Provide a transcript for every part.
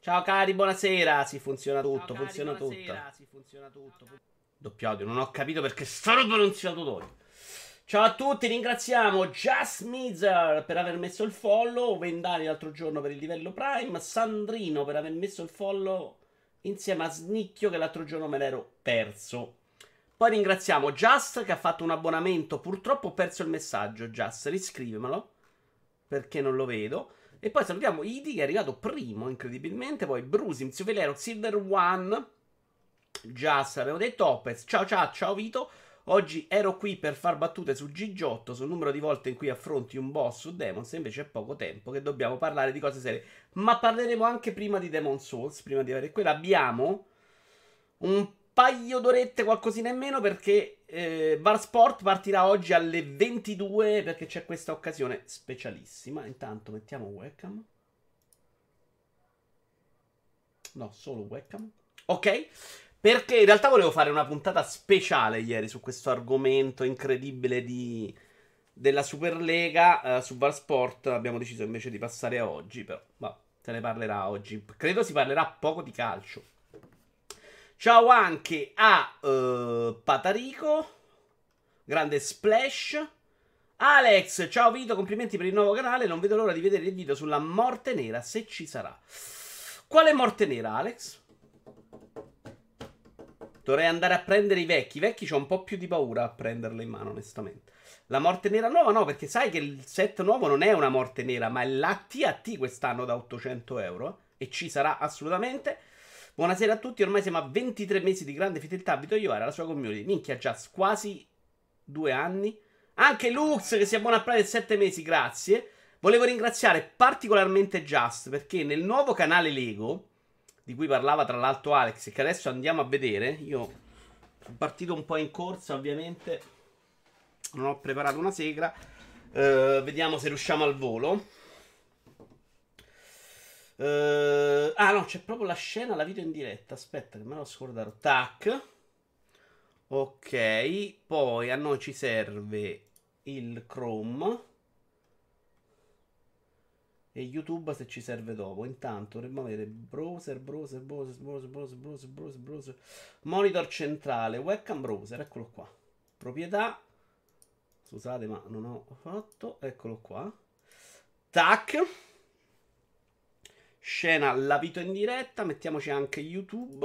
Ciao cari, buonasera. Si funziona tutto, Ciao, funziona cari, tutto. Si funziona tutto. Doppio audio, non ho capito perché non si autodoglio. Ciao a tutti, ringraziamo Just Mizer per aver messo il follow, Vendani l'altro giorno per il livello Prime, Sandrino per aver messo il follow insieme a Snicchio che l'altro giorno me l'ero perso. Poi ringraziamo Just che ha fatto un abbonamento, purtroppo ho perso il messaggio, Just, riscrivemelo perché non lo vedo. E poi salutiamo Idi che è arrivato primo, incredibilmente. Poi Brusim, Velero, Silver One. Just, avevo detto Opez. Ciao ciao, ciao Vito. Oggi ero qui per far battute su G8 sul numero di volte in cui affronti un boss su Demons. Invece è poco tempo che dobbiamo parlare di cose serie. Ma parleremo anche prima di Demon Souls. Prima di avere quella. Abbiamo un paio d'orette, qualcosina in meno, perché eh, Bar Sport partirà oggi alle 22 perché c'è questa occasione specialissima. Intanto mettiamo webcam. No, solo webcam. Ok. Perché in realtà volevo fare una puntata speciale ieri su questo argomento incredibile di, della Superlega uh, su Bar Sport. Abbiamo deciso invece di passare a oggi, però va, se ne parlerà oggi. Credo si parlerà poco di calcio. Ciao anche a uh, Patarico. Grande splash. Alex, ciao Vito, complimenti per il nuovo canale. Non vedo l'ora di vedere il video sulla morte nera, se ci sarà. Quale morte nera, Alex? Dovrei andare a prendere i vecchi. I vecchi c'ho un po' più di paura a prenderle in mano, onestamente. La morte nera nuova no, perché sai che il set nuovo non è una morte nera, ma è l'ATAT quest'anno da 800 euro. E ci sarà assolutamente. Buonasera a tutti, ormai siamo a 23 mesi di grande fedeltà a Vito Iovara, la sua community. Minchia, già quasi due anni. Anche Lux che si abbona a Prime 7 mesi, grazie. Volevo ringraziare particolarmente Just perché nel nuovo canale Lego, di cui parlava tra l'altro Alex, e che adesso andiamo a vedere, io sono partito un po' in corsa ovviamente, non ho preparato una segra, uh, vediamo se riusciamo al volo. Uh, ah no, c'è proprio la scena, la video in diretta. Aspetta, che me l'ho scordato. Tac. Ok, poi a noi ci serve il Chrome. E YouTube se ci serve dopo. Intanto dovremmo avere browser, browser, browser, browser, browser, browser, browser, browser. Monitor centrale, webcam browser, eccolo qua. Proprietà. Scusate, ma non ho fatto. Eccolo qua. Tac scena la vito in diretta, mettiamoci anche YouTube.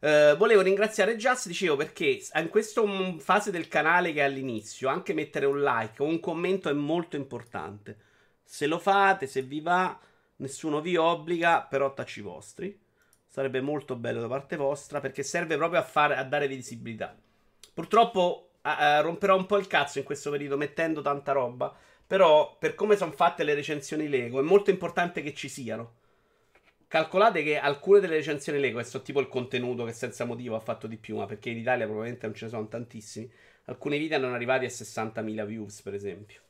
Uh, volevo ringraziare Just, dicevo, perché in questa fase del canale che è all'inizio, anche mettere un like o un commento è molto importante. Se lo fate, se vi va, nessuno vi obbliga, però tacci vostri. Sarebbe molto bello da parte vostra perché serve proprio a, fare, a dare visibilità. Purtroppo uh, romperò un po' il cazzo in questo periodo mettendo tanta roba. Però, per come sono fatte le recensioni Lego, è molto importante che ci siano. Calcolate che alcune delle recensioni Lego, sono tipo il contenuto che senza motivo ha fatto di più, ma perché in Italia probabilmente non ce ne sono tantissimi, alcuni video hanno arrivati a 60.000 views, per esempio.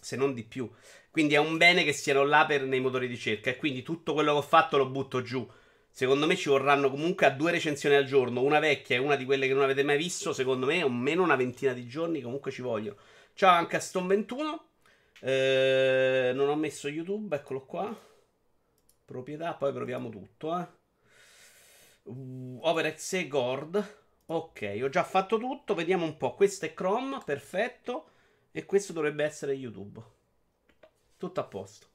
Se non di più. Quindi è un bene che siano là per, nei motori di ricerca. E quindi tutto quello che ho fatto lo butto giù. Secondo me ci vorranno comunque a due recensioni al giorno, una vecchia e una di quelle che non avete mai visto. Secondo me, almeno una ventina di giorni comunque ci vogliono. Ciao anche a Stone21. Eh, non ho messo YouTube, eccolo qua. Proprietà, poi proviamo tutto, eh. Uh, OverXE Gord. Ok, ho già fatto tutto. Vediamo un po'. Questo è Chrome, perfetto. E questo dovrebbe essere YouTube. Tutto a posto.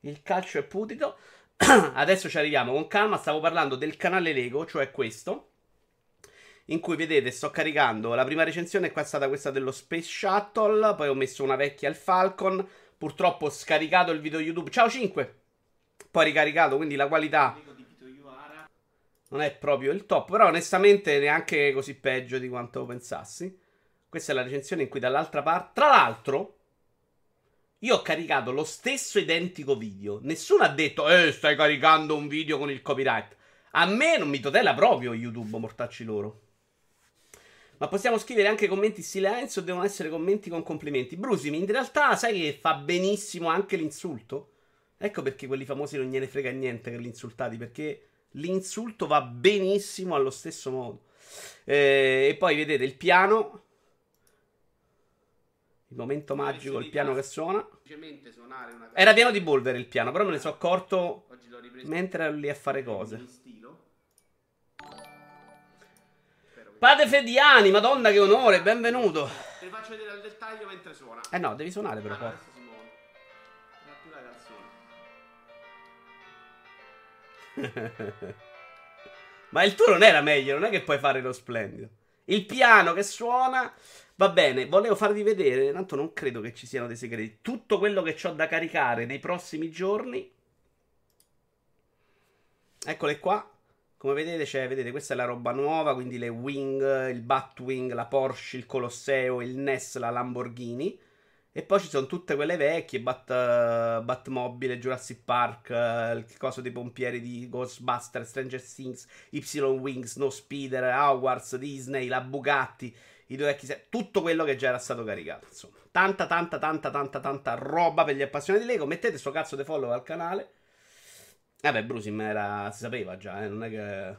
Il calcio è putito. Adesso ci arriviamo con calma. Stavo parlando del canale Lego, cioè questo. In cui vedete, sto caricando la prima recensione. Qua è stata questa dello Space Shuttle. Poi ho messo una vecchia al Falcon. Purtroppo ho scaricato il video YouTube. Ciao 5! Poi ricaricato, quindi la qualità non è proprio il top, però onestamente neanche così peggio di quanto pensassi. Questa è la recensione in cui dall'altra parte, tra l'altro, io ho caricato lo stesso identico video. Nessuno ha detto, eh, stai caricando un video con il copyright. A me non mi tutela proprio YouTube, mortacci loro. Ma possiamo scrivere anche commenti silenzio o devono essere commenti con complimenti? Brusimi, in realtà sai che fa benissimo anche l'insulto? Ecco perché quelli famosi non gliene frega niente che li insultati, perché l'insulto va benissimo allo stesso modo. Eh, e poi vedete il piano. Il momento magico, il piano che suona. Era pieno di polvere il piano, però me ne sono accorto mentre ero lì a fare cose. Padre Fediani, madonna che onore, benvenuto. Ti faccio vedere al dettaglio mentre suona. Eh no, devi suonare però. Ma il tuo non era meglio, non è che puoi fare lo splendido. Il piano che suona. Va bene, volevo farvi vedere, tanto non credo che ci siano dei segreti. Tutto quello che ho da caricare nei prossimi giorni. Eccole qua. Come vedete, cioè, vedete, questa è la roba nuova, quindi le Wing, il Batwing, la Porsche, il Colosseo, il NES, la Lamborghini. E poi ci sono tutte quelle vecchie, Bat, uh, Batmobile, Jurassic Park, uh, il coso dei pompieri di Ghostbusters, Stranger Things, Y-Wing, Snow Speeder, Hogwarts, Disney, la Bugatti, i due vecchi tutto quello che già era stato caricato. Insomma, tanta, tanta, tanta, tanta, tanta roba per gli appassionati di Lego. Mettete sto cazzo di follow al canale. Vabbè, Brusim era, si sapeva già, eh, non è che,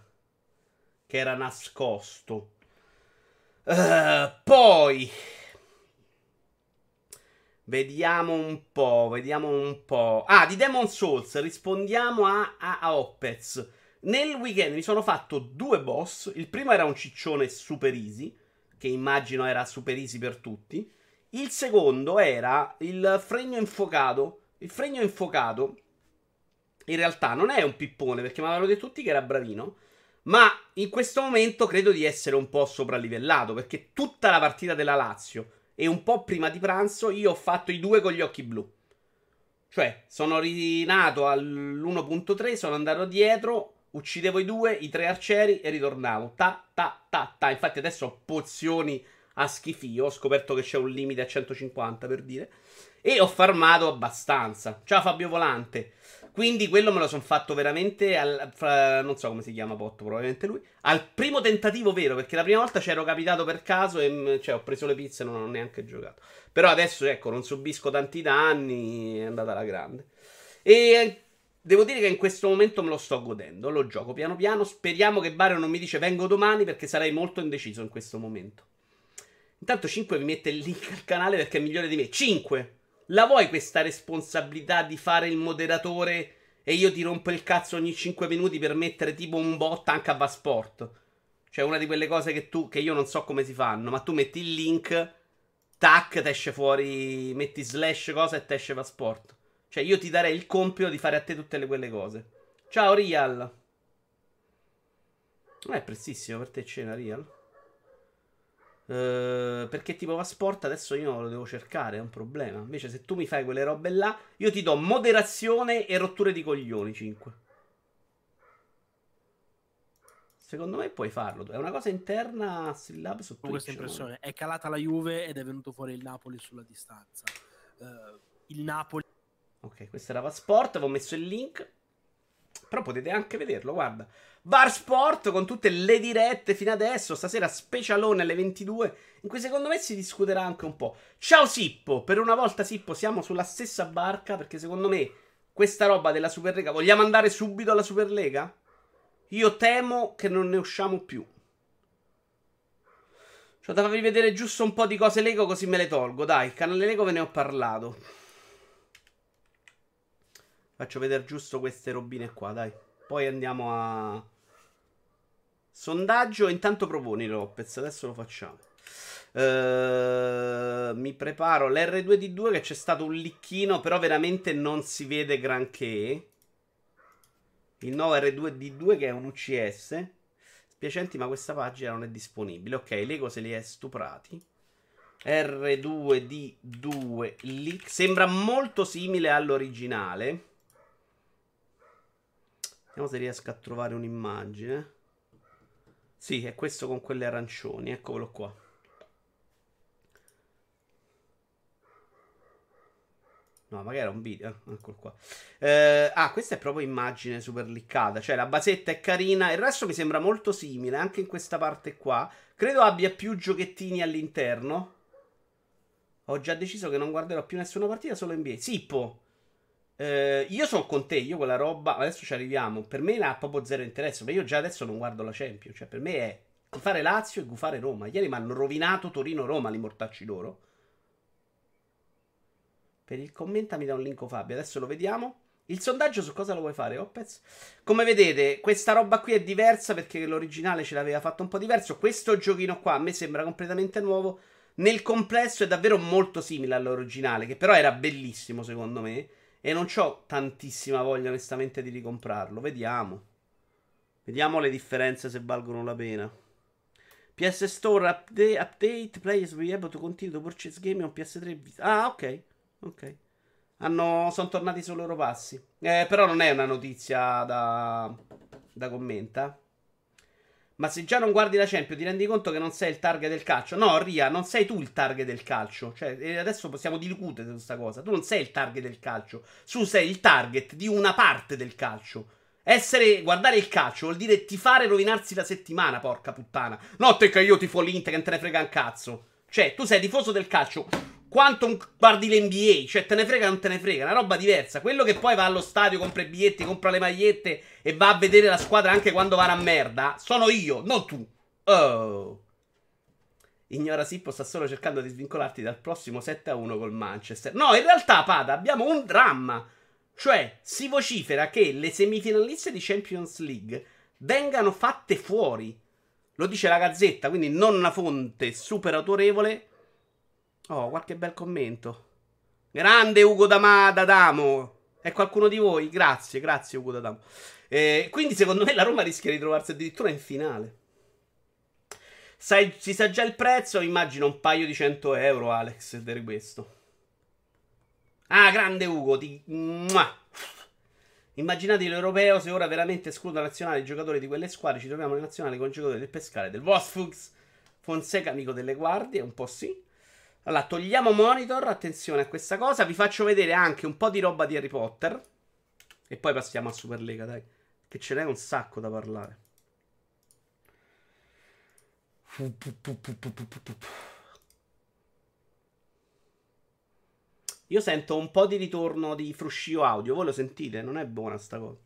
che era nascosto. Uh, poi Vediamo un po', vediamo un po'. Ah, di Demon Souls, rispondiamo a, a, a Opez. Nel weekend mi sono fatto due boss. Il primo era un ciccione super easy, che immagino era super easy per tutti. Il secondo era il fregno infuocato. Il fregno infuocato, in realtà, non è un pippone, perché mi avevano detto tutti che era bravino. Ma in questo momento credo di essere un po' sopralivellato, perché tutta la partita della Lazio e un po' prima di pranzo io ho fatto i due con gli occhi blu. Cioè, sono rinato all'1.3, sono andato dietro, uccidevo i due, i tre arcieri e ritornavo. Ta, ta, ta, ta. Infatti adesso ho pozioni a schifio, ho scoperto che c'è un limite a 150 per dire. E ho farmato abbastanza. Ciao Fabio Volante. Quindi quello me lo sono fatto veramente al, fra, non so come si chiama Potto, probabilmente lui. Al primo tentativo vero, perché la prima volta c'ero capitato per caso e cioè, ho preso le pizze e non ho neanche giocato. Però adesso, ecco, non subisco tanti danni, è andata alla grande. E devo dire che in questo momento me lo sto godendo, lo gioco piano piano. Speriamo che Bario non mi dice vengo domani perché sarei molto indeciso in questo momento. Intanto 5 mi mette il link al canale perché è migliore di me. 5! La vuoi questa responsabilità di fare il moderatore e io ti rompo il cazzo ogni 5 minuti per mettere tipo un bot anche a Vasport? Cioè una di quelle cose che tu, che io non so come si fanno, ma tu metti il link, tac, ti esce fuori, metti slash cosa e ti esce Vasport. Cioè io ti darei il compito di fare a te tutte le, quelle cose. Ciao Rial. Non è prestissimo per te cena Rial? Uh, perché tipo va sport adesso io lo devo cercare, è un problema. Invece se tu mi fai quelle robe là, io ti do moderazione e rotture di coglioni 5. Secondo me puoi farlo. È una cosa interna a Streamlab su Twitch. questa impressione. È calata la Juve ed è venuto fuori il Napoli sulla distanza. Uh, il Napoli. Ok, questo era Sport. Avevo messo il link. Però potete anche vederlo, guarda. Bar Sport con tutte le dirette fino adesso. Stasera specialone alle 22. In cui secondo me si discuterà anche un po'. Ciao Sippo. Per una volta, Sippo, siamo sulla stessa barca. Perché secondo me questa roba della Superlega. Vogliamo andare subito alla Superlega? Io temo che non ne usciamo più. Cioè, da farvi vedere giusto un po' di cose Lego, così me le tolgo. Dai, canale Lego ve ne ho parlato. Faccio vedere giusto queste robine qua, dai. Poi andiamo a. Sondaggio, intanto proponi Lopez, adesso lo facciamo. Uh, mi preparo l'R2D2 che c'è stato un licchino, però veramente non si vede granché. Il nuovo R2D2 che è un UCS. Spiacenti, ma questa pagina non è disponibile. Ok, Lego se li è stuprati. R2D2 leak. Sembra molto simile all'originale. Vediamo se riesco a trovare un'immagine. Sì, è questo con quelle arancioni, eccolo qua. No, magari era un video. Eh? Eccolo qua. Eh, ah, questa è proprio immagine super liccata. Cioè, la basetta è carina. Il resto mi sembra molto simile, anche in questa parte qua. Credo abbia più giochettini all'interno. Ho già deciso che non guarderò più nessuna partita, solo NBA. Sippo. Eh, io sono con te, io quella roba, adesso ci arriviamo. Per me ha proprio zero interesse. Ma io già adesso non guardo la Champions. Cioè, per me è gufare Lazio e gufare Roma. Ieri mi hanno rovinato Torino-Roma, li mortacci loro. Per il commenta mi dà un link Fabio. Adesso lo vediamo. Il sondaggio su cosa lo vuoi fare, Opez? Come vedete, questa roba qui è diversa perché l'originale ce l'aveva fatto un po' diverso. Questo giochino qua a me sembra completamente nuovo. Nel complesso è davvero molto simile all'originale, che però era bellissimo secondo me. E non ho tantissima voglia, onestamente, di ricomprarlo. Vediamo. Vediamo le differenze se valgono la pena. PS Store update, update players will be able to continue to purchase game on PS3. Ah, ok. Ok. Hanno, sono tornati sui loro passi. Eh, però non è una notizia da, da commenta. Ma se già non guardi la Champions, ti rendi conto che non sei il target del calcio? No, Ria, non sei tu il target del calcio. Cioè, adesso possiamo discutere su questa cosa. Tu non sei il target del calcio. Tu sei il target di una parte del calcio. Essere, guardare il calcio vuol dire tifare e rovinarsi la settimana, porca puttana. No, te che io tifo l'Inter, che non te ne frega un cazzo. Cioè, tu sei tifoso del calcio quanto guardi l'NBA, cioè te ne frega o non te ne frega, una roba diversa. Quello che poi va allo stadio, compra i biglietti, compra le magliette e va a vedere la squadra anche quando va a merda, sono io, non tu. Oh. Ignora Sippo sta solo cercando di svincolarti dal prossimo 7-1 col Manchester. No, in realtà, Pada, abbiamo un dramma. Cioè, si vocifera che le semifinaliste di Champions League vengano fatte fuori. Lo dice la Gazzetta, quindi non una fonte super autorevole Oh, qualche bel commento. Grande Ugo D'Amada D'Amo. È qualcuno di voi? Grazie, grazie Ugo D'Adamo. Eh, quindi secondo me la Roma rischia di trovarsi addirittura in finale. Sai, si sa già il prezzo? Immagino un paio di 100 euro, Alex, per questo. Ah, grande Ugo, ti... Immaginate l'europeo se ora veramente escludo la nazionale i giocatori di quelle squadre, ci troviamo le nazionali con giocatori del Pescare, del Wolfsburgs, Fonseca amico delle guardie, un po' sì. Allora, togliamo monitor, attenzione a questa cosa. Vi faccio vedere anche un po' di roba di Harry Potter. E poi passiamo a Superlega, dai. Che ce n'è un sacco da parlare. Io sento un po' di ritorno di fruscio audio. Voi lo sentite? Non è buona sta cosa.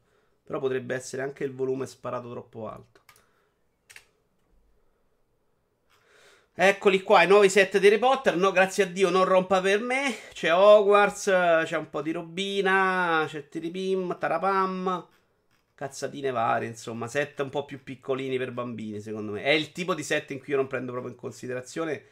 Però potrebbe essere anche il volume sparato troppo alto. Eccoli qua, i nuovi set di Harry Potter. No, grazie a Dio, non rompa per me. C'è Hogwarts, c'è un po' di robina, c'è Tiripim, Tarapam. Cazzatine varie, insomma, set un po' più piccolini per bambini, secondo me. È il tipo di set in cui io non prendo proprio in considerazione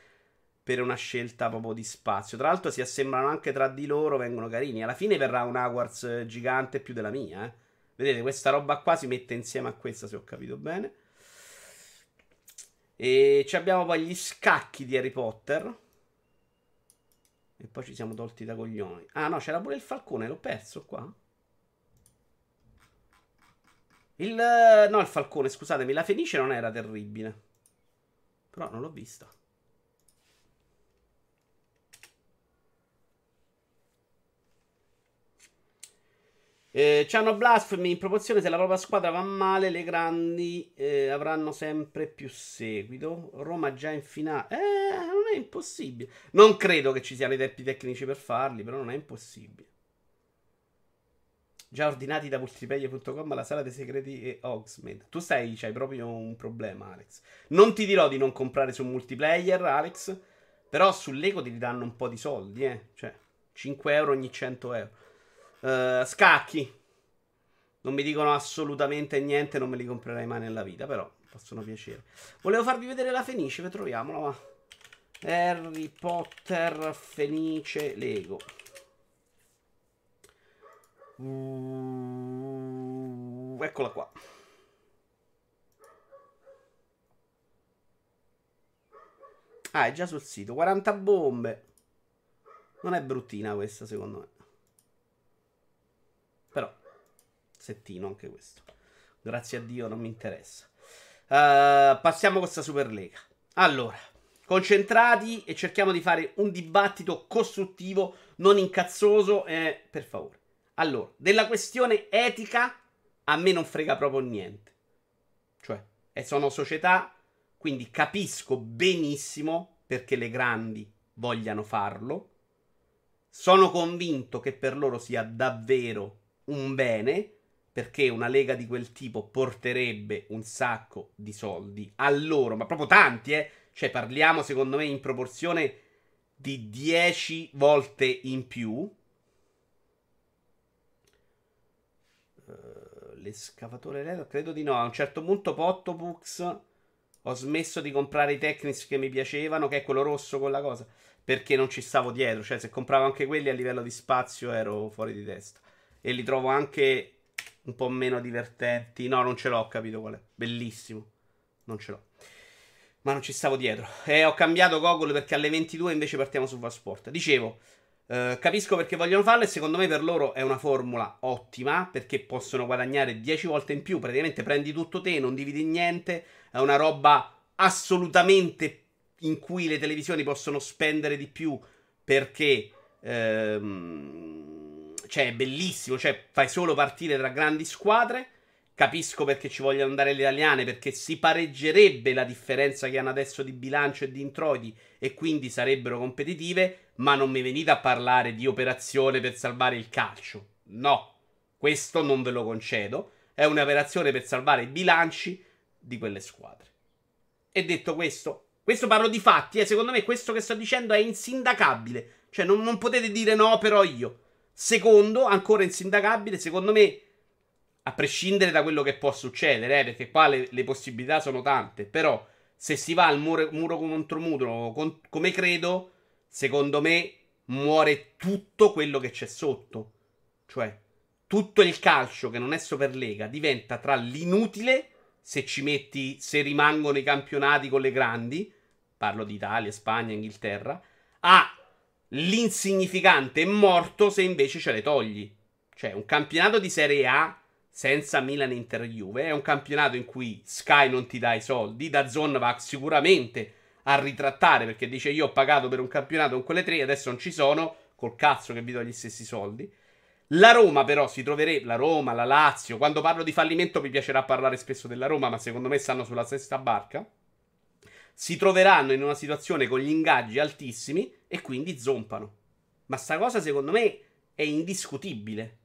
per una scelta proprio di spazio. Tra l'altro si assemblano anche tra di loro, vengono carini. Alla fine verrà un Hogwarts gigante più della mia, eh. Vedete, questa roba qua si mette insieme a questa, se ho capito bene. E abbiamo poi gli scacchi di Harry Potter. E poi ci siamo tolti da coglioni. Ah no, c'era pure il falcone, l'ho perso qua. Il... No, il falcone, scusatemi, la fenice non era terribile. Però non l'ho vista. Eh, c'hanno blasfemi in proporzione se la propria squadra va male, le grandi eh, avranno sempre più seguito. Roma già in finale. Eh, non è impossibile. Non credo che ci siano i tempi tecnici per farli, però non è impossibile. Già ordinati da multiplayer.com la sala dei segreti e Oxmed. Tu stai, c'hai proprio un problema, Alex. Non ti dirò di non comprare su multiplayer, Alex. Però sull'eco ti danno un po' di soldi, eh. Cioè, 5 euro ogni 100 euro. Uh, scacchi. Non mi dicono assolutamente niente, non me li comprerei mai nella vita, però possono piacere. Volevo farvi vedere la Fenice, troviamola, ma... Harry Potter Fenice Lego. Uh, eccola qua. Ah, è già sul sito. 40 bombe. Non è bruttina questa, secondo me. Però, settino anche questo. Grazie a Dio non mi interessa. Uh, passiamo con questa Superlega. Allora, concentrati e cerchiamo di fare un dibattito costruttivo, non incazzoso, eh, per favore. Allora, della questione etica a me non frega proprio niente. Cioè, sono società, quindi capisco benissimo perché le grandi vogliano farlo. Sono convinto che per loro sia davvero un bene, perché una lega di quel tipo porterebbe un sacco di soldi a loro, ma proprio tanti, eh. Cioè, parliamo secondo me in proporzione di 10 volte in più. Uh, l'escavatore elettrico, credo di no. A un certo punto Pottopux ho smesso di comprare i Technics che mi piacevano, che è quello rosso con la cosa, perché non ci stavo dietro. Cioè, se compravo anche quelli a livello di spazio ero fuori di testa. E li trovo anche un po' meno divertenti. No, non ce l'ho, ho capito qual è. Bellissimo. Non ce l'ho. Ma non ci stavo dietro. E ho cambiato Google perché alle 22 invece partiamo su Vasport. Dicevo, eh, capisco perché vogliono farlo e secondo me per loro è una formula ottima perché possono guadagnare 10 volte in più. Praticamente prendi tutto te, non dividi niente. È una roba assolutamente in cui le televisioni possono spendere di più perché ehm, cioè è bellissimo, cioè fai solo partire tra grandi squadre. Capisco perché ci vogliono andare le italiane perché si pareggerebbe la differenza che hanno adesso di bilancio e di introiti e quindi sarebbero competitive, ma non mi venite a parlare di operazione per salvare il calcio. No, questo non ve lo concedo. È un'operazione per salvare i bilanci di quelle squadre. E detto questo, questo parlo di fatti, eh, secondo me questo che sto dicendo è insindacabile. Cioè non, non potete dire no, però io. Secondo, ancora insindacabile, secondo me, a prescindere da quello che può succedere, eh, perché qua le, le, possibilità sono tante, però se si va al muro, muro contro muro, con, come credo, secondo me muore tutto quello che c'è sotto. Cioè, tutto il calcio che non è Superlega diventa tra l'inutile se ci metti, se rimangono i campionati con le grandi, parlo di Italia, Spagna, Inghilterra, a l'insignificante e morto se invece ce le togli. Cioè, un campionato di Serie A senza Milan Inter Juve è un campionato in cui Sky non ti dà i soldi, da Zone va sicuramente a ritrattare perché dice io ho pagato per un campionato con quelle tre, adesso non ci sono, col cazzo che vi do gli stessi soldi. La Roma, però, si troverebbe. La Roma, la Lazio. Quando parlo di fallimento, mi piacerà parlare spesso della Roma, ma secondo me stanno sulla stessa barca. Si troveranno in una situazione con gli ingaggi altissimi e quindi zompano. Ma sta cosa, secondo me, è indiscutibile.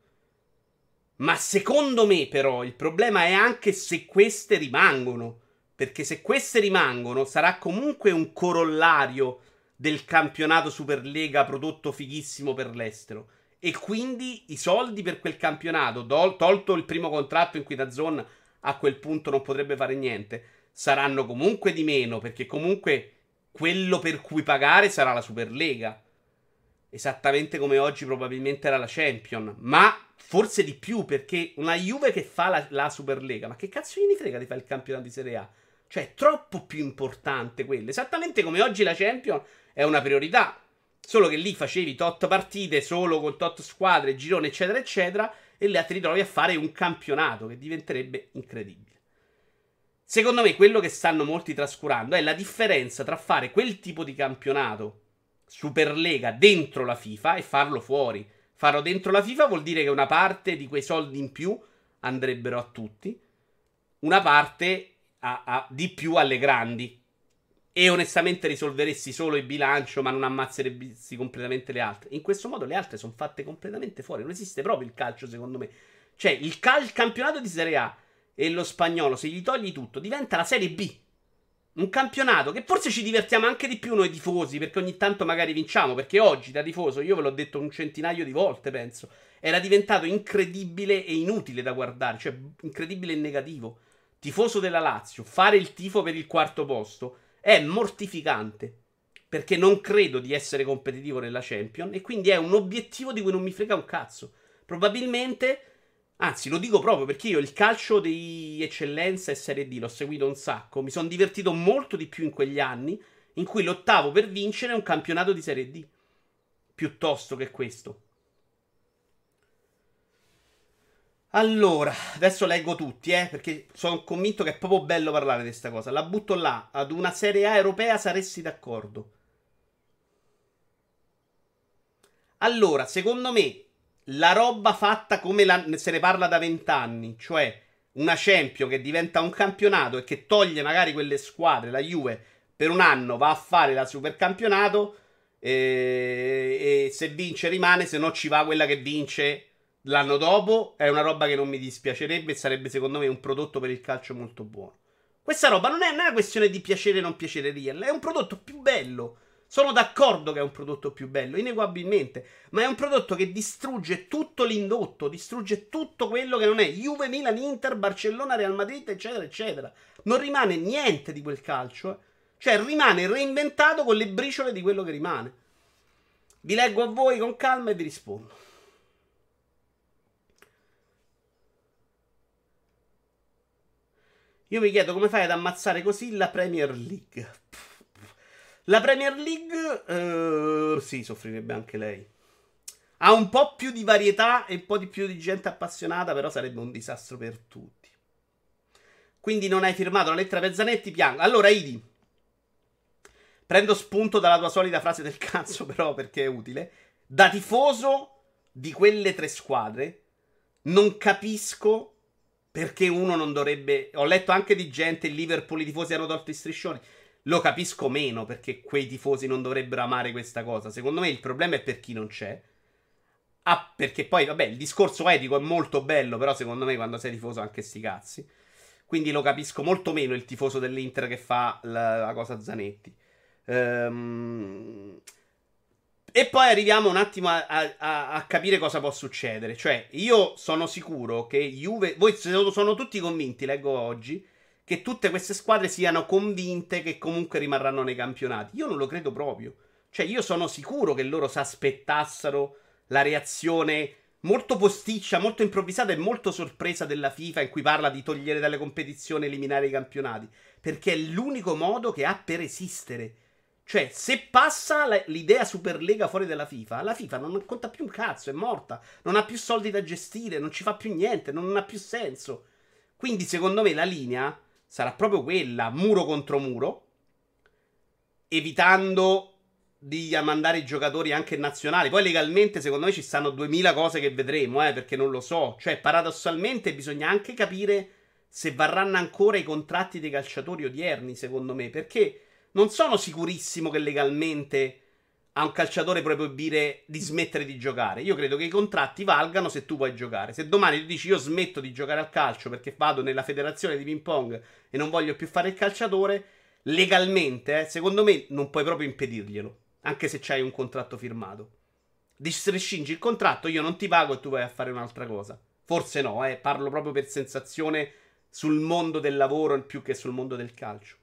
Ma secondo me, però, il problema è anche se queste rimangono. Perché se queste rimangono, sarà comunque un corollario del campionato Superlega prodotto fighissimo per l'estero e quindi i soldi per quel campionato, tol- tolto il primo contratto in cui da Zone a quel punto non potrebbe fare niente, saranno comunque di meno perché comunque quello per cui pagare sarà la Superlega. Esattamente come oggi probabilmente era la Champion, ma forse di più perché una Juve che fa la, la Superlega, ma che cazzo gli frega di fare il campionato di Serie A? Cioè, è troppo più importante quello. Esattamente come oggi la Champion è una priorità. Solo che lì facevi tot partite solo con tot squadre, girone, eccetera, eccetera, e là ti ritrovi a fare un campionato che diventerebbe incredibile. Secondo me, quello che stanno molti trascurando è la differenza tra fare quel tipo di campionato Superlega dentro la FIFA e farlo fuori. Farlo dentro la FIFA vuol dire che una parte di quei soldi in più andrebbero a tutti, una parte a, a, di più alle grandi e onestamente risolveresti solo il bilancio, ma non ammazzeresti completamente le altre. In questo modo le altre sono fatte completamente fuori. Non esiste proprio il calcio, secondo me. Cioè, il, cal- il campionato di Serie A e lo spagnolo, se gli togli tutto, diventa la Serie B. Un campionato che forse ci divertiamo anche di più noi tifosi, perché ogni tanto magari vinciamo. Perché oggi da tifoso, io ve l'ho detto un centinaio di volte, penso, era diventato incredibile e inutile da guardare, cioè incredibile e negativo. Tifoso della Lazio, fare il tifo per il quarto posto è mortificante. Perché non credo di essere competitivo nella Champion. E quindi è un obiettivo di cui non mi frega un cazzo. Probabilmente. Anzi, lo dico proprio perché io il calcio di eccellenza e Serie D l'ho seguito un sacco. Mi sono divertito molto di più in quegli anni in cui lottavo per vincere un campionato di Serie D. Piuttosto che questo. Allora, adesso leggo tutti, eh, perché sono convinto che è proprio bello parlare di questa cosa. La butto là, ad una Serie A europea saresti d'accordo. Allora, secondo me, la roba fatta come la, se ne parla da vent'anni, cioè una Champion che diventa un campionato e che toglie magari quelle squadre, la Juve, per un anno va a fare la supercampionato e, e se vince rimane, se no ci va quella che vince l'anno dopo è una roba che non mi dispiacerebbe e sarebbe secondo me un prodotto per il calcio molto buono. Questa roba non è, non è una questione di piacere o non piacere real, è un prodotto più bello. Sono d'accordo che è un prodotto più bello, ineguabilmente, ma è un prodotto che distrugge tutto l'indotto, distrugge tutto quello che non è Juve, Milan, Inter, Barcellona, Real Madrid, eccetera, eccetera. Non rimane niente di quel calcio, eh. cioè rimane reinventato con le briciole di quello che rimane. Vi leggo a voi con calma e vi rispondo. Io mi chiedo come fai ad ammazzare così la Premier League. La Premier League, uh, sì, soffrirebbe anche lei. Ha un po' più di varietà e un po' di più di gente appassionata, però sarebbe un disastro per tutti. Quindi non hai firmato la lettera per Zanetti, piango. Allora, Idi, prendo spunto dalla tua solita frase del cazzo, però perché è utile. Da tifoso di quelle tre squadre, non capisco perché uno non dovrebbe. Ho letto anche di gente, Liverpool, i tifosi hanno tolto i striscioni lo capisco meno perché quei tifosi non dovrebbero amare questa cosa. Secondo me il problema è per chi non c'è. Ah, perché poi, vabbè, il discorso etico è molto bello, però secondo me quando sei tifoso anche sti cazzi. Quindi lo capisco molto meno il tifoso dell'Inter che fa la, la cosa Zanetti. Ehm... E poi arriviamo un attimo a, a, a, capire cosa può succedere. Cioè, io sono sicuro che Juve. Voi sono tutti convinti, leggo oggi, che tutte queste squadre siano convinte che comunque rimarranno nei campionati. Io non lo credo proprio. Cioè, io sono sicuro che loro si aspettassero la reazione molto posticcia, molto improvvisata e molto sorpresa della FIFA in cui parla di togliere dalle competizioni e eliminare i campionati. Perché è l'unico modo che ha per esistere. Cioè, se passa l'idea Superlega fuori dalla FIFA, la FIFA non conta più un cazzo, è morta. Non ha più soldi da gestire, non ci fa più niente, non ha più senso. Quindi, secondo me, la linea sarà proprio quella, muro contro muro, evitando di mandare i giocatori anche nazionali. Poi legalmente, secondo me, ci stanno 2000 cose che vedremo, eh, perché non lo so. Cioè, paradossalmente, bisogna anche capire se varranno ancora i contratti dei calciatori odierni, secondo me, perché non sono sicurissimo che legalmente a un calciatore puoi proibire di smettere di giocare. Io credo che i contratti valgano se tu puoi giocare. Se domani tu dici io smetto di giocare al calcio perché vado nella federazione di ping pong e non voglio più fare il calciatore, legalmente, eh, secondo me non puoi proprio impedirglielo, anche se c'hai un contratto firmato. Distrescingi il contratto, io non ti pago e tu vai a fare un'altra cosa. Forse no, eh, parlo proprio per sensazione sul mondo del lavoro più che sul mondo del calcio.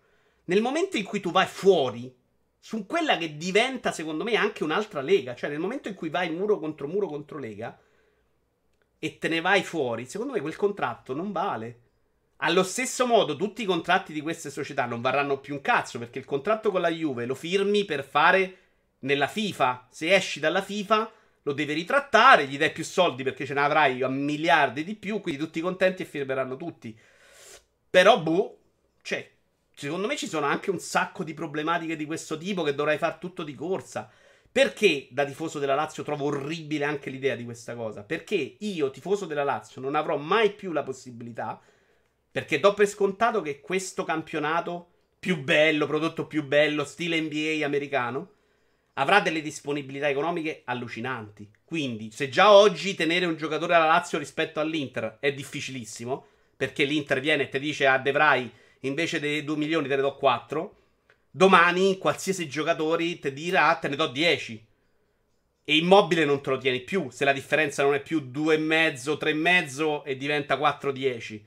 Nel momento in cui tu vai fuori su quella che diventa, secondo me, anche un'altra lega. Cioè, nel momento in cui vai muro contro muro contro lega e te ne vai fuori, secondo me quel contratto non vale. Allo stesso modo, tutti i contratti di queste società non varranno più un cazzo perché il contratto con la Juve lo firmi per fare nella FIFA. Se esci dalla FIFA, lo devi ritrattare, gli dai più soldi perché ce ne avrai a miliardi di più, quindi tutti contenti e firmeranno tutti. Però, boh, cioè, Secondo me ci sono anche un sacco di problematiche di questo tipo che dovrai fare tutto di corsa. Perché da tifoso della Lazio trovo orribile anche l'idea di questa cosa? Perché io, tifoso della Lazio, non avrò mai più la possibilità, perché do per scontato che questo campionato più bello, prodotto più bello, stile NBA americano, avrà delle disponibilità economiche allucinanti. Quindi, se già oggi tenere un giocatore alla Lazio rispetto all'Inter è difficilissimo, perché l'Inter viene e ti dice a ah, De Vrij invece dei 2 milioni te ne do 4. Domani qualsiasi giocatore ti dirà te ne do 10. E immobile non te lo tieni più. Se la differenza non è più 2,5, 3,5 e diventa 4-10.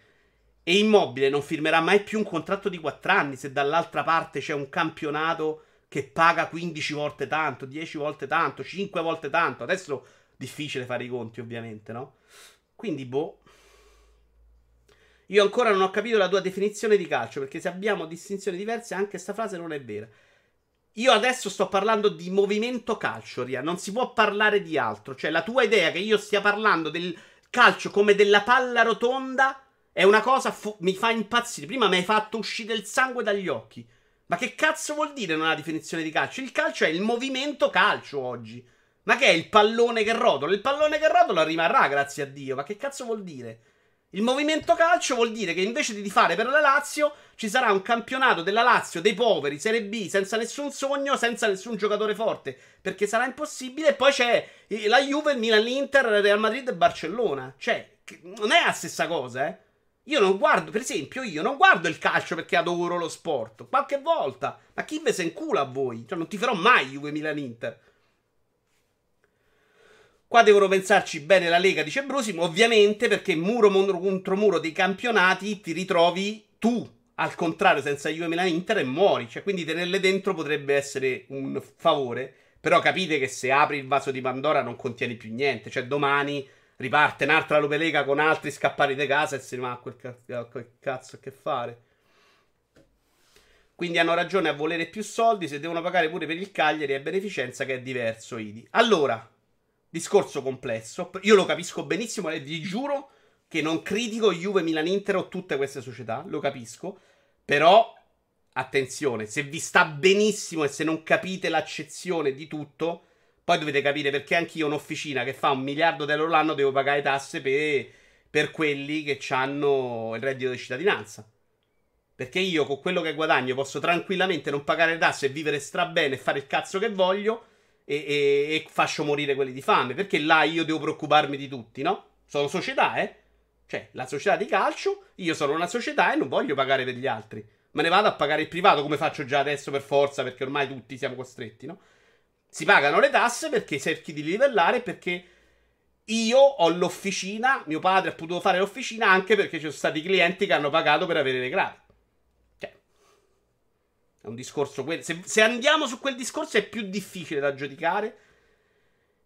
E immobile non firmerà mai più un contratto di 4 anni se dall'altra parte c'è un campionato che paga 15 volte tanto, 10 volte tanto, 5 volte tanto. Adesso difficile fare i conti, ovviamente, no? Quindi, boh. Io ancora non ho capito la tua definizione di calcio, perché se abbiamo distinzioni diverse, anche questa frase non è vera. Io adesso sto parlando di movimento calcio, Ria. Non si può parlare di altro. Cioè, la tua idea che io stia parlando del calcio come della palla rotonda è una cosa fu- mi fa impazzire. Prima mi hai fatto uscire il sangue dagli occhi. Ma che cazzo vuol dire non ha definizione di calcio? Il calcio è il movimento calcio oggi. Ma che è il pallone che rotola? Il pallone che rotola rimarrà, grazie a Dio. Ma che cazzo vuol dire? Il movimento calcio vuol dire che invece di fare per la Lazio ci sarà un campionato della Lazio dei poveri, Serie B, senza nessun sogno, senza nessun giocatore forte, perché sarà impossibile. E poi c'è la Juve, il Milan, l'Inter, Real Madrid e Barcellona. Cioè, non è la stessa cosa, eh. Io non guardo, per esempio, io non guardo il calcio perché adoro lo sport. Qualche volta. Ma chi ve se incula a voi? Cioè, non ti farò mai Juve Milan Inter. Qua devono pensarci bene la Lega, dice Brusimo, ovviamente perché muro contro muro dei campionati ti ritrovi tu, al contrario, senza Juve Milan Inter e muori. Cioè, quindi tenerle dentro potrebbe essere un favore. Però capite che se apri il vaso di Pandora non contieni più niente. Cioè, domani riparte un'altra Lupe Lega con altri scappati di casa e si rimane quel, ca- quel cazzo che fare. Quindi hanno ragione a volere più soldi se devono pagare pure per il Cagliari e beneficenza che è diverso, Idi. Allora, discorso complesso. Io lo capisco benissimo e vi giuro che non critico Juve, Milan, Inter o tutte queste società, lo capisco. Però, attenzione, se vi sta benissimo e se non capite l'accezione di tutto poi dovete capire perché anch'io un'officina che fa un miliardo di euro l'anno devo pagare tasse per, per quelli che hanno il reddito di cittadinanza. Perché io con quello che guadagno posso tranquillamente non pagare tasse e vivere strabene e fare il cazzo che voglio e, e, e, faccio morire quelli di fame. Perché là io devo preoccuparmi di tutti, no? Sono società, eh? Cioè, la società di calcio, io sono una società e non voglio pagare per gli altri. Me ne vado a pagare il privato come faccio già adesso per forza, perché ormai tutti siamo costretti, no? Si pagano le tasse perché cerchi di livellare perché io ho l'officina, mio padre ha potuto fare l'officina anche perché ci sono stati clienti che hanno pagato per avere le gradi. È un discorso. Se, se andiamo su quel discorso è più difficile da giudicare.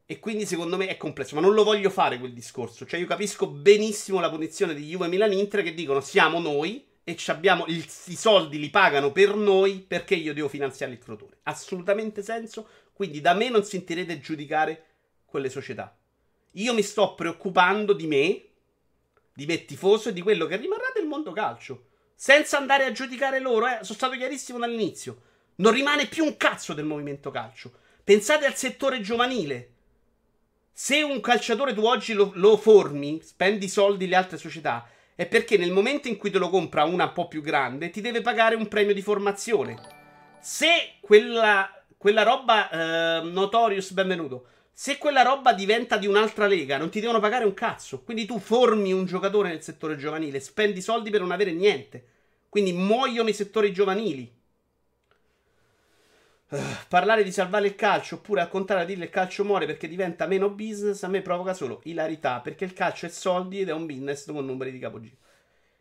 E quindi secondo me è complesso. Ma non lo voglio fare quel discorso. Cioè, io capisco benissimo la posizione di Juve Milan Inter che dicono siamo noi e il, i soldi li pagano per noi perché io devo finanziare il crotone. Assolutamente senso. Quindi da me non sentirete giudicare quelle società. Io mi sto preoccupando di me, di me tifoso e di quello che rimarrà del mondo calcio. Senza andare a giudicare loro, eh. sono stato chiarissimo dall'inizio. Non rimane più un cazzo del movimento calcio. Pensate al settore giovanile. Se un calciatore tu oggi lo, lo formi, spendi soldi le altre società, è perché nel momento in cui te lo compra una un po' più grande, ti deve pagare un premio di formazione. Se quella quella roba, eh, Notorious, benvenuto. Se quella roba diventa di un'altra lega, non ti devono pagare un cazzo. Quindi tu formi un giocatore nel settore giovanile, spendi soldi per non avere niente. Quindi muoiono i settori giovanili. Uh, parlare di salvare il calcio oppure al contrario dire il calcio muore perché diventa meno business a me provoca solo ilarità perché il calcio è soldi ed è un business con numeri di capogiro.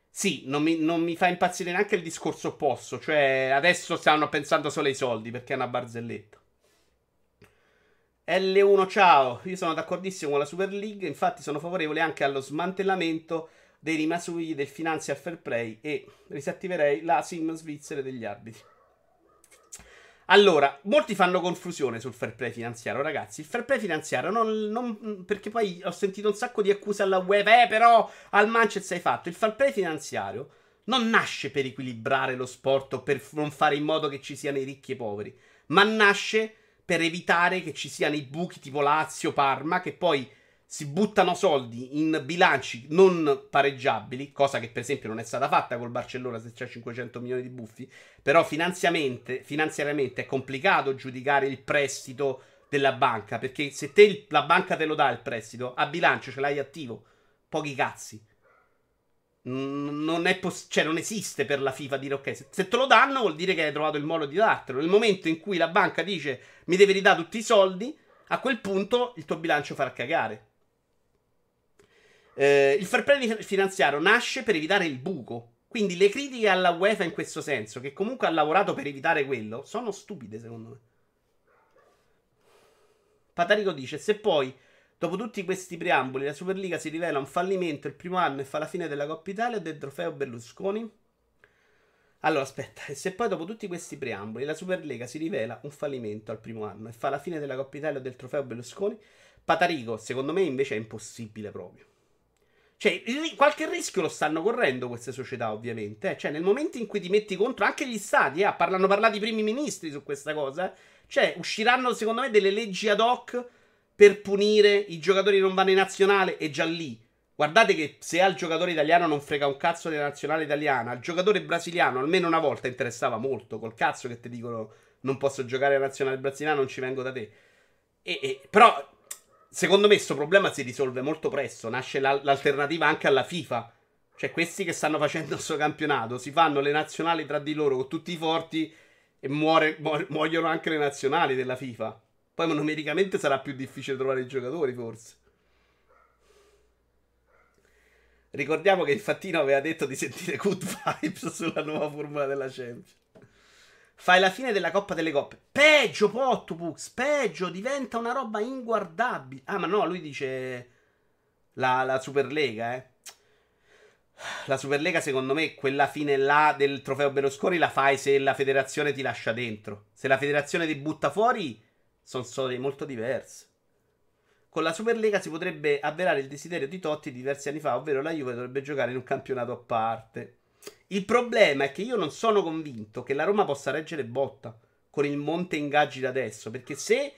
Sì, non mi, non mi, fa impazzire neanche il discorso opposto. Cioè, adesso stanno pensando solo ai soldi perché è una barzelletta. L1, ciao. Io sono d'accordissimo con la Super League. Infatti, sono favorevole anche allo smantellamento dei rimasugli del Financial Fair Play e risattiverei la sim svizzera degli arbitri. Allora, molti fanno confusione sul fair play finanziario, ragazzi. Il fair play finanziario non, non, Perché poi ho sentito un sacco di accuse alla web. Eh, però al Manchester hai fatto. Il fair play finanziario non nasce per equilibrare lo sport o per non fare in modo che ci siano i ricchi e i poveri, ma nasce per evitare che ci siano i buchi tipo Lazio, Parma, che poi si buttano soldi in bilanci non pareggiabili, cosa che per esempio non è stata fatta col Barcellona se c'è 500 milioni di buffi, però finanziariamente è complicato giudicare il prestito della banca, perché se te la banca te lo dà il prestito, a bilancio ce l'hai attivo, pochi cazzi. Non, poss- cioè non esiste per la FIFA dire ok, se te lo danno vuol dire che hai trovato il modo di dartelo. Nel momento in cui la banca dice mi devi ridare tutti i soldi, a quel punto il tuo bilancio farà cagare. Eh, il fair play finanziario nasce per evitare il buco. Quindi le critiche alla UEFA in questo senso, che comunque ha lavorato per evitare quello, sono stupide secondo me. Patarico dice: Se poi, dopo tutti questi preamboli, la Superliga si rivela un fallimento il primo anno e fa la fine della Coppa Italia e del trofeo Berlusconi. Allora, aspetta, e se poi dopo tutti questi preamboli la Superlega si rivela un fallimento al primo anno e fa la fine della Coppa Italia o del trofeo Berlusconi, Patarico, secondo me invece è impossibile proprio. Cioè, qualche rischio lo stanno correndo queste società, ovviamente. Eh. Cioè, nel momento in cui ti metti contro, anche gli stati, eh, hanno parlato i primi ministri su questa cosa. Eh. Cioè, usciranno, secondo me, delle leggi ad hoc per punire i giocatori che non vanno in nazionale e già lì. Guardate che se al giocatore italiano non frega un cazzo della nazionale italiana, al giocatore brasiliano almeno una volta interessava molto. Col cazzo che ti dicono non posso giocare alla nazionale brasiliana, non ci vengo da te. E, e, però Secondo me questo problema si risolve molto presto. Nasce la- l'alternativa anche alla FIFA. Cioè, questi che stanno facendo il suo campionato si fanno le nazionali tra di loro con tutti i forti e muore, muoiono anche le nazionali della FIFA. Poi numericamente sarà più difficile trovare i giocatori, forse. Ricordiamo che il Fattino aveva detto di sentire good vibes sulla nuova formula della Champions. Fai la fine della Coppa delle Coppe. Peggio, Pottupux, peggio, diventa una roba inguardabile. Ah, ma no, lui dice la, la Superlega, eh. La Superlega, secondo me, quella fine là del trofeo Berlusconi la fai se la federazione ti lascia dentro. Se la federazione ti butta fuori, sono storie molto diverse. Con la Superlega si potrebbe avverare il desiderio di Totti diversi anni fa, ovvero la Juve dovrebbe giocare in un campionato a parte. Il problema è che io non sono convinto che la Roma possa reggere botta con il monte ingaggi da adesso, perché se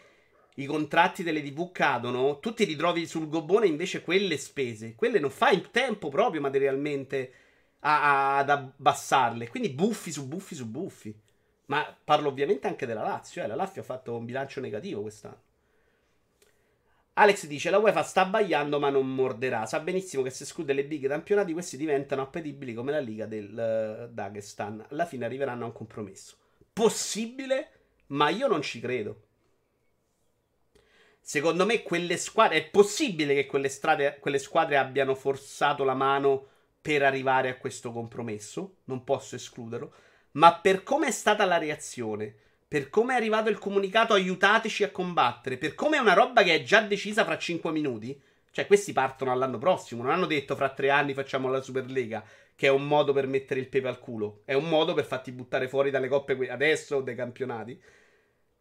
i contratti delle TV cadono, tu ti ritrovi sul gobbone invece quelle spese. Quelle non fai in tempo proprio materialmente a, a, ad abbassarle. Quindi buffi su buffi su buffi. Ma parlo ovviamente anche della Lazio. Eh. La Lazio ha fatto un bilancio negativo quest'anno. Alex dice: La UEFA sta abbagliando, ma non morderà. Sa benissimo che se esclude le big campionati, questi diventano appetibili come la Liga del uh, Dagestan. Alla fine arriveranno a un compromesso. Possibile, ma io non ci credo. Secondo me quelle squadre è possibile che quelle, strade, quelle squadre abbiano forzato la mano per arrivare a questo compromesso, non posso escluderlo, ma per come è stata la reazione, per come è arrivato il comunicato aiutateci a combattere, per come è una roba che è già decisa fra 5 minuti, cioè questi partono all'anno prossimo, non hanno detto fra 3 anni facciamo la Superlega, che è un modo per mettere il pepe al culo, è un modo per farti buttare fuori dalle coppe adesso o dai campionati.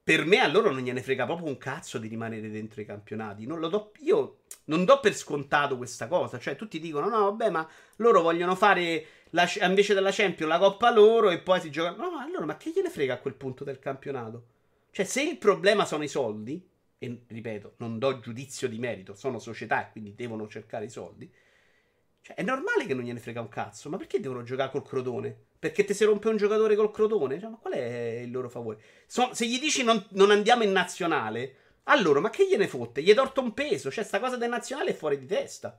Per me a loro non gliene frega proprio un cazzo di rimanere dentro i campionati. Non do, io non do per scontato questa cosa. Cioè, tutti dicono: no, vabbè, ma loro vogliono fare la, invece della Champions la coppa loro e poi si gioca. No, allora, ma che gliene frega a quel punto del campionato? Cioè, se il problema sono i soldi, e ripeto, non do giudizio di merito, sono società e quindi devono cercare i soldi. Cioè, è normale che non gliene frega un cazzo, ma perché devono giocare col crotone? Perché ti si rompe un giocatore col crotone? Cioè, ma qual è il loro favore? So, se gli dici non, non, andiamo in nazionale, allora, ma che gliene fotte? Gli hai torto un peso. Cioè, sta cosa del nazionale è fuori di testa.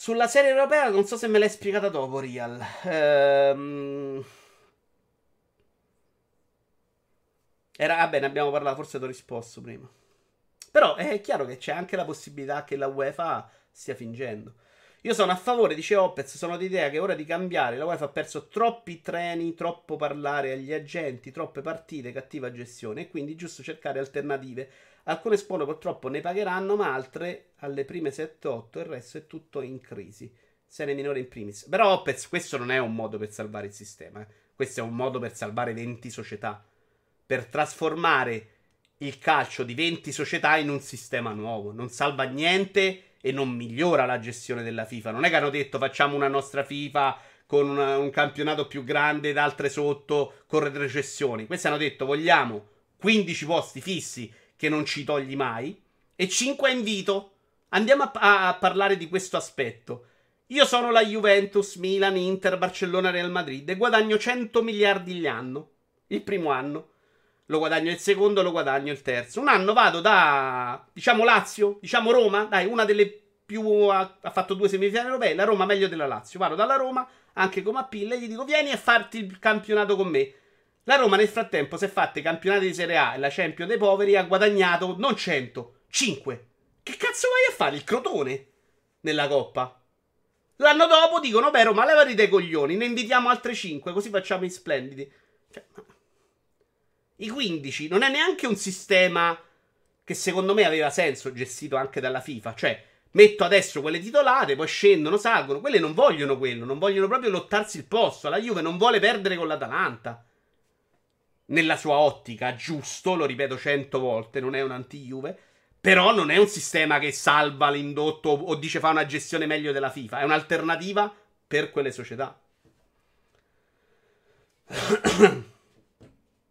Sulla serie europea, non so se me l'hai spiegata dopo, Real. Ehm... Era, vabbè, ne abbiamo parlato, forse ti ho risposto prima. Però è chiaro che c'è anche la possibilità che la UEFA stia fingendo. Io sono a favore, dice Opez, sono d'idea che è ora di cambiare. La UEFA ha perso troppi treni, troppo parlare agli agenti, troppe partite, cattiva gestione. E quindi è giusto cercare alternative. Alcune scuole purtroppo ne pagheranno, ma altre alle prime 7-8 il resto è tutto in crisi. Serie minore in primis. Però Opez, questo non è un modo per salvare il sistema. Eh. Questo è un modo per salvare 20 società. Per trasformare il calcio di 20 società in un sistema nuovo. Non salva niente e non migliora la gestione della FIFA. Non è che hanno detto facciamo una nostra FIFA con una, un campionato più grande ed altre sotto con retrocessioni. Questi hanno detto vogliamo 15 posti fissi che non ci togli mai e 5 a invito. Andiamo a, a, a parlare di questo aspetto. Io sono la Juventus, Milan, Inter, Barcellona, Real Madrid e guadagno 100 miliardi l'anno. Il primo anno. Lo guadagno il secondo, lo guadagno il terzo. Un anno vado da, diciamo, Lazio, diciamo Roma, dai, una delle più... ha, ha fatto due semifinali europee, la Roma meglio della Lazio. Vado dalla Roma, anche come appeal, e gli dico, vieni a farti il campionato con me. La Roma nel frattempo si è fatta i campionati di Serie A e la Champions dei poveri ha guadagnato non 100, 5. Che cazzo vai a fare? Il crotone? Nella coppa. L'anno dopo dicono, beh Roma, levati dei coglioni, ne invitiamo altre 5, così facciamo i splendidi. Cioè, i 15 non è neanche un sistema che secondo me aveva senso gestito anche dalla FIFA. Cioè, metto adesso quelle titolate, poi scendono, salgono. Quelle non vogliono quello, non vogliono proprio lottarsi il posto. La Juve non vuole perdere con l'Atalanta. Nella sua ottica, giusto, lo ripeto cento volte, non è un anti-Juve. Però non è un sistema che salva l'indotto o dice fa una gestione meglio della FIFA. È un'alternativa per quelle società.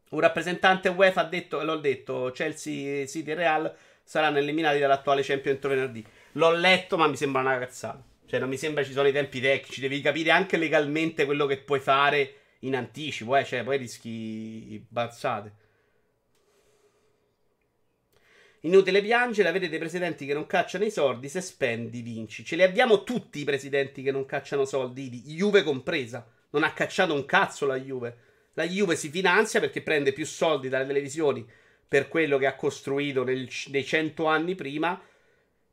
Un rappresentante UEFA ha detto, l'ho detto, Chelsea, City e Real saranno eliminati dall'attuale Champions entro venerdì. L'ho letto, ma mi sembra una cazzata. Cioè, non mi sembra ci sono i tempi tecnici. Devi capire anche legalmente quello che puoi fare in anticipo, eh. Cioè, poi rischi bazzate. Inutile piangere, avete dei presidenti che non cacciano i soldi, se spendi vinci. Ce li abbiamo tutti i presidenti che non cacciano soldi, Juve compresa. Non ha cacciato un cazzo la Juve. La Juve si finanzia perché prende più soldi dalle televisioni per quello che ha costruito nel, nei cento anni prima.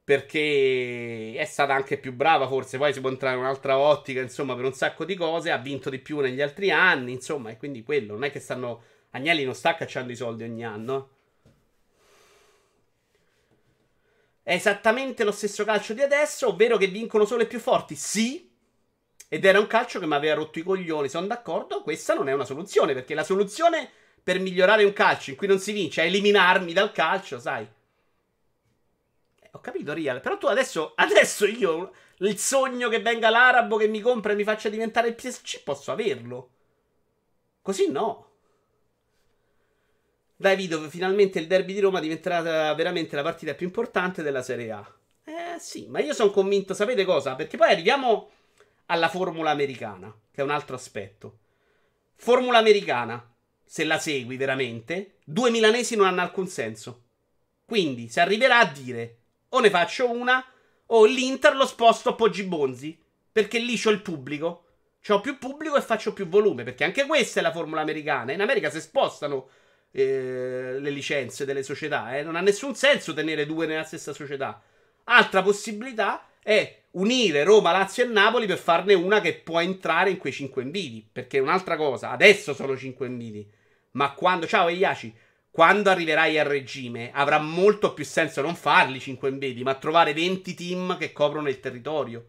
Perché è stata anche più brava, forse. Poi si può entrare in un'altra ottica, insomma, per un sacco di cose. Ha vinto di più negli altri anni, insomma, e quindi quello. Non è che stanno. Agnelli non sta cacciando i soldi ogni anno. È esattamente lo stesso calcio di adesso, ovvero che vincono solo i più forti? Sì. Ed era un calcio che mi aveva rotto i coglioni, sono d'accordo. Questa non è una soluzione, perché la soluzione per migliorare un calcio in cui non si vince è eliminarmi dal calcio, sai. Ho capito, Real. Però tu adesso, adesso io, il sogno che venga l'arabo che mi compra e mi faccia diventare il PSG, posso averlo. Così no. Dai video, finalmente il derby di Roma diventerà veramente la partita più importante della Serie A. Eh sì, ma io sono convinto, sapete cosa? Perché poi arriviamo alla formula americana, che è un altro aspetto. Formula americana, se la segui veramente, due milanesi non hanno alcun senso. Quindi si arriverà a dire o ne faccio una o l'Inter lo sposto a Poggi Bonzi, perché lì c'ho il pubblico. C'ho più pubblico e faccio più volume, perché anche questa è la formula americana. In America si spostano eh, le licenze delle società. Eh. Non ha nessun senso tenere due nella stessa società. Altra possibilità è unire Roma, Lazio e Napoli per farne una che può entrare in quei cinque inviti. Perché è un'altra cosa, adesso sono cinque inviti. Ma quando, ciao Eiaci, quando arriverai al regime avrà molto più senso non farli cinque inviti, ma trovare 20 team che coprono il territorio.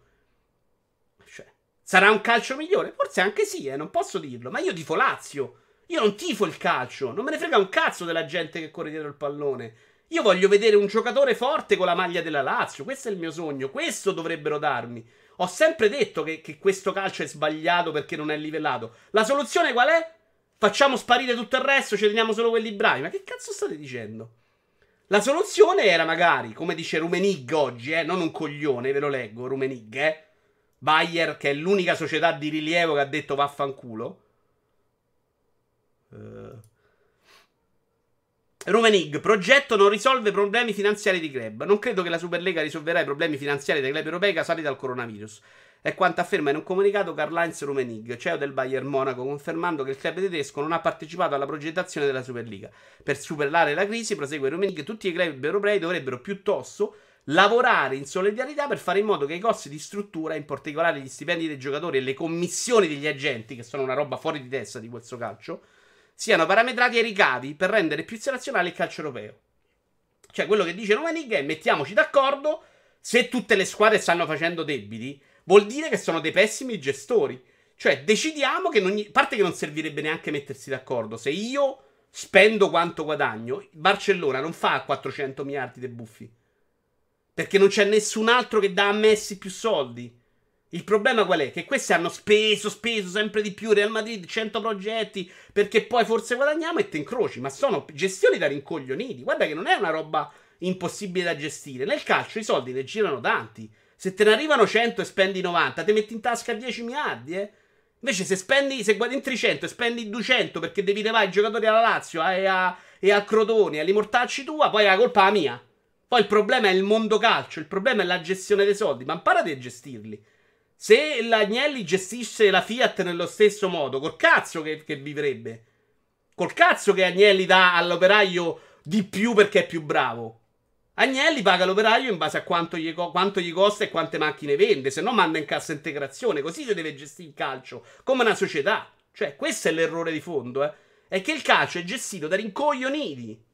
Cioè, sarà un calcio migliore? Forse anche sì, eh, non posso dirlo, ma io tifo Lazio. Io non tifo il calcio, non me ne frega un cazzo della gente che corre dietro il pallone. Io voglio vedere un giocatore forte con la maglia della Lazio, questo è il mio sogno, questo dovrebbero darmi. Ho sempre detto che, che questo calcio è sbagliato perché non è livellato. La soluzione qual è? Facciamo sparire tutto il resto, ci teniamo solo quelli bravi. Ma che cazzo state dicendo? La soluzione era magari, come dice Rumenig oggi, eh, non un coglione, ve lo leggo, Rumenig, eh. Bayer, che è l'unica società di rilievo che ha detto vaffanculo. Uh. Rumenig, progetto non risolve problemi finanziari di club. Non credo che la Superlega risolverà i problemi finanziari dei club europei causati dal coronavirus. È quanto afferma in un comunicato Karl-Heinz Rumenig, CEO del Bayern Monaco, confermando che il club tedesco non ha partecipato alla progettazione della Superliga. Per superare la crisi, prosegue Rumenig, tutti i club europei dovrebbero piuttosto lavorare in solidarietà per fare in modo che i costi di struttura, in particolare gli stipendi dei giocatori e le commissioni degli agenti, che sono una roba fuori di testa di questo calcio, siano parametrati ai ricavi per rendere più selezionale il calcio europeo. Cioè, quello che dice Romanig è mettiamoci d'accordo, se tutte le squadre stanno facendo debiti, vuol dire che sono dei pessimi gestori. Cioè, decidiamo che non... Parte che non servirebbe neanche mettersi d'accordo. Se io spendo quanto guadagno, Barcellona non fa 400 miliardi di buffi. Perché non c'è nessun altro che dà a Messi più soldi. Il problema qual è? Che questi hanno speso, speso sempre di più. Real Madrid 100 progetti perché poi forse guadagniamo e te incroci. Ma sono gestioni da rincoglioniti. Guarda che non è una roba impossibile da gestire. Nel calcio i soldi ne girano tanti. Se te ne arrivano 100 e spendi 90, ti metti in tasca 10 miliardi, eh. Invece se spendi, se guadagni 100 e spendi 200 perché devi levare i giocatori alla Lazio eh, e, a, e a Crotoni, e li mortacci tua, poi è la colpa mia. Poi il problema è il mondo calcio, il problema è la gestione dei soldi, ma imparate a gestirli. Se l'Agnelli gestisse la Fiat nello stesso modo, col cazzo che, che vivrebbe. Col cazzo che Agnelli dà all'operaio di più perché è più bravo. Agnelli paga l'operaio in base a quanto gli, quanto gli, costa e quante macchine vende, se no manda in cassa integrazione, così si deve gestire il calcio, come una società. Cioè, questo è l'errore di fondo, eh. È che il calcio è gestito da rincoglioniti.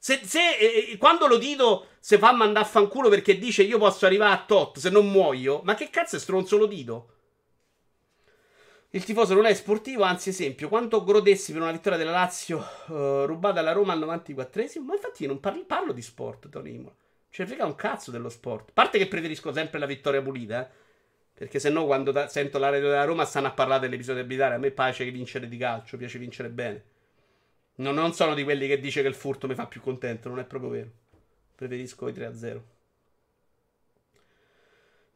Se, se eh, quando lo dito se fa mandare a fanculo perché dice io posso arrivare a tot se non muoio, ma che cazzo è stronzo lo dito? Il tifoso non è sportivo, anzi, esempio, quanto grodessi per una vittoria della Lazio uh, rubata alla Roma al 94esimo? Ma infatti io non parlo, parlo di sport, Tonimo. Cioè, frega un cazzo dello sport. A parte che preferisco sempre la vittoria pulita, eh. Perché se no, quando da- sento la radio della Roma, stanno a parlare dell'episodio abitare. A me piace vincere di calcio, piace vincere bene. No, non sono di quelli che dice che il furto mi fa più contento, non è proprio vero. Preferisco i 3-0.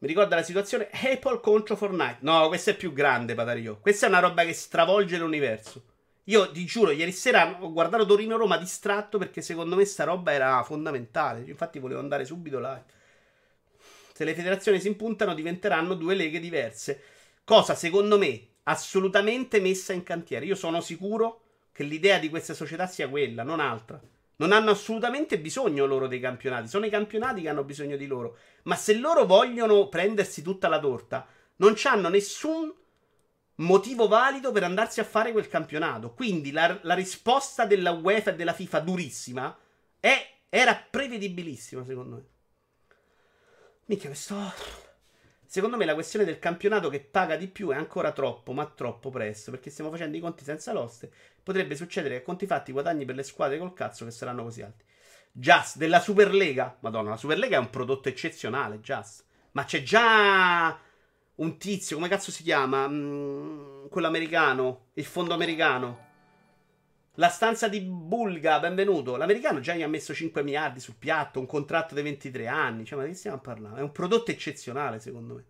Mi ricorda la situazione Apple contro Fortnite. No, questa è più grande, Patario. Questa è una roba che stravolge l'universo. Io ti giuro, ieri sera ho guardato Torino-Roma distratto perché secondo me sta roba era fondamentale. Infatti volevo andare subito là. Se le federazioni si impuntano diventeranno due leghe diverse. Cosa secondo me assolutamente messa in cantiere. Io sono sicuro che l'idea di questa società sia quella, non altra. Non hanno assolutamente bisogno loro dei campionati, sono i campionati che hanno bisogno di loro. Ma se loro vogliono prendersi tutta la torta, non hanno nessun motivo valido per andarsi a fare quel campionato. Quindi la, la risposta della UEFA e della FIFA durissima è, era prevedibilissima, secondo me. Mica, questo. Secondo me la questione del campionato che paga di più è ancora troppo, ma troppo presto, perché stiamo facendo i conti senza l'oste. Potrebbe succedere che a conti fatti guadagni per le squadre col cazzo che saranno così alti. Just della Superlega. Madonna, la Superlega è un prodotto eccezionale, Just. Ma c'è già un tizio, come cazzo si chiama? Mm, quello americano, il fondo americano. La stanza di Bulga, benvenuto. L'americano già gli ha messo 5 miliardi sul piatto, un contratto di 23 anni. Cioè, ma che stiamo a parlare? È un prodotto eccezionale, secondo me.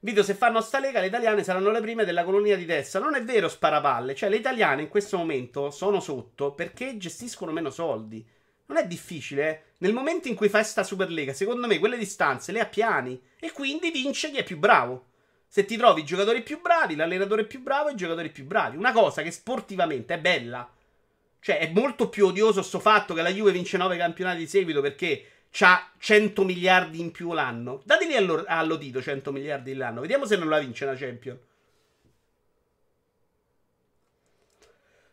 Video, se fanno sta lega, le italiane saranno le prime della colonia di Tessa. Non è vero, sparapalle. Cioè, le italiane in questo momento sono sotto perché gestiscono meno soldi. Non è difficile, eh? Nel momento in cui fai sta Superlega, secondo me quelle distanze le ha piani. E quindi vince chi è più bravo. Se ti trovi i giocatori più bravi, l'allenatore più bravo e i giocatori più bravi. Una cosa che sportivamente è bella. Cioè, è molto più odioso sto fatto che la Juve vince 9 campionati di seguito perché ha 100 miliardi in più l'anno. Dateli allo, allo Tito 100 miliardi l'anno. Vediamo se non la vince la Champion.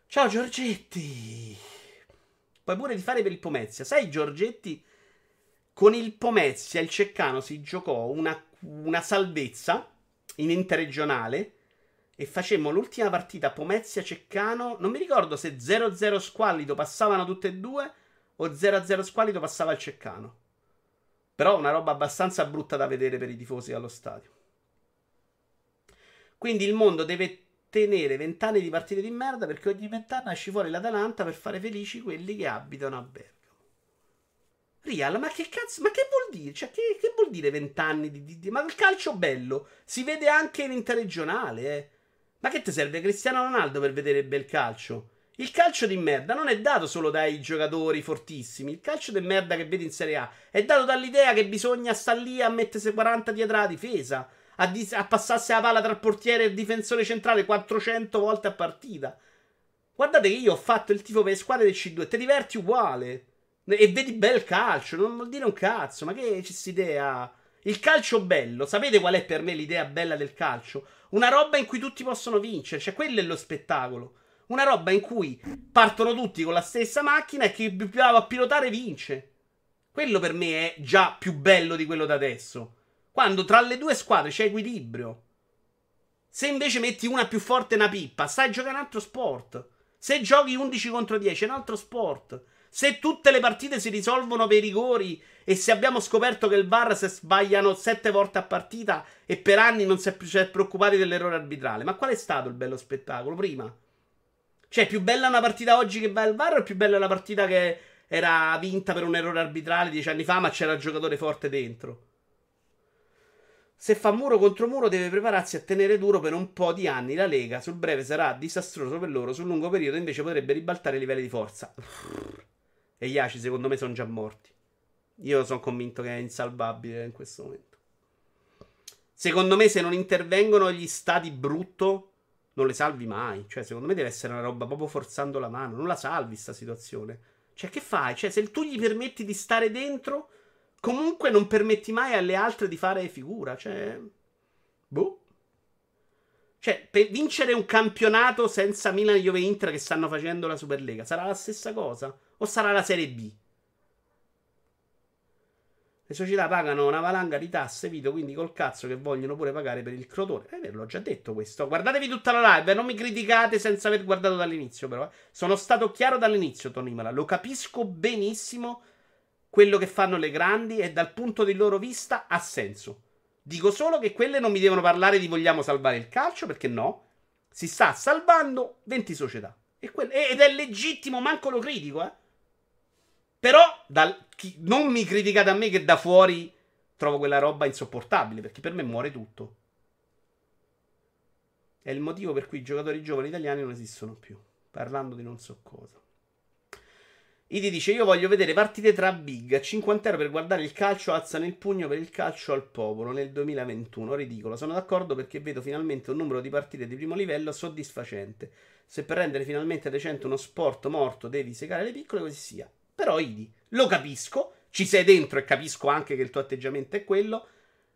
Ciao Giorgetti. Puoi pure di fare per il Pomezia. Sai Giorgetti? Con il Pomezia il Ceccano si giocò una, una salvezza in interregionale e facemmo l'ultima partita Pomezia-Ceccano. Non mi ricordo se 0-0 squallido passavano tutte e due o 0-0 squallido passava il Ceccano. Però una roba abbastanza brutta da vedere per i tifosi allo stadio. Quindi il mondo deve tenere vent'anni di partite di merda perché ogni vent'anni esce fuori l'Atalanta per fare felici quelli che abitano a Bergamo. Real, ma che cazzo, ma che vuol dire? Cioè, che, che vuol dire vent'anni di, di, di, Ma il calcio bello si vede anche in interregionale, eh. Ma che ti serve Cristiano Ronaldo per vedere bel calcio? Il calcio di merda non è dato solo dai giocatori fortissimi. Il calcio di merda che vedi in Serie A è dato dall'idea che bisogna stare lì a mettersi 40 dietro la difesa, a, di- a passarsi la palla tra il portiere e il difensore centrale 400 volte a partita. Guardate che io ho fatto il tifo per le squadre del C2, ti diverti uguale. E vedi bel calcio, non vuol dire un cazzo, ma che c'è idea? Il calcio bello, sapete qual è per me l'idea bella del calcio? Una roba in cui tutti possono vincere, cioè quello è lo spettacolo. Una roba in cui partono tutti con la stessa macchina e chi più bravo a pilotare vince. Quello per me è già più bello di quello da adesso. Quando tra le due squadre c'è equilibrio. Se invece metti una più forte e una pippa, stai giocare un altro sport. Se giochi 11 contro 10 è un altro sport. Se tutte le partite si risolvono per i rigori e se abbiamo scoperto che il VAR se sbagliano sette volte a partita e per anni non si è più preoccupati dell'errore arbitrale, ma qual è stato il bello spettacolo prima? Cioè, più bella una partita oggi che va al VAR o più bella una partita che era vinta per un errore arbitrale dieci anni fa ma c'era il giocatore forte dentro? Se fa muro contro muro deve prepararsi a tenere duro per un po' di anni. La Lega sul breve sarà disastroso per loro, sul lungo periodo invece potrebbe ribaltare i livelli di forza. E gli Aci secondo me sono già morti. Io sono convinto che è insalvabile in questo momento. Secondo me se non intervengono gli stati brutto, non le salvi mai. Cioè, secondo me deve essere una roba proprio forzando la mano. Non la salvi sta situazione. Cioè, che fai? Cioè, se tu gli permetti di stare dentro, comunque non permetti mai alle altre di fare figura. Cioè, boh. Cioè, per vincere un campionato senza Milan, Juve e Inter che stanno facendo la Superlega, sarà la stessa cosa? O sarà la Serie B? Le società pagano una valanga di tasse, video, quindi col cazzo che vogliono pure pagare per il crotone. È vero, l'ho già detto questo. Guardatevi tutta la live, non mi criticate senza aver guardato dall'inizio, però. Eh. Sono stato chiaro dall'inizio, Tony Mala. Lo capisco benissimo quello che fanno le grandi e dal punto di loro vista ha senso. Dico solo che quelle non mi devono parlare di vogliamo salvare il calcio, perché no. Si sta salvando 20 società. Ed è legittimo, manco lo critico, eh. Però dal, chi, non mi criticate a me che da fuori trovo quella roba insopportabile, perché per me muore tutto. È il motivo per cui i giocatori giovani italiani non esistono più. Parlando di non so cosa. Idi dice: Io voglio vedere partite tra big. A 50 euro per guardare il calcio, alzano il pugno per il calcio al popolo nel 2021. Ridicolo. Sono d'accordo perché vedo finalmente un numero di partite di primo livello soddisfacente. Se per rendere finalmente decente uno sport morto devi segare le piccole, così sia. Però, Idi, lo capisco. Ci sei dentro e capisco anche che il tuo atteggiamento è quello.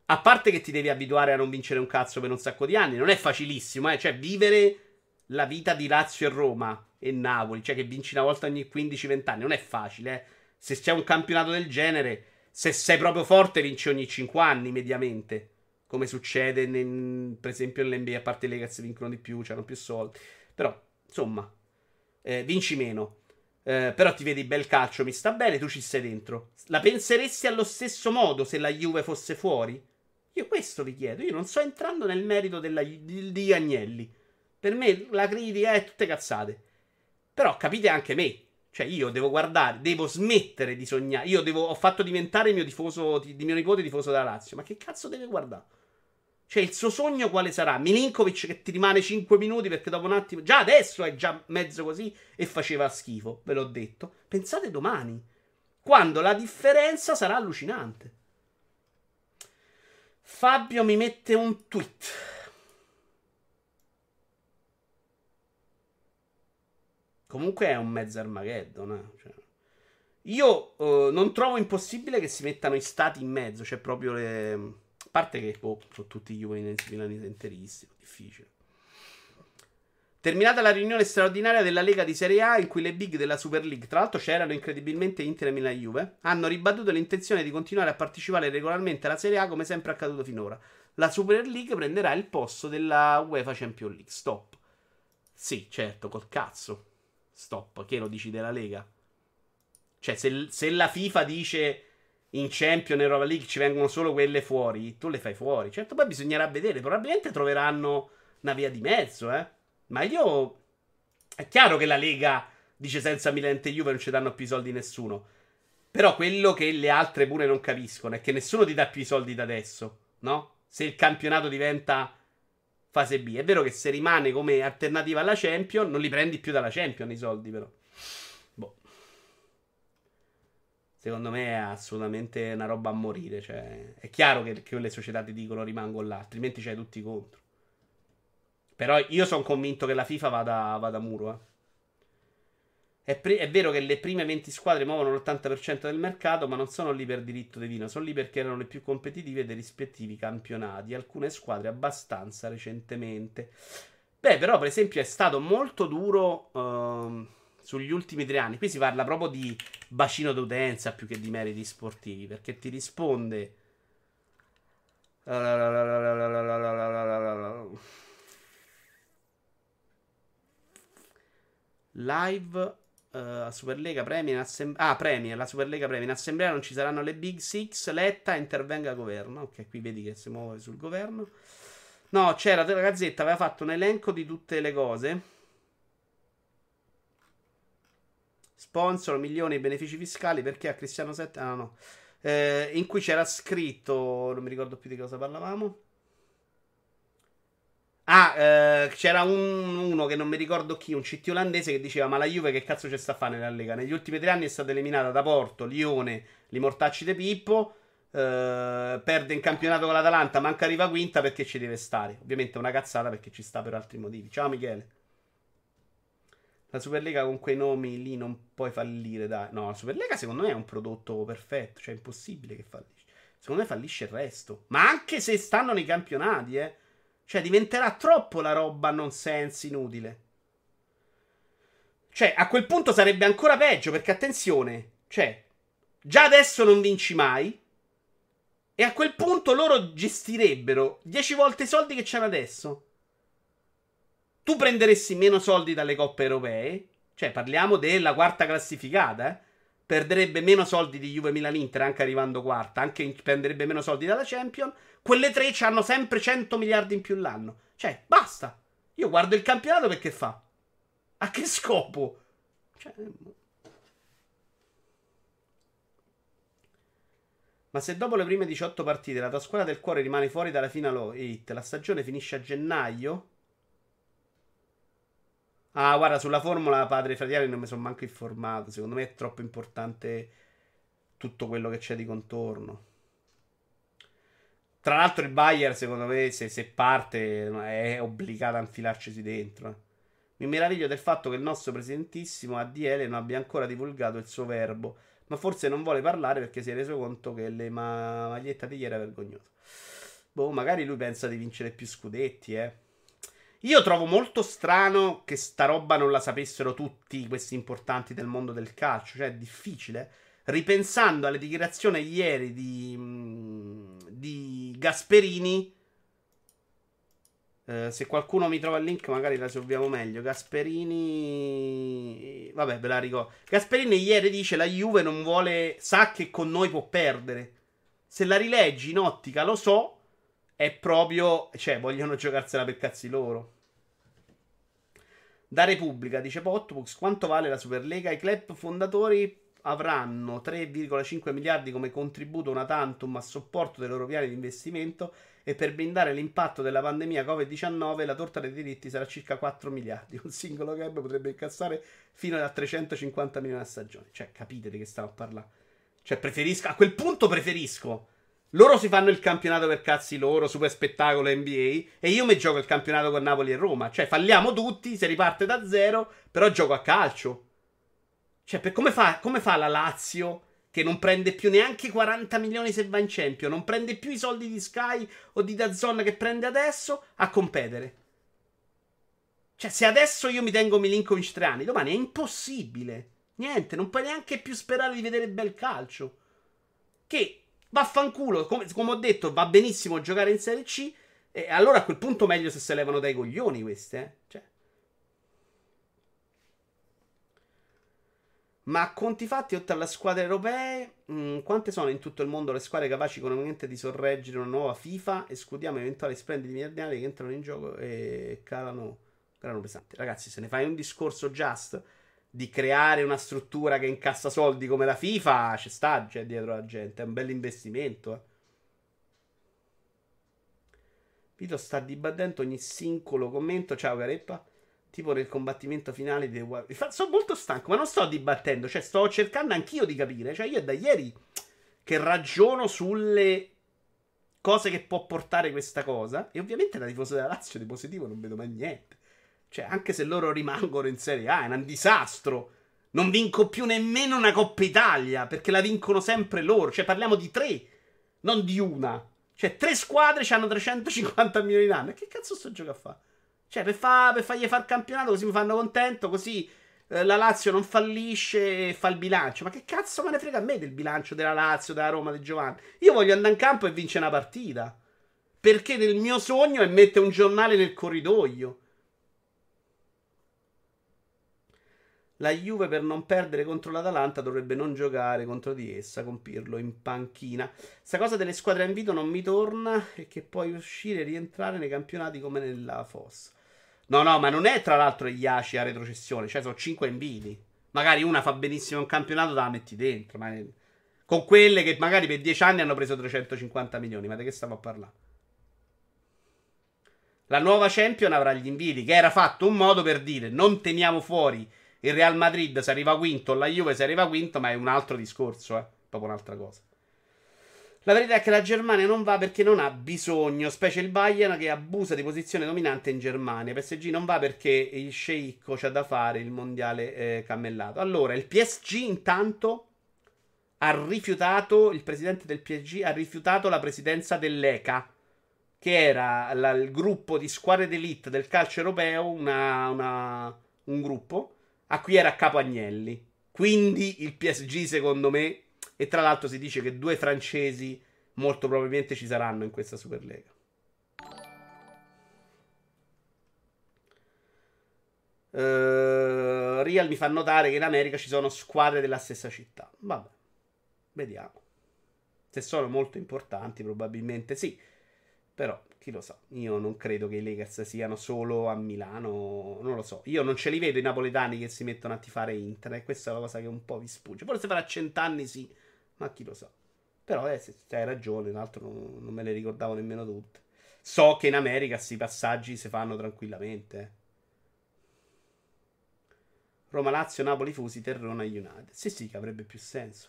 A parte che ti devi abituare a non vincere un cazzo per un sacco di anni. Non è facilissimo, eh. Cioè, vivere la vita di Lazio e Roma e Napoli, cioè che vinci una volta ogni 15-20 anni, non è facile. Eh? Se c'è un campionato del genere, se sei proprio forte, vinci ogni 5 anni mediamente. Come succede, nel, per esempio, nell'NBA, a parte le ragazze vincono di più, hanno più soldi. Però, insomma, eh, vinci meno. Eh, però ti vedi bel calcio, mi sta bene, tu ci sei dentro. La penseresti allo stesso modo se la Juve fosse fuori? Io questo vi chiedo. Io non sto entrando nel merito della, di, di Agnelli. Per me la critica è tutte cazzate. Però capite anche me. Cioè, io devo guardare, devo smettere di sognare. Io devo, ho fatto diventare mio tifoso, di, di mio nipote tifoso della Lazio. Ma che cazzo deve guardare? Cioè, il suo sogno quale sarà? Milinkovic che ti rimane 5 minuti perché dopo un attimo. Già adesso è già mezzo così e faceva schifo, ve l'ho detto. Pensate domani, quando la differenza sarà allucinante. Fabio mi mette un tweet. Comunque è un mezzo Armageddon. Eh? Cioè. Io uh, non trovo impossibile che si mettano i stati in mezzo. Cioè, proprio le. A parte che boh, sono tutti uomini milanesi interisti. Difficile. Terminata la riunione straordinaria della Lega di Serie A, in cui le big della Super League, tra l'altro c'erano incredibilmente Inter e Milan Juve, hanno ribattuto l'intenzione di continuare a partecipare regolarmente alla Serie A come sempre accaduto finora. La Super League prenderà il posto della UEFA Champions League. Stop. Sì, certo, col cazzo. Stop. Che lo dici della Lega? Cioè, se, se la FIFA dice in Champion e Europa League ci vengono solo quelle fuori, tu le fai fuori. Certo, poi bisognerà vedere. Probabilmente troveranno una via di mezzo, eh. Ma io. È chiaro che la Lega dice senza Milan e Juve non ci danno più soldi nessuno. Però quello che le altre pure non capiscono è che nessuno ti dà più i soldi da adesso, no? Se il campionato diventa fase B. È vero che se rimane come alternativa alla Champion, non li prendi più dalla Champion i soldi, però. Boh. Secondo me è assolutamente una roba a morire. Cioè, è chiaro che, che le società ti dicono rimango là, altrimenti c'hai tutti contro. Però io sono convinto che la FIFA vada, vada a muro, eh. È, pre- è, vero che le prime 20 squadre muovono l'80% del mercato, ma non sono lì per diritto divino, sono lì perché erano le più competitive dei rispettivi campionati. Alcune squadre abbastanza recentemente. Beh, però, per esempio, è stato molto duro uh, sugli ultimi tre anni. Qui si parla proprio di bacino d'utenza più che di meriti sportivi, perché ti risponde. Live uh, Superlega Premier, Assem- ah, Premier, la Superlega Premier. In assemblea non ci saranno le Big Six. Letta intervenga governo. Ok, qui vedi che si muove sul governo. No, c'era la Gazzetta, aveva fatto un elenco di tutte le cose. Sponsor, milioni di benefici fiscali perché a Cristiano 7. Ah, no. Eh, in cui c'era scritto. Non mi ricordo più di cosa parlavamo. Ah, eh, c'era un, uno che non mi ricordo chi, un CT olandese che diceva: Ma la Juve che cazzo c'è sta a fare nella Lega? Negli ultimi tre anni è stata eliminata da Porto, Lione, li mortacci de Pippo. Eh, perde in campionato con l'Atalanta, manca arriva quinta perché ci deve stare. Ovviamente è una cazzata perché ci sta per altri motivi. Ciao Michele. La Superlega con quei nomi lì non puoi fallire, dai. No, la Superlega secondo me è un prodotto perfetto, cioè è impossibile che fallisce. Secondo me fallisce il resto. Ma anche se stanno nei campionati, eh. Cioè, diventerà troppo la roba non sense inutile. Cioè, a quel punto sarebbe ancora peggio, perché attenzione, cioè, già adesso non vinci mai. E a quel punto loro gestirebbero 10 volte i soldi che c'hanno adesso. Tu prenderesti meno soldi dalle coppe europee. Cioè, parliamo della quarta classificata, eh perderebbe meno soldi di Juve Milan Inter anche arrivando quarta, anche prenderebbe meno soldi dalla Champion. Quelle tre hanno sempre 100 miliardi in più l'anno. Cioè, basta. Io guardo il campionato perché fa. A che scopo? Cioè, Ma se dopo le prime 18 partite la tua squadra del cuore rimane fuori dalla finale 8, la stagione finisce a gennaio? Ah, guarda, sulla formula padre fratelli non mi sono manco informato. Secondo me è troppo importante tutto quello che c'è di contorno. Tra l'altro il Bayer, secondo me, se, se parte è obbligato a infilarci dentro. Eh. Mi meraviglio del fatto che il nostro presidentissimo ADL non abbia ancora divulgato il suo verbo, ma forse non vuole parlare perché si è reso conto che le ma- maglietta di ieri era vergognosa. Boh, magari lui pensa di vincere più scudetti, eh. Io trovo molto strano che sta roba non la sapessero tutti questi importanti del mondo del calcio, cioè è difficile ripensando alle dichiarazioni ieri di, mm, di Gasperini. Eh, se qualcuno mi trova il link, magari la risolviamo meglio. Gasperini, vabbè, ve la ricordo. Gasperini ieri dice: La Juve non vuole, sa che con noi può perdere. Se la rileggi in ottica, lo so. È proprio, cioè, vogliono giocarsela per cazzi loro. Da Repubblica dice Pottbooks: Quanto vale la Superlega? I club fondatori avranno 3,5 miliardi come contributo una tantum a supporto dei loro piani di investimento e per blindare l'impatto della pandemia Covid-19 la torta dei diritti sarà circa 4 miliardi. Un singolo club potrebbe incassare fino a 350 milioni a stagione. Cioè, capite di che stiamo a parlare? Cioè, preferisco, a quel punto preferisco. Loro si fanno il campionato per cazzi loro, super spettacolo NBA, e io mi gioco il campionato con Napoli e Roma. Cioè, falliamo tutti, si riparte da zero, però gioco a calcio. Cioè, per come, fa, come fa la Lazio che non prende più neanche 40 milioni se va in Champions, non prende più i soldi di Sky o di Dazzon che prende adesso a competere? Cioè, se adesso io mi tengo Milinkovic tre anni, domani è impossibile. Niente, non puoi neanche più sperare di vedere bel calcio. Che vaffanculo, come, come ho detto, va benissimo giocare in Serie C. E allora a quel punto meglio se se levano dai coglioni queste, eh. Cioè. Ma a conti fatti, oltre alle squadre europee, mm, quante sono in tutto il mondo le squadre capaci economicamente di sorreggere una nuova FIFA? Escludiamo eventuali splendidi miliardari che entrano in gioco e calano, calano pesanti. Ragazzi, se ne fai un discorso just di creare una struttura che incassa soldi come la FIFA, ci sta c'è dietro la gente. È un bel investimento. Eh. Vito sta dibattendo ogni singolo commento. Ciao, Careppa tipo nel combattimento finale di Sono molto stanco, ma non sto dibattendo, cioè sto cercando anch'io di capire. Cioè, io è da ieri che ragiono sulle cose che può portare questa cosa. E ovviamente da tifoso della Lazio di positivo non vedo mai niente. Cioè, anche se loro rimangono in Serie A, è un disastro. Non vinco più nemmeno una Coppa Italia, perché la vincono sempre loro. Cioè, parliamo di tre, non di una. Cioè, tre squadre hanno 350 milioni d'anni. Che cazzo sto gioco a fare? Cioè, per, fa, per fargli fare il campionato così mi fanno contento, così eh, la Lazio non fallisce e fa il bilancio. Ma che cazzo me ne frega a me del bilancio della Lazio, della Roma, di Giovanni? Io voglio andare in campo e vincere una partita. Perché nel mio sogno è mettere un giornale nel corridoio. La Juve per non perdere contro l'Atalanta dovrebbe non giocare contro di essa con Pirlo in panchina. Sta cosa delle squadre a invito non mi torna e che puoi uscire e rientrare nei campionati come nella fossa. No, no, ma non è tra l'altro gli Iaci a retrocessione, cioè sono 5 inviti. Magari una fa benissimo un campionato, te la metti dentro. Ma... Con quelle che magari per 10 anni hanno preso 350 milioni. Ma di che stiamo a parlare? La nuova Champion avrà gli inviti, che era fatto un modo per dire non teniamo fuori il Real Madrid se arriva quinto, la Juve se arriva quinto, ma è un altro discorso, eh. Proprio un'altra cosa. La verità è che la Germania non va perché non ha bisogno, specie il Bayern che abusa di posizione dominante in Germania. PSG non va perché il sceicco c'ha da fare il mondiale eh, cammellato. Allora, il PSG intanto ha rifiutato, il presidente del PSG ha rifiutato la presidenza dell'ECA, che era la, il gruppo di squadre d'elite del calcio europeo, una, una, un gruppo a cui era capo Agnelli. Quindi il PSG, secondo me, e tra l'altro si dice che due francesi molto probabilmente ci saranno in questa Superlega. Uh, Real mi fa notare che in America ci sono squadre della stessa città. Vabbè, vediamo. Se sono molto importanti, probabilmente sì. Però chi lo sa, io non credo che i Lakers siano solo a Milano, non lo so. Io non ce li vedo i napoletani che si mettono a tifare Inter, e questa è la cosa che un po' vi sfugge. Forse farà cent'anni sì, ma chi lo sa. Però eh, hai ragione, l'altro non, non, me le ricordavo nemmeno tutte. So che in America questi passaggi si fanno tranquillamente. Roma, Lazio, Napoli, Fusi, Terrona, United. Sì, sì, che avrebbe più senso.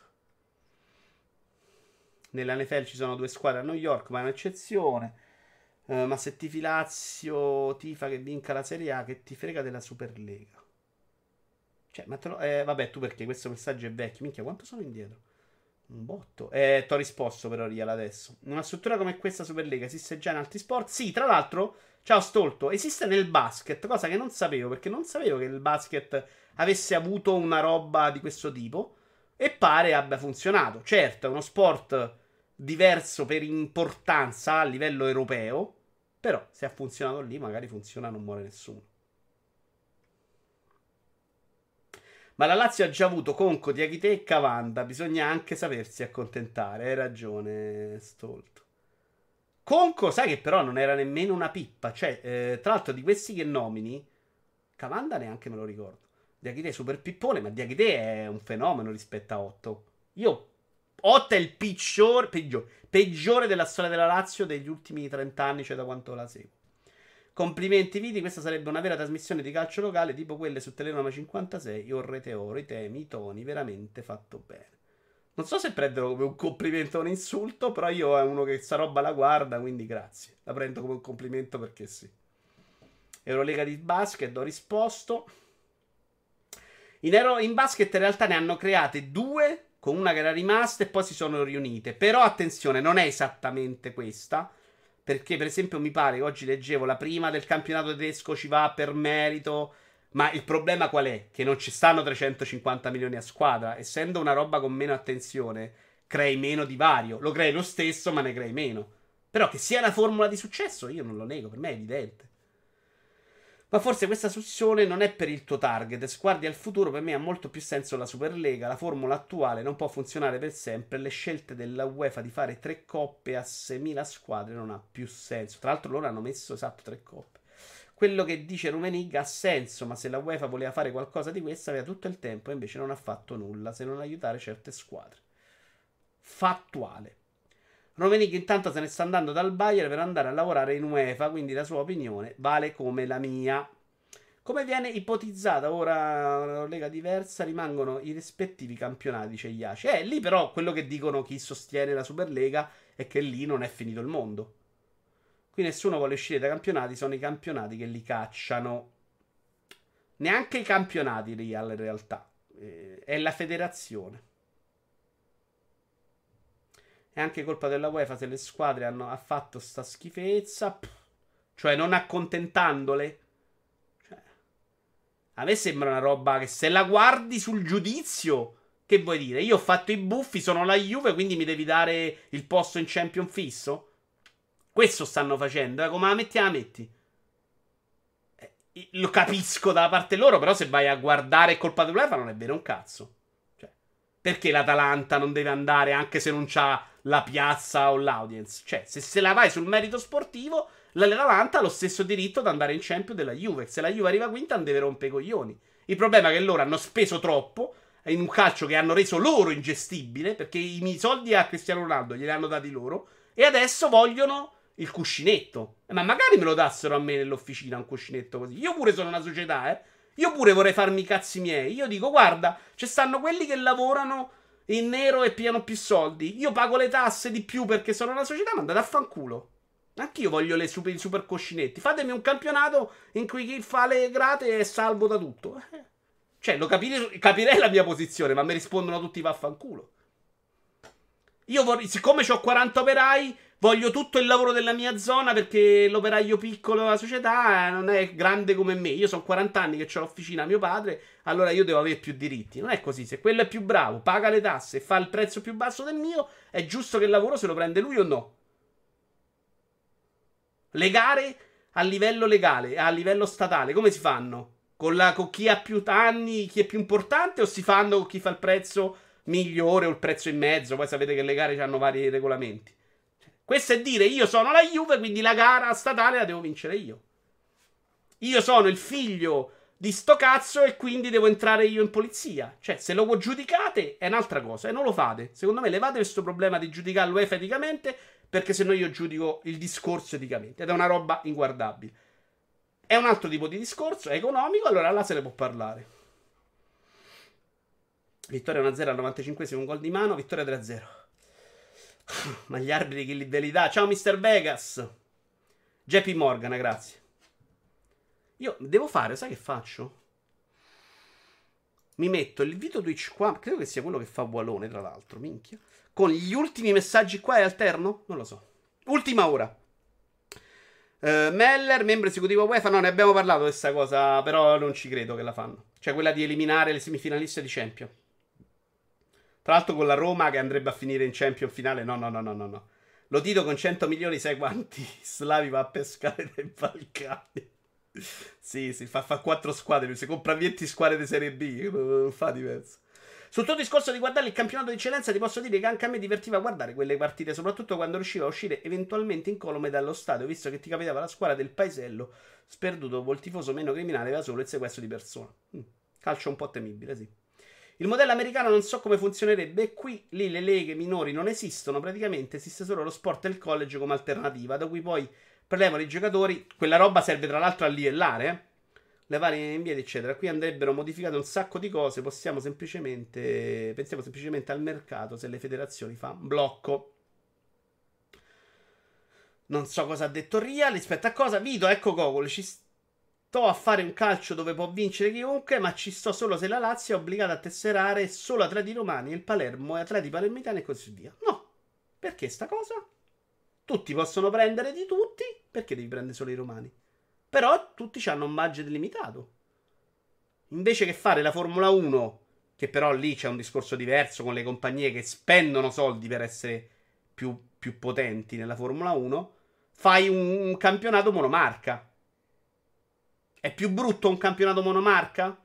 Nella NFL ci sono due squadre a New York, ma è un'eccezione. Uh, ma se tifi Lazio, tifa che vinca la Serie A, che ti frega della Superlega. Cioè, ma te lo... Eh, vabbè, tu perché questo messaggio è vecchio. Minchia, quanto sono indietro? Un botto. Eh, ti ho risposto però, Rial, adesso. Una struttura come questa Superlega esiste già in altri sport? Sì, tra l'altro, ciao Stolto, esiste nel basket, cosa che non sapevo, perché non sapevo che il basket avesse avuto una roba di questo tipo. E pare abbia funzionato. Certo, è uno sport diverso per importanza a livello europeo. Però se ha funzionato lì, magari funziona, non muore nessuno. Ma la Lazio ha già avuto Conco, Diachite e Cavanda. Bisogna anche sapersi accontentare. Hai ragione, Stolto. Conco, sai che però non era nemmeno una pippa. Cioè, eh, tra l'altro, di questi che nomini, Cavanda neanche me lo ricordo. Diachite è super pippone, ma Diachite è un fenomeno rispetto a Otto. Io 8 è il peggiore, peggiore, peggiore della storia della Lazio degli ultimi 30 anni, cioè da quanto la seguo. Complimenti Viti, questa sarebbe una vera trasmissione di calcio locale tipo quelle su Telenoma 56 o Rete Oro, i temi, i toni, veramente fatto bene. Non so se prenderlo come un complimento o un insulto, però io è uno che sta roba la guarda, quindi grazie. La prendo come un complimento perché sì. Eurolega di basket, ho risposto. In, Euro, in basket in realtà ne hanno create due con una che era rimasta e poi si sono riunite. Però attenzione, non è esattamente questa. Perché, per esempio, mi pare che oggi leggevo la prima del campionato tedesco ci va per merito. Ma il problema qual è? Che non ci stanno 350 milioni a squadra. Essendo una roba con meno attenzione, crei meno divario. Lo crei lo stesso, ma ne crei meno. Però che sia una formula di successo, io non lo nego, per me è evidente. Ma forse questa soluzione non è per il tuo target. Se guardi al futuro, per me ha molto più senso la Superlega. La formula attuale non può funzionare per sempre. Le scelte della UEFA di fare tre coppe a 6.000 squadre non ha più senso. Tra l'altro, loro hanno messo esatto tre coppe. Quello che dice Rumenig ha senso, ma se la UEFA voleva fare qualcosa di questo, aveva tutto il tempo e invece non ha fatto nulla se non aiutare certe squadre. Fattuale. Romenig intanto se ne sta andando dal Bayern per andare a lavorare in UEFA, quindi la sua opinione vale come la mia. Come viene ipotizzata ora una lega diversa, rimangono i rispettivi campionati, dice Iaci. Eh, lì però quello che dicono chi sostiene la Superlega è che lì non è finito il mondo. Qui nessuno vuole uscire dai campionati, sono i campionati che li cacciano. Neanche i campionati Real in realtà. Eh, è la federazione. È anche colpa della UEFA se le squadre hanno ha fatto sta schifezza. Pff, cioè, non accontentandole. Cioè, a me sembra una roba che se la guardi sul giudizio. Che vuoi dire? Io ho fatto i buffi, sono la Juve, quindi mi devi dare il posto in champion fisso? Questo stanno facendo, eh? come la metti la metti? Eh, lo capisco da parte loro, però se vai a guardare colpa dell'UEFA non è vero un cazzo. Cioè, perché l'Atalanta non deve andare anche se non c'ha la piazza o l'audience. Cioè, se, se la vai sul merito sportivo, la Levante ha lo stesso diritto ad andare in Champions della Juve. Se la Juve arriva quinta, non deve rompere i coglioni. Il problema è che loro hanno speso troppo in un calcio che hanno reso loro ingestibile, perché i soldi a Cristiano Ronaldo glieli hanno dati loro, e adesso vogliono il cuscinetto. Eh, ma magari me lo dassero a me nell'officina un cuscinetto così. Io pure sono una società, eh. Io pure vorrei farmi i cazzi miei. Io dico, guarda, ci stanno quelli che lavorano in nero e piano più soldi. Io pago le tasse di più perché sono una società, ma andate a fanculo. Anch'io voglio le super, i super coscinetti. Fatemi un campionato in cui chi fa le grate è salvo da tutto. Eh. Cioè, lo capire, capirei la mia posizione, ma mi rispondono tutti vaffanculo. Io vorrei, siccome ho 40 operai, voglio tutto il lavoro della mia zona perché l'operaio piccolo della società non è grande come me. Io sono 40 anni che ho l'officina a mio padre, allora io devo avere più diritti. Non è così. Se quello è più bravo, paga le tasse e fa il prezzo più basso del mio, è giusto che il lavoro se lo prende lui o no? Le gare a livello legale, a livello statale, come si fanno? Con, la, con chi ha più anni, chi è più importante o si fanno con chi fa il prezzo migliore o il prezzo in mezzo. Poi sapete che le gare hanno vari regolamenti. Questo è dire io sono la Juve, quindi la gara statale la devo vincere io. Io sono il figlio di sto cazzo e quindi devo entrare io in polizia. Cioè, se lo giudicate è un'altra cosa e non lo fate. Secondo me levate questo problema di giudicare l'UEFA eticamente perché se no io giudico il discorso eticamente ed è una roba inguardabile. È un altro tipo di discorso, è economico, allora là se ne può parlare. Vittoria 1-0 al 95 un gol di mano. Vittoria 3-0. Ma gli arbitri che li? Ciao Mr. Vegas. JP Morgan, grazie. Io devo fare, sai che faccio? Mi metto il video Twitch qua. Credo che sia quello che fa Walone, tra l'altro. Minchia. Con gli ultimi messaggi qua e alterno? Non lo so. Ultima ora. Uh, Meller, membro esecutivo UEFA. No, ne abbiamo parlato di questa cosa. Però non ci credo che la fanno. Cioè quella di eliminare le semifinaliste di Champion. Tra l'altro con la Roma che andrebbe a finire in Champion finale. No, no, no, no, no. no. Lo Tito con 100 milioni, sai quanti slavi va a pescare dai Balcani? sì, sì, fa, fa 4 squadre. Se compra 20 squadre di Serie B, non fa diverso. Sul tuo discorso di guardare il campionato di eccellenza, ti posso dire che anche a me divertiva guardare quelle partite, soprattutto quando riusciva a uscire eventualmente incolume dallo stadio, visto che ti capitava la squadra del paesello sperduto col tifoso meno criminale aveva solo il sequestro di persona. Mm. Calcio un po' temibile, sì. Il modello americano non so come funzionerebbe. Qui lì le leghe minori non esistono. Praticamente esiste solo lo sport e il college come alternativa, da cui poi prelevano i giocatori. Quella roba serve tra l'altro a livellare, eh? Levare in piedi, eccetera. Qui andrebbero modificate un sacco di cose. Possiamo semplicemente. Pensiamo semplicemente al mercato se le federazioni fanno blocco. Non so cosa ha detto Ria rispetto a cosa. Vito, ecco Gogol. Ci sto a fare un calcio dove può vincere chiunque, ma ci sto solo se la Lazio è obbligata a tesserare solo atleti romani, il Palermo e atleti palermitani e così via. No, perché sta cosa? Tutti possono prendere di tutti, perché devi prendere solo i romani? Però tutti hanno un budget limitato. Invece che fare la Formula 1, che però lì c'è un discorso diverso con le compagnie che spendono soldi per essere più, più potenti nella Formula 1, fai un, un campionato monomarca è più brutto un campionato monomarca?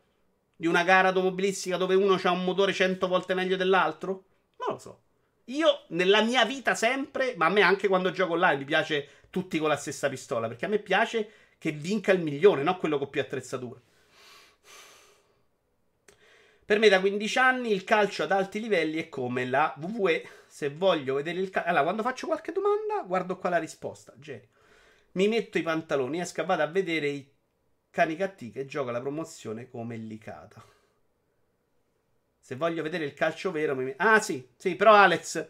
Di una gara automobilistica dove uno ha un motore 100 volte meglio dell'altro? Non lo so. Io nella mia vita sempre, ma a me anche quando gioco online mi piace tutti con la stessa pistola, perché a me piace che vinca il migliore, non quello con più attrezzature. Per me da 15 anni il calcio ad alti livelli è come la WWE. Se voglio vedere il calcio... Allora, quando faccio qualche domanda, guardo qua la risposta. Genio. Mi metto i pantaloni, esco vado a vedere i Canicatti che gioca la promozione come Licata. Se voglio vedere il calcio vero, mi... ah sì, sì, però Alex,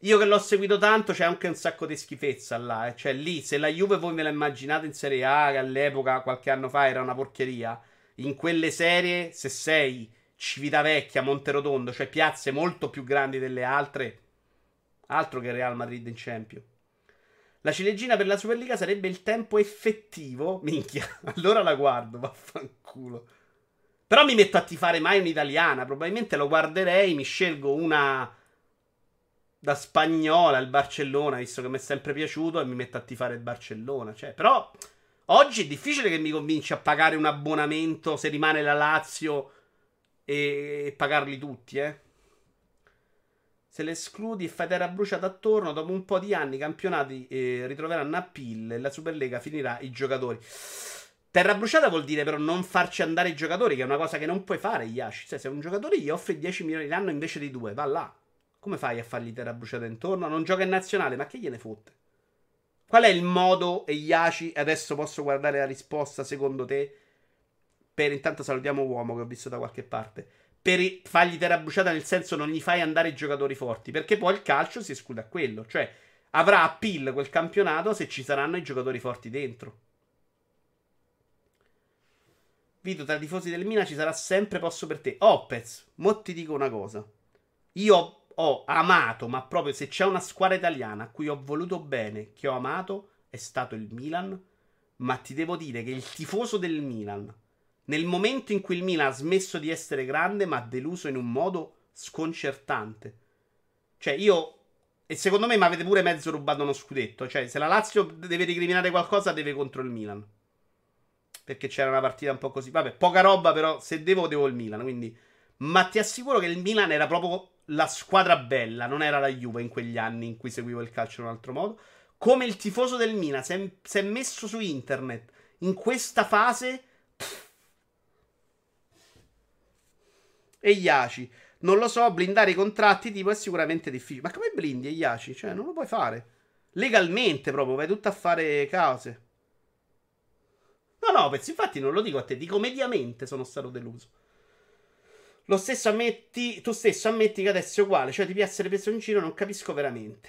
io che l'ho seguito tanto, c'è anche un sacco di schifezza là. Eh. Cioè, lì, se la Juve voi me la immaginate in Serie A, che all'epoca, qualche anno fa, era una porcheria, in quelle serie, se sei Civitavecchia, Monterotondo, cioè piazze molto più grandi delle altre, altro che Real Madrid in Champions. La ciliegina per la Superliga sarebbe il tempo effettivo. Minchia, allora la guardo, vaffanculo. Però mi metto a tifare mai un'italiana. Probabilmente lo guarderei, mi scelgo una da spagnola, il Barcellona, visto che mi è sempre piaciuto, e mi metto a tifare il Barcellona. Cioè, però oggi è difficile che mi convinci a pagare un abbonamento se rimane la Lazio e pagarli tutti, eh. Se le escludi e fai terra bruciata attorno, dopo un po' di anni i campionati eh, ritroveranno a pille e la Superlega finirà i giocatori. Terra bruciata vuol dire però non farci andare i giocatori, che è una cosa che non puoi fare, Yashi. Cioè, se un giocatore gli offri 10 milioni l'anno invece di 2, va là. Come fai a fargli terra bruciata intorno? Non gioca in nazionale, ma che gliene fotte? Qual è il modo, e Yashi, adesso posso guardare la risposta secondo te? Per intanto salutiamo uomo che ho visto da qualche parte per fargli terra bruciata nel senso non gli fai andare i giocatori forti, perché poi il calcio si esclude a quello, cioè avrà appeal quel campionato se ci saranno i giocatori forti dentro. Vito, tra i tifosi del Mina ci sarà sempre posto per te. Opez, mo ti dico una cosa. Io ho amato, ma proprio se c'è una squadra italiana a cui ho voluto bene, che ho amato, è stato il Milan. Ma ti devo dire che il tifoso del Milan nel momento in cui il Milan ha smesso di essere grande, ma ha deluso in un modo sconcertante. Cioè, io. E secondo me mi avete pure mezzo rubato uno scudetto. Cioè, se la Lazio deve recriminare qualcosa, deve contro il Milan. Perché c'era una partita un po' così. Vabbè, poca roba, però se devo, devo il Milan. Quindi. Ma ti assicuro che il Milan era proprio la squadra bella, non era la Juve in quegli anni in cui seguivo il calcio in un altro modo. Come il tifoso del Milan si è, si è messo su internet in questa fase. E Iaci. Non lo so, blindare i contratti tipo è sicuramente difficile. Ma come blindi Iaci? Cioè, non lo puoi fare. Legalmente proprio, vai tutto a fare cose. No, no, pensi, infatti non lo dico a te, dico mediamente sono stato deluso. Lo stesso ammetti, tu stesso ammetti che adesso è uguale, cioè devi essere preso in giro, non capisco veramente.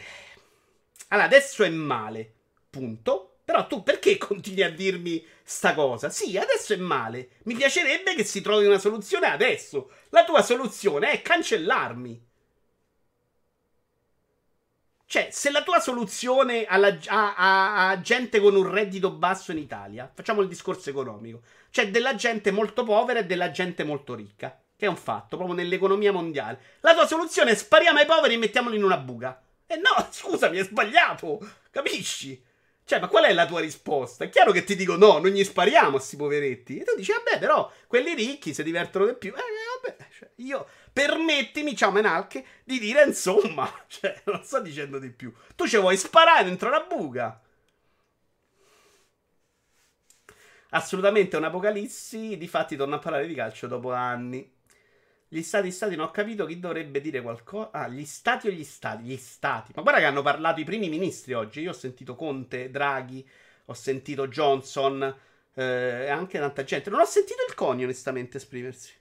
Allora, adesso è male, punto. Però tu perché continui a dirmi sta cosa? Sì, adesso è male. Mi piacerebbe che si trovi una soluzione adesso. La tua soluzione è cancellarmi. Cioè, se la tua soluzione alla, a, a, a, gente con un reddito basso in Italia, facciamo il discorso economico, c'è della gente molto povera e della gente molto ricca, che è un fatto, proprio nell'economia mondiale. La tua soluzione è spariamo ai poveri e mettiamoli in una buca. E eh no, scusami, è sbagliato, capisci? Cioè, ma qual è la tua risposta? È chiaro che ti dico no, non gli spariamo a questi poveretti. E tu dici, vabbè, però quelli ricchi si divertono di più. Eh, vabbè, cioè, io permettimi, ciao Menalche, di dire insomma, cioè, non sto dicendo di più. Tu ci vuoi sparare dentro la buca? Assolutamente un'apocalissi, difatti torno a parlare di calcio dopo anni. Gli stati, stati, non ho capito chi dovrebbe dire qualcosa. Ah, gli stati o gli stati? Gli stati. Ma guarda che hanno parlato i primi ministri oggi. Io ho sentito Conte, Draghi, ho sentito Johnson eh, e anche tanta gente. Non ho sentito il Coni onestamente esprimersi.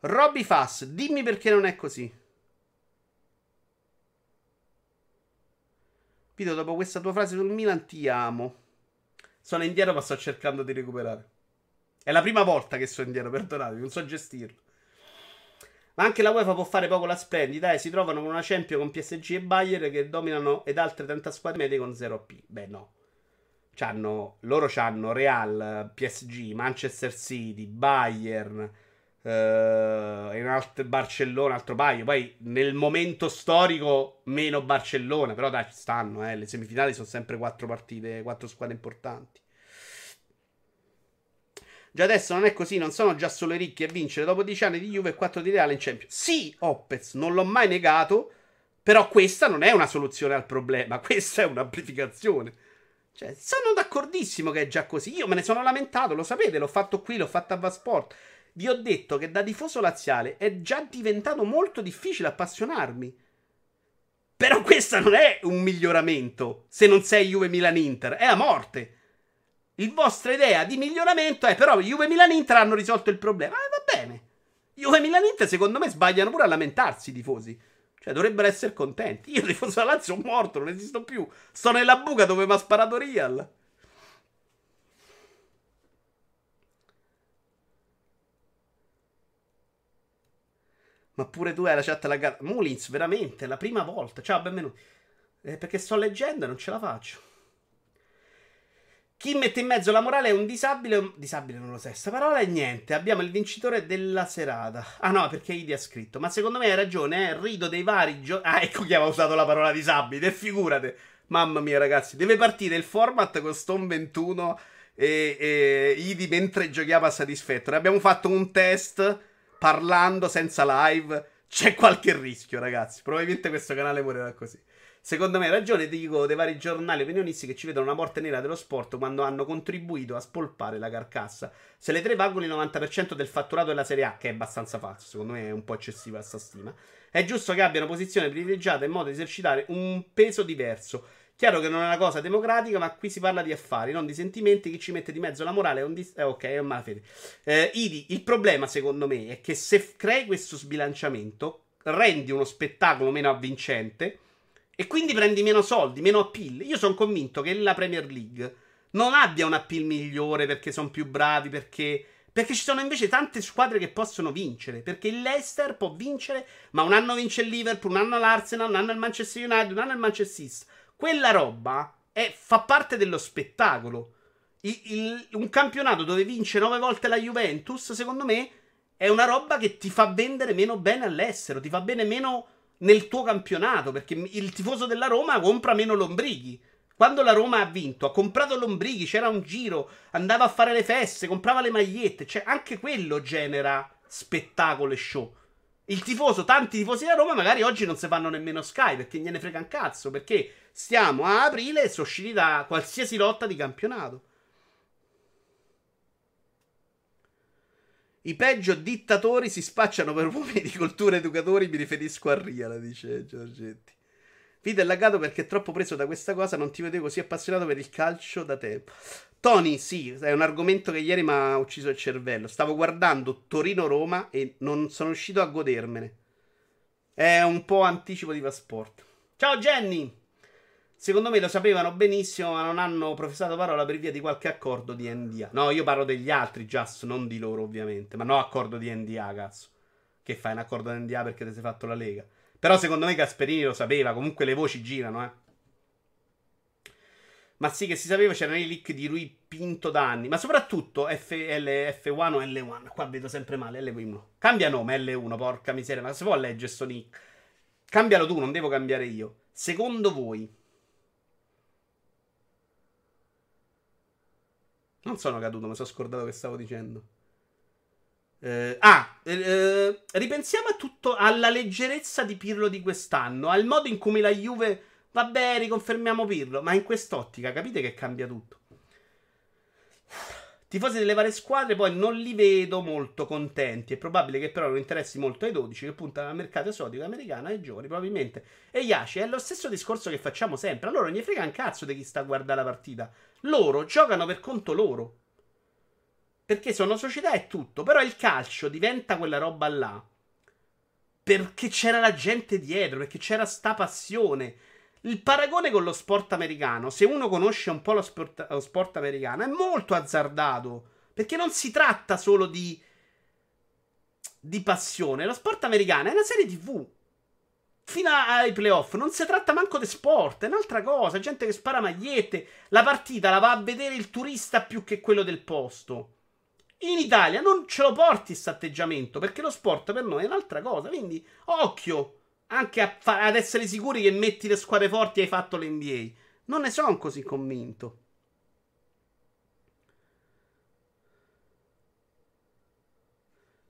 Robby Fass, dimmi perché non è così. Pito, dopo questa tua frase sul Milan ti amo. Sono indietro ma sto cercando di recuperare. È la prima volta che sono indietro, perdonatemi, non so gestirlo. Ma anche la UEFA può fare poco la splendida e eh, si trovano con una Champions con PSG e Bayern che dominano ed altre 30 squadre medie con 0 P. Beh, no. C'hanno, loro hanno Real, PSG, Manchester City, Bayern, Uh, in alt- Barcellona, altro paio. Poi nel momento storico meno Barcellona, però dai, stanno. Eh. Le semifinali sono sempre quattro partite, quattro squadre importanti. Già adesso non è così, non sono già solo ricchi a vincere. Dopo dieci anni di Juve e 4 di Reale in Champions. Sì, Opez, non l'ho mai negato. Però questa non è una soluzione al problema, questa è un'amplificazione. Cioè, sono d'accordissimo che è già così. Io me ne sono lamentato, lo sapete, l'ho fatto qui, l'ho fatto a Vasport. Vi ho detto che da tifoso laziale è già diventato molto difficile appassionarmi. Però questo non è un miglioramento se non sei Juve Milan Inter, è a morte. Il vostra idea di miglioramento è però Juve Milan Inter hanno risolto il problema. Ah, va bene. Juve Milan Inter secondo me sbagliano pure a lamentarsi i tifosi. Cioè dovrebbero essere contenti. Io tifoso da Lazio ho morto, non esisto più. Sto nella buca dove mi ha sparato Real. Ma pure tu hai la chat alla gara. Mulins, veramente, la prima volta. Ciao, benvenuti. Eh, perché sto leggendo e non ce la faccio. Chi mette in mezzo la morale è un disabile. Un... Disabile non lo sai. Sta parola è niente. Abbiamo il vincitore della serata. Ah no, perché Idi ha scritto. Ma secondo me hai ragione, eh. Rido dei vari giochi. Ah, ecco chi aveva usato la parola disabile. Figurate. Mamma mia, ragazzi. Deve partire il format con Stone 21 e, e Idi mentre giochiamo a Satisfactory. Abbiamo fatto un test parlando senza live, c'è qualche rischio, ragazzi. Probabilmente questo canale morirà così. Secondo me, ragione dico dei vari giornali opinionisti che ci vedono una morte nera dello sport quando hanno contribuito a spolpare la carcassa. Se le tre valgono il 90% del fatturato della Serie A, che è abbastanza falso, secondo me è un po' eccessiva questa stima, è giusto che abbiano posizione privilegiata in modo di esercitare un peso diverso Chiaro che non è una cosa democratica, ma qui si parla di affari, non di sentimenti. Chi ci mette di mezzo la morale è un dis- eh, ok, è un malafede. Eh, Idi, il problema secondo me è che se crei questo sbilanciamento, rendi uno spettacolo meno avvincente e quindi prendi meno soldi, meno appeal. Io sono convinto che la Premier League non abbia un appeal migliore perché sono più bravi, perché... Perché ci sono invece tante squadre che possono vincere. Perché il Leicester può vincere, ma un anno vince il Liverpool, un anno l'Arsenal, un anno il Manchester United, un anno il Manchester City. Quella roba è, fa parte dello spettacolo. Il, il, un campionato dove vince nove volte la Juventus, secondo me, è una roba che ti fa vendere meno bene all'estero, ti fa bene meno nel tuo campionato, perché il tifoso della Roma compra meno lombrighi. Quando la Roma ha vinto, ha comprato lombrighi, c'era un giro, andava a fare le feste, comprava le magliette, cioè anche quello genera spettacolo e show. Il tifoso, tanti tifosi da Roma magari oggi non si fanno nemmeno Sky perché gliene frega un cazzo, perché stiamo a aprile e sono usciti da qualsiasi lotta di campionato. I peggio dittatori si spacciano per uomini di cultura educatori, mi riferisco a Riala, dice Giorgetti. Vito è laggato perché è troppo preso da questa cosa. Non ti vedevo così appassionato per il calcio da tempo. Tony, sì, è un argomento che ieri mi ha ucciso il cervello. Stavo guardando Torino-Roma e non sono riuscito a godermene. È un po' anticipo di passport. Ciao Jenny! Secondo me lo sapevano benissimo, ma non hanno professato parola per via di qualche accordo di NDA. No, io parlo degli altri, Just, non di loro, ovviamente. Ma no, accordo di NDA, cazzo. Che fai un accordo di NDA perché ti sei fatto la Lega? Però secondo me Gasperini lo sapeva. Comunque le voci girano, eh. Ma sì, che si sapeva, c'erano i leak di lui Pinto da anni. Ma soprattutto FL, F1 o L1. Qua vedo sempre male, L1. Cambia nome, L1, porca miseria. Ma si può leggere sto nick? Cambialo tu, non devo cambiare io. Secondo voi... Non sono caduto, mi sono scordato che stavo dicendo. Eh, ah, eh, ripensiamo a tutto, alla leggerezza di Pirlo di quest'anno, al modo in cui la Juve Vabbè, riconfermiamo Pirlo. Ma in quest'ottica, capite che cambia tutto. Tifosi delle varie squadre poi non li vedo molto contenti. È probabile che però non interessi molto ai 12 che puntano al mercato esotico americano ai giovani, probabilmente. E Yashi è lo stesso discorso che facciamo sempre. Allora non gli frega un cazzo di chi sta a guardare la partita. Loro giocano per conto loro. Perché sono società e tutto. Però il calcio diventa quella roba là. Perché c'era la gente dietro, perché c'era sta passione il paragone con lo sport americano, se uno conosce un po' lo sport, lo sport americano, è molto azzardato. Perché non si tratta solo di, di passione. Lo sport americano è una serie TV. Fino ai playoff non si tratta manco di sport, è un'altra cosa. Gente che spara magliette. La partita la va a vedere il turista più che quello del posto. In Italia non ce lo porti questo atteggiamento perché lo sport per noi è un'altra cosa. Quindi, occhio anche a fa- ad essere sicuri che metti le squadre forti hai fatto l'NBA. Non ne sono così convinto.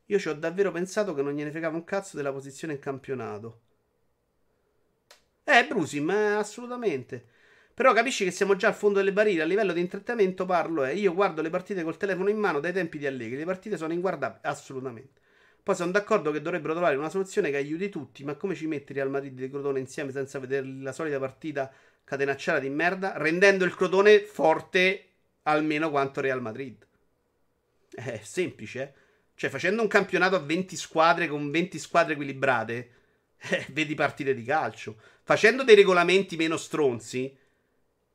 Io ci ho davvero pensato che non gliene fregava un cazzo della posizione in campionato. Eh, Brusim, eh, assolutamente. Però capisci che siamo già al fondo delle barriere. A livello di intrattenimento parlo, eh. Io guardo le partite col telefono in mano dai tempi di Allegri. Le partite sono inguardabili, assolutamente. Poi sono d'accordo che dovrebbero trovare una soluzione che aiuti tutti, ma come ci metti Real Madrid e Crotone insieme senza vedere la solita partita catenacciata di merda, rendendo il Crotone forte almeno quanto Real Madrid? È semplice, eh? Cioè, facendo un campionato a 20 squadre con 20 squadre equilibrate, eh, vedi partite di calcio. Facendo dei regolamenti meno stronzi,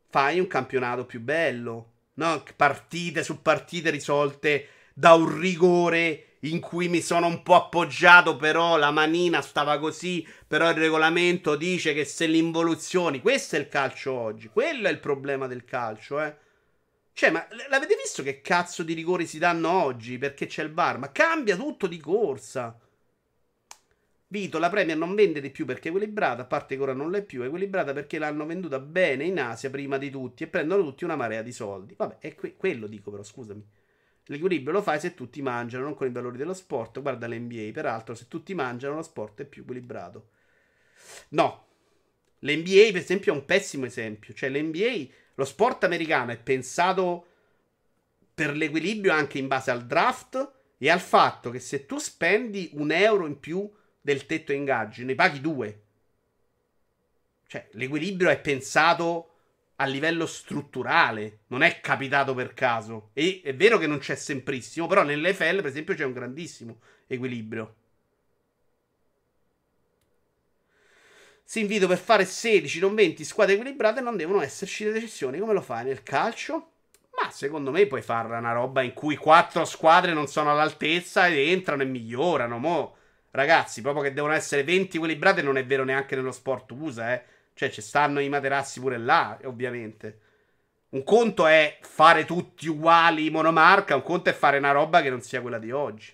fai un campionato più bello. No? Partite su partite risolte da un rigore in cui mi sono un po' appoggiato, però la manina stava così, però il regolamento dice che se l'involuzioni, questo è il calcio oggi, quello è il problema del calcio, eh. Cioè, ma l'avete visto che cazzo di rigori si danno oggi perché c'è il bar? Ma cambia tutto di corsa. Vito, la Premier non vende di più perché è equilibrata, a parte che ora non l'è più, è equilibrata perché l'hanno venduta bene in Asia prima di tutti e prendono tutti una marea di soldi. Vabbè, è que- quello dico però, scusami. L'equilibrio lo fai se tutti mangiano, non con i valori dello sport. Guarda l'NBA, peraltro, se tutti mangiano, lo sport è più equilibrato. No. L'NBA, per esempio, è un pessimo esempio. Cioè, l'NBA, lo sport americano è pensato per l'equilibrio anche in base al draft e al fatto che se tu spendi un euro in più del tetto ingaggi, ne paghi due. Cioè, l'equilibrio è pensato a livello strutturale, non è capitato per caso. E è vero che non c'è semprissimo, però nell'EFL, per esempio, c'è un grandissimo equilibrio. Si invito per fare 16, non 20 squadre equilibrate, non devono esserci le decisioni come lo fai nel calcio. Ma secondo me puoi fare una roba in cui quattro squadre non sono all'altezza ed entrano e migliorano. Mo, ragazzi, proprio che devono essere 20 equilibrate non è vero neanche nello sport USA, eh. Cioè, ci stanno i materassi pure là, ovviamente. Un conto è fare tutti uguali monomarca, un conto è fare una roba che non sia quella di oggi.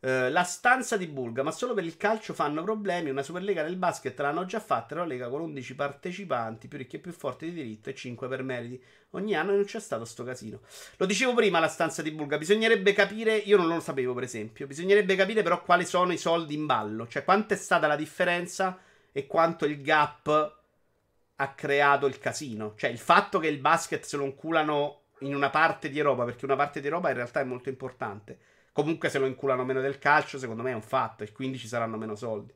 Uh, la stanza di Bulga, ma solo per il calcio fanno problemi. Una Superlega del basket l'hanno già fatta. Una lega con 11 partecipanti, più ricchi e più forti di diritto e 5 per meriti. Ogni anno non c'è stato sto casino. Lo dicevo prima, la stanza di Bulga. Bisognerebbe capire, io non lo sapevo per esempio, bisognerebbe capire però quali sono i soldi in ballo. Cioè, quanto è stata la differenza e quanto il gap ha creato il casino. Cioè, il fatto che il basket se lo inculano in una parte di Europa, perché una parte di Europa in realtà è molto importante. Comunque, se lo inculano meno del calcio, secondo me è un fatto, e quindi ci saranno meno soldi.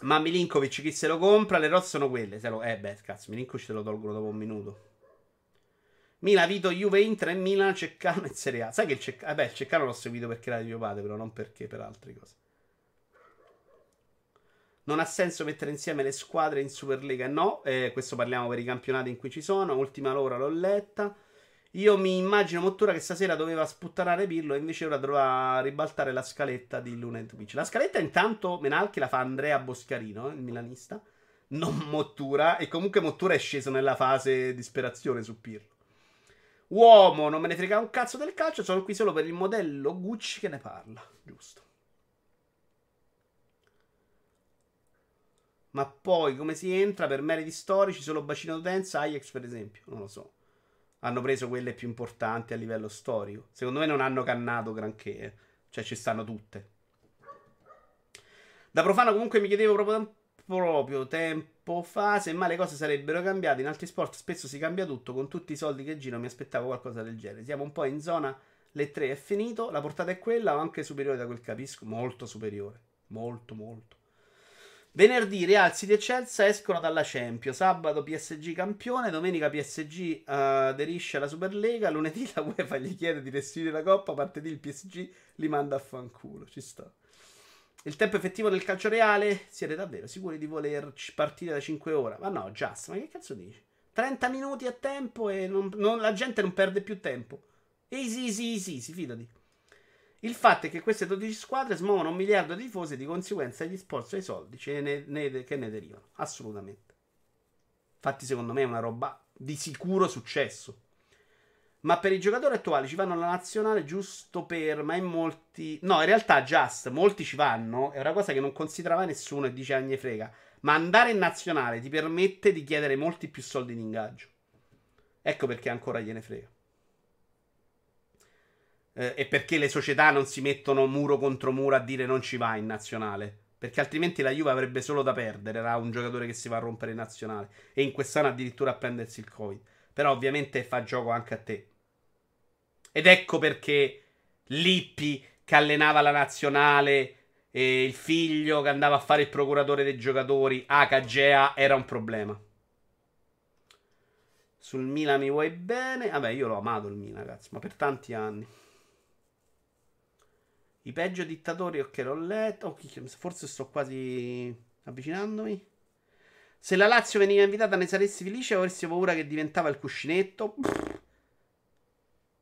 Ma Milinkovic chi se lo compra? Le rosse sono quelle. Se lo... Eh beh, cazzo, Milinkovic te lo tolgono dopo un minuto. Milan, Vito, Juve, Inter e Milan, Ceccano e Serie A. Sai che il Ceccano... Vabbè, il Ceccano l'ho seguito perché era di mio padre, però non perché per altre cose. Non ha senso mettere insieme le squadre in Superlega? No, eh, questo parliamo per i campionati in cui ci sono. Ultima l'ora l'ho letta. Io mi immagino Mottura che stasera doveva sputtanare Pirlo e invece ora dovrà ribaltare la scaletta di Luna Twitch. La scaletta intanto Menalchi la fa Andrea Boscarino, il milanista, non Mottura. E comunque Mottura è sceso nella fase disperazione su Pirlo. Uomo, non me ne frega un cazzo del calcio, sono qui solo per il modello Gucci che ne parla. Giusto. Ma poi come si entra per meriti storici solo bacino d'utenza, Ajax per esempio, non lo so. Hanno preso quelle più importanti a livello storico. Secondo me non hanno cannato granché, eh. cioè ci stanno tutte. Da profano comunque mi chiedevo proprio, proprio tempo fa se mai le cose sarebbero cambiate. In altri sport spesso si cambia tutto, con tutti i soldi che girano mi aspettavo qualcosa del genere. Siamo un po' in zona, le tre è finito, la portata è quella o anche superiore da quel capisco? Molto superiore, molto molto. Venerdì Real City e Chelsea escono dalla Champions. Sabato PSG campione. Domenica PSG uh, eh, aderisce alla Superlega. Lunedì la UEFA gli chiede di restituire la coppa. Martedì il PSG li manda a fanculo. Ci sta. Il tempo effettivo del calcio reale? Siete davvero sicuri di voler partire da 5 ore? Ma no, Just, ma che cazzo dici? 30 minuti a tempo e non, non, la gente non perde più tempo. Easy, easy, easy, fidati. Il fatto è che queste 12 squadre smuovono un miliardo di tifosi e di conseguenza gli sponsor i soldi ne, ne, che ne derivano. Assolutamente. Infatti, secondo me è una roba di sicuro successo. Ma per i giocatori attuali ci vanno alla nazionale giusto per. Ma in molti. No, in realtà, just molti ci vanno. È una cosa che non considerava nessuno e dice anni frega. Ma andare in nazionale ti permette di chiedere molti più soldi in ingaggio. Ecco perché ancora gliene frega eh, e perché le società non si mettono muro contro muro a dire non ci va in nazionale. Perché altrimenti la Juve avrebbe solo da perdere. Era un giocatore che si va a rompere in nazionale. E in quest'anno addirittura a prendersi il Covid. Però ovviamente fa gioco anche a te. Ed ecco perché Lippi che allenava la nazionale e il figlio che andava a fare il procuratore dei giocatori a Cagea era un problema. Sul Milan mi vuoi bene? Vabbè, io l'ho amato il Milan, ragazzi, ma per tanti anni. I peggio dittatori, ok, l'ho letto. Forse sto quasi avvicinandomi. Se la Lazio veniva invitata, ne saresti felice o avresti paura che diventava il cuscinetto?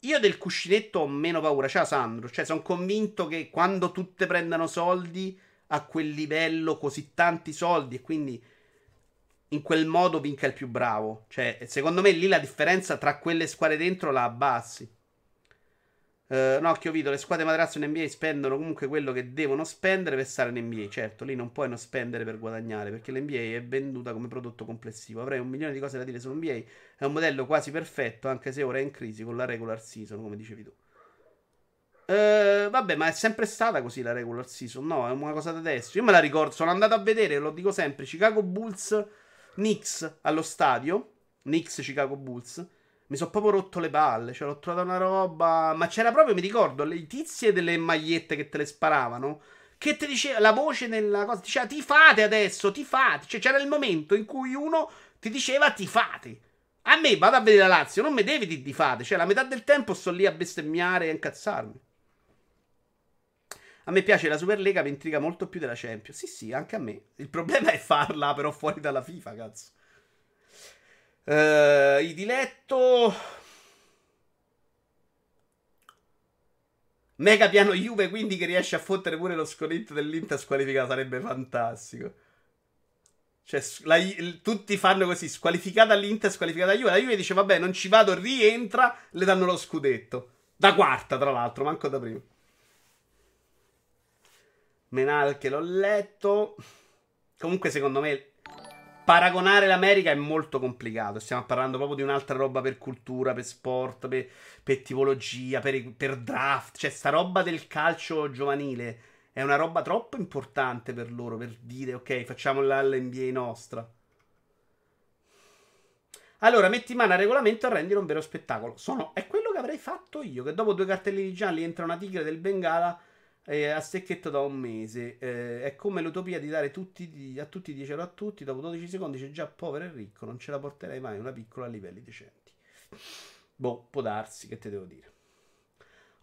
Io del cuscinetto ho meno paura. Ciao Sandro. Cioè, sono convinto che quando tutte prendano soldi a quel livello, così tanti soldi, e quindi in quel modo vinca il più bravo. Cioè, secondo me lì la differenza tra quelle squadre dentro la abbassi. Uh, no, visto, le squadre materasso in NBA spendono comunque quello che devono spendere per stare in NBA. Certo, lì non puoi non spendere per guadagnare, perché l'NBA è venduta come prodotto complessivo. Avrei un milione di cose da dire sull'NBA. È un modello quasi perfetto, anche se ora è in crisi con la regular season, come dicevi tu. Uh, vabbè, ma è sempre stata così la regular season, no? È una cosa da adesso. Io me la ricordo, sono andato a vedere, lo dico sempre, Chicago Bulls Knicks allo stadio, Knicks Chicago Bulls mi sono proprio rotto le palle. Cioè, l'ho trovata una roba. Ma c'era proprio, mi ricordo, le tizie delle magliette che te le sparavano. Che ti diceva la voce nella cosa. Diceva ti fate adesso, ti fate. Cioè, c'era il momento in cui uno ti diceva ti fate. A me vado a vedere la Lazio, non mi devi dire ti fate. Cioè, la metà del tempo sto lì a bestemmiare e a incazzarmi. A me piace la Superlega, mi intriga molto più della Champions. Sì, sì, anche a me. Il problema è farla, però, fuori dalla FIFA, cazzo. Uh, I diletto. Mega piano Juve, quindi che riesce a fottere pure lo sconetto dell'Inter squalificato sarebbe fantastico. Cioè, la, tutti fanno così, squalificata l'Inter, squalificata la Juve. La Juve dice, vabbè, non ci vado, rientra, le danno lo scudetto. Da quarta, tra l'altro, manco da prima. Menal che l'ho letto. Comunque, secondo me, paragonare l'America è molto complicato. Stiamo parlando proprio di un'altra roba per cultura, per sport, per, per tipologia, per, per, draft. Cioè, sta roba del calcio giovanile è una roba troppo importante per loro per dire, ok, facciamo l'NBA nostra. Allora, metti mano al regolamento e rendilo un vero spettacolo. Sono, è quello che avrei fatto io, che dopo due cartellini gialli entra una tigre del Bengala eh, a stecchetto da un mese. Eh, è come l'utopia di dare tutti, a tutti 10 euro a tutti. Dopo 12 secondi c'è già povero e ricco. Non ce la porterei mai una piccola a livelli decenti. Boh, può darsi, che te devo dire.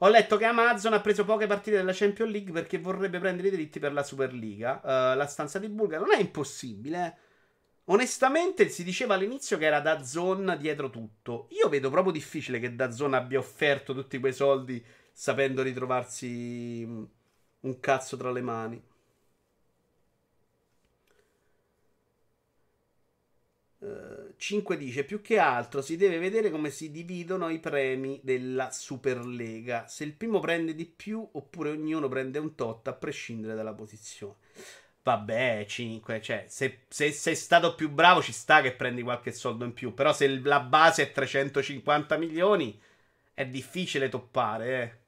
Ho letto che Amazon ha preso poche partite della Champions League perché vorrebbe prendere i diritti per la Superliga. Uh, la stanza di Bulga non è impossibile. Eh. Onestamente si diceva all'inizio che era da Zone dietro tutto. Io vedo proprio difficile che da Zone abbia offerto tutti quei soldi sapendo ritrovarsi mm, un cazzo tra le mani. 5 dice più che altro si deve vedere come si dividono i premi della Superlega. Se il primo prende di più oppure ognuno prende un tot a prescindere dalla posizione. Vabbè, 5, cioè se, se sei stato più bravo ci sta che prendi qualche soldo in più, però se la base è 350 milioni è difficile toppare, eh.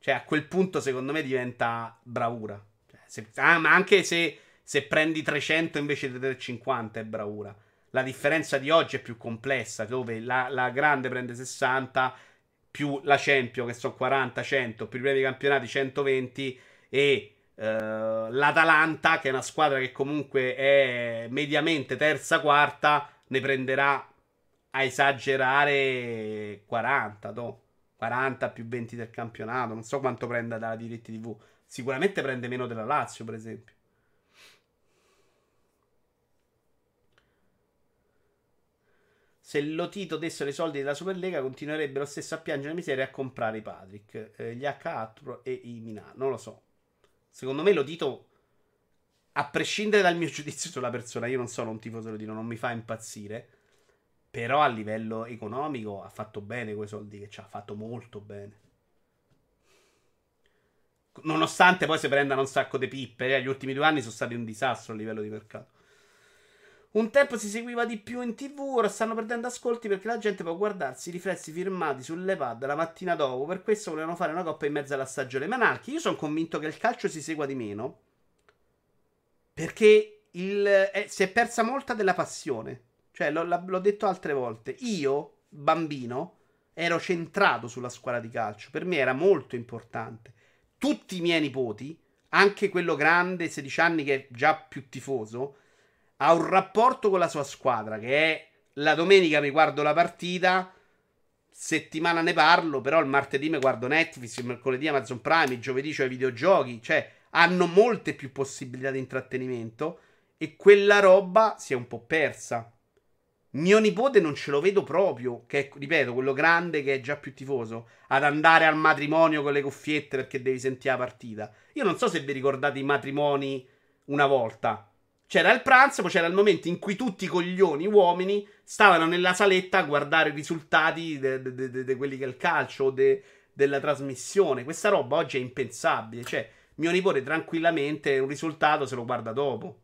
Cioè a quel punto secondo me diventa bravura. Cioè, se, ah, ma anche se se prendi 300 invece di 350 è bravura. La differenza di oggi è più complessa, dove la, la grande prende 60, più la Champion che sono 40, 100, più i premi campionati 120 e uh, l'Atalanta che è una squadra che comunque è mediamente terza, quarta, ne prenderà a esagerare 40, no? 40 più 20 del campionato, non so quanto prenda dalla diritti TV. Sicuramente prende meno della Lazio, per esempio. Se Lotito dessero i soldi della Superlega, continuerebbero stesso a piangere miseria e a comprare i Patrick, eh, gli H e i Minà. Non lo so. Secondo me Lotito, a prescindere dal mio giudizio sulla persona, io non sono un tifoso Lotito, non mi fa impazzire. Però a livello economico ha fatto bene quei soldi che ci ha fatto molto bene. Nonostante poi si prendano un sacco di pippe, eh, gli ultimi due anni sono stati un disastro a livello di mercato. Un tempo si seguiva di più in tv, ora stanno perdendo ascolti perché la gente può guardarsi i riflessi firmati sull'EPAD la mattina dopo. Per questo volevano fare una coppa in mezzo alla stagione. Manalchi, io sono convinto che il calcio si segua di meno perché il, eh, si è persa molta della passione. Cioè, l'ho, l'ho detto altre volte. Io, bambino, ero centrato sulla squadra di calcio. Per me era molto importante. Tutti i miei nipoti, anche quello grande, 16 anni, che è già più tifoso ha un rapporto con la sua squadra che è la domenica mi guardo la partita, settimana ne parlo, però il martedì mi guardo Netflix, il mercoledì Amazon Prime, il giovedì c'ho i videogiochi, cioè hanno molte più possibilità di intrattenimento e quella roba si è un po' persa. Mio nipote non ce lo vedo proprio, che è, ripeto, quello grande che è già più tifoso, ad andare al matrimonio con le cuffiette perché devi sentire la partita. Io non so se vi ricordate i matrimoni una volta. C'era il pranzo, poi c'era il momento in cui tutti i coglioni uomini stavano nella saletta a guardare i risultati di quelli che è il calcio o della trasmissione. Questa roba oggi è impensabile. Cioè, mio nipote tranquillamente un risultato se lo guarda dopo.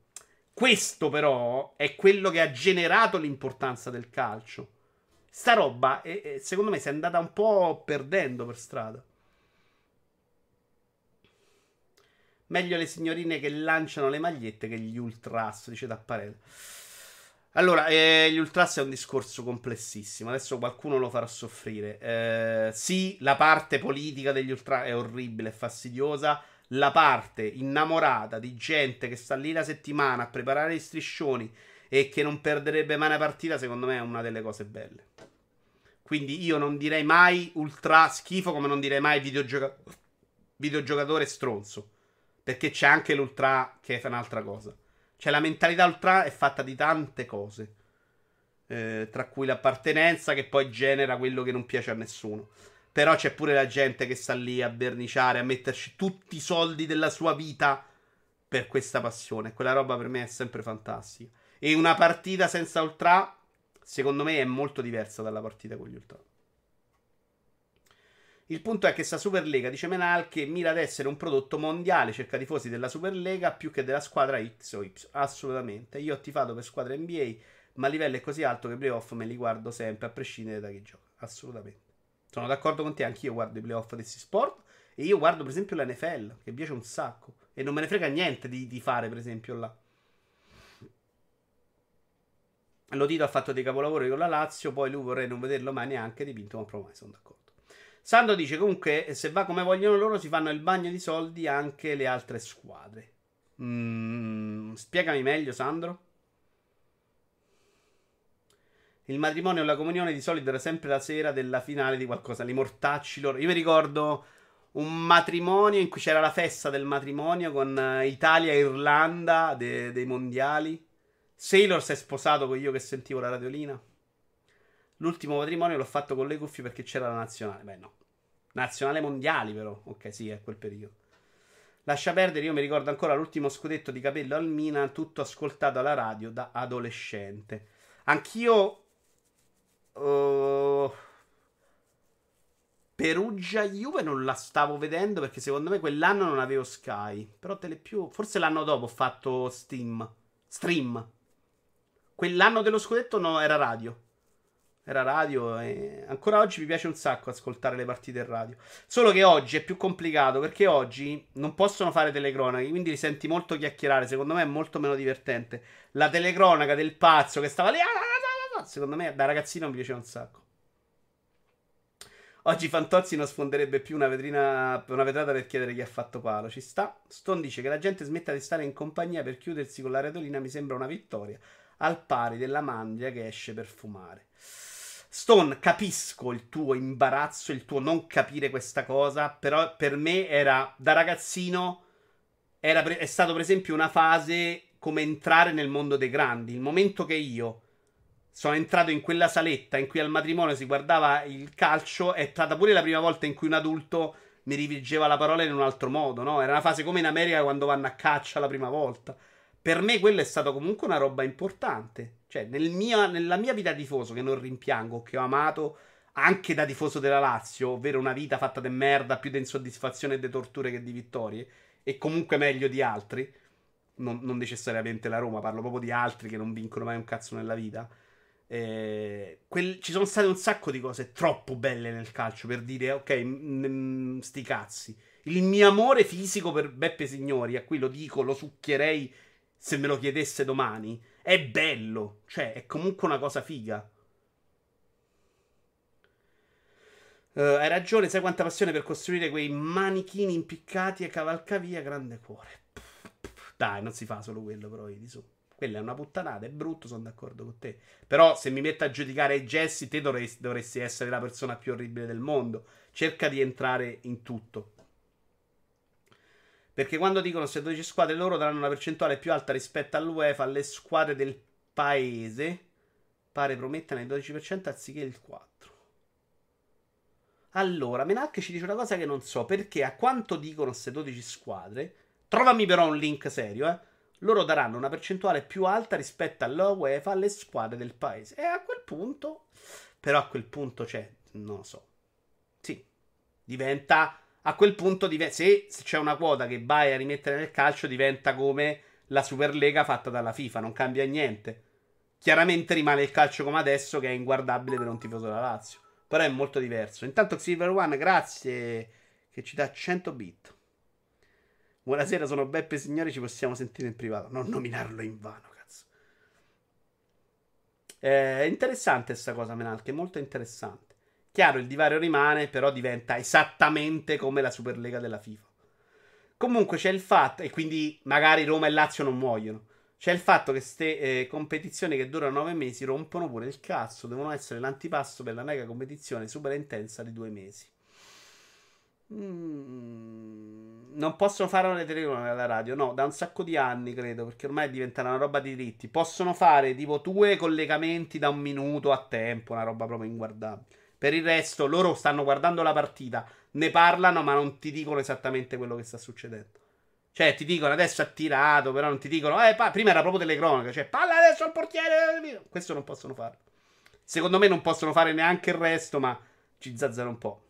Questo però è quello che ha generato l'importanza del calcio. Sta roba, è, secondo me, si è andata un po' perdendo per strada. Meglio le signorine che lanciano le magliette che gli ultras, dice Tapparello. Allora, eh, gli ultras è un discorso complessissimo. Adesso qualcuno lo farà soffrire. Eh, sì, la parte politica degli ultras è orribile, è fastidiosa. La parte innamorata di gente che sta lì la settimana a preparare gli striscioni e che non perderebbe mai una partita, secondo me è una delle cose belle. Quindi io non direi mai ultra schifo come non direi mai videogioca- videogiocatore stronzo. Perché c'è anche l'ultra che è un'altra cosa. Cioè la mentalità ultra è fatta di tante cose. Eh, tra cui l'appartenenza che poi genera quello che non piace a nessuno. Però c'è pure la gente che sta lì a verniciare, a metterci tutti i soldi della sua vita per questa passione. Quella roba per me è sempre fantastica. E una partita senza ultra, secondo me, è molto diversa dalla partita con gli ultra. Il punto è che sta Superlega, dice Menal, che mira ad essere un prodotto mondiale, cerca tifosi della Superlega più che della squadra X o Y. Assolutamente. Io ho tifato per squadra NBA, ma il livello è così alto che i playoff me li guardo sempre, a prescindere da chi gioca. Assolutamente. Sono d'accordo con te, anch'io guardo i playoff di sport. E io guardo, per esempio, l'NFL, che mi piace un sacco. E non me ne frega niente di, di fare, per esempio, là. Lotito ha fatto dei capolavori con la Lazio, poi lui vorrei non vederlo mai neanche dipinto, ma proprio mai sono d'accordo. Sandro dice comunque se va come vogliono loro si fanno il bagno di soldi anche le altre squadre. Mm, spiegami meglio Sandro. Il matrimonio e la comunione di solito era sempre la sera della finale di qualcosa. Li mortacci loro. Io mi ricordo un matrimonio in cui c'era la festa del matrimonio con eh, Italia e Irlanda de- dei mondiali. Sailor si è sposato con io che sentivo la radiolina. L'ultimo matrimonio l'ho fatto con le cuffie perché c'era la nazionale. Beh, no. Nazionale mondiali, però. Ok, sì, è quel periodo. Lascia perdere, io mi ricordo ancora l'ultimo scudetto di capello al Milan, tutto ascoltato alla radio da adolescente. Anch'io Uh, Perugia Juve non la stavo vedendo perché secondo me quell'anno non avevo Sky. Però Telepiù, forse l'anno dopo ho fatto Steam. Stream. Quell'anno dello scudetto no, era radio. Era radio e ancora oggi mi piace un sacco ascoltare le partite in radio. Solo che oggi è più complicato perché oggi non possono fare telecronache, quindi li senti molto chiacchierare. Secondo me è molto meno divertente. La telecronaca del pazzo che stava lì. Ah, secondo me da ragazzino mi piaceva un sacco. Oggi Fantozzi non sfonderebbe più una, vetrina, una vetrata per chiedere chi ha fatto palo. Ci sta. Stone dice che la gente smetta di stare in compagnia per chiudersi con la redolina mi sembra una vittoria, al pari della mandria che esce per fumare. Stone, capisco il tuo imbarazzo, il tuo non capire questa cosa, però per me era da ragazzino era è stato per esempio una fase come entrare nel mondo dei grandi, il momento che io sono entrato in quella saletta in cui al matrimonio si guardava il calcio. È stata pure la prima volta in cui un adulto mi rivolgeva la parola in un altro modo, no? Era una fase come in America quando vanno a caccia la prima volta. Per me quello è stato comunque una roba importante. Cioè, nel mia, nella mia vita tifoso, che non rimpiango, che ho amato anche da tifoso della Lazio, ovvero una vita fatta di merda, più di insoddisfazione e di torture che di vittorie, e comunque meglio di altri, non, non necessariamente la Roma, parlo proprio di altri che non vincono mai un cazzo nella vita eh, quel, ci sono state un sacco di cose troppo belle nel calcio per dire, ok, m- m- sti cazzi. Il mio amore fisico per Beppe Signori, a cui lo dico, lo succhierei se me lo chiedesse domani, è bello. Cioè, è comunque una cosa figa. Uh, hai ragione, sai quanta passione per costruire quei manichini impiccati e cavalcavia, grande cuore. Dai, non si fa solo quello, però, di su. Quella è una puttanata, è brutto, sono d'accordo con te. Però se mi metto a giudicare Jesse, te dovresti, dovresti essere la persona più orribile del mondo. Cerca di entrare in tutto. Perché quando dicono se 12 squadre loro daranno una percentuale più alta rispetto all'UEFA alle squadre del paese, pare promettano il 12% anziché il 4%. Allora, Menach ci dice una cosa che non so, perché a quanto dicono queste 12 squadre, trovami però un link serio, eh loro daranno una percentuale più alta rispetto alla UEFA alle squadre del paese. E a quel punto, però a quel punto c'è, non lo so. Sì, diventa, a quel punto, div- se, c'è una quota che vai a rimettere nel calcio, diventa come la Superlega fatta dalla FIFA, non cambia niente. Chiaramente rimane il calcio come adesso, che è inguardabile per un tifoso della Lazio. Però è molto diverso. Intanto Silver One, grazie, che ci dà 100 bit. Buonasera, sono Beppe Signori, ci possiamo sentire in privato. Non nominarlo in vano, cazzo. È interessante questa cosa, Menalche, molto interessante. Chiaro, il divario rimane, però diventa esattamente come la Superlega della FIFA. Comunque c'è il fatto, e quindi magari Roma e Lazio non muoiono. C'è il fatto che queste eh, competizioni che durano nove mesi rompono pure il cazzo, devono essere l'antipasto per la mega competizione super intensa di due mesi. Mm, non possono fare le telecronache alla radio, no, da un sacco di anni credo, perché ormai è diventata una roba di diritti. Possono fare tipo due collegamenti da un minuto a tempo, una roba proprio inguardabile. Per il resto, loro stanno guardando la partita, ne parlano, ma non ti dicono esattamente quello che sta succedendo. Cioè, ti dicono adesso ha tirato, però non ti dicono, eh, pa- prima era proprio telecronaca, cioè, palla adesso al portiere. Questo non possono fare. Secondo me non possono fare neanche il resto, ma ci zazzano un po'.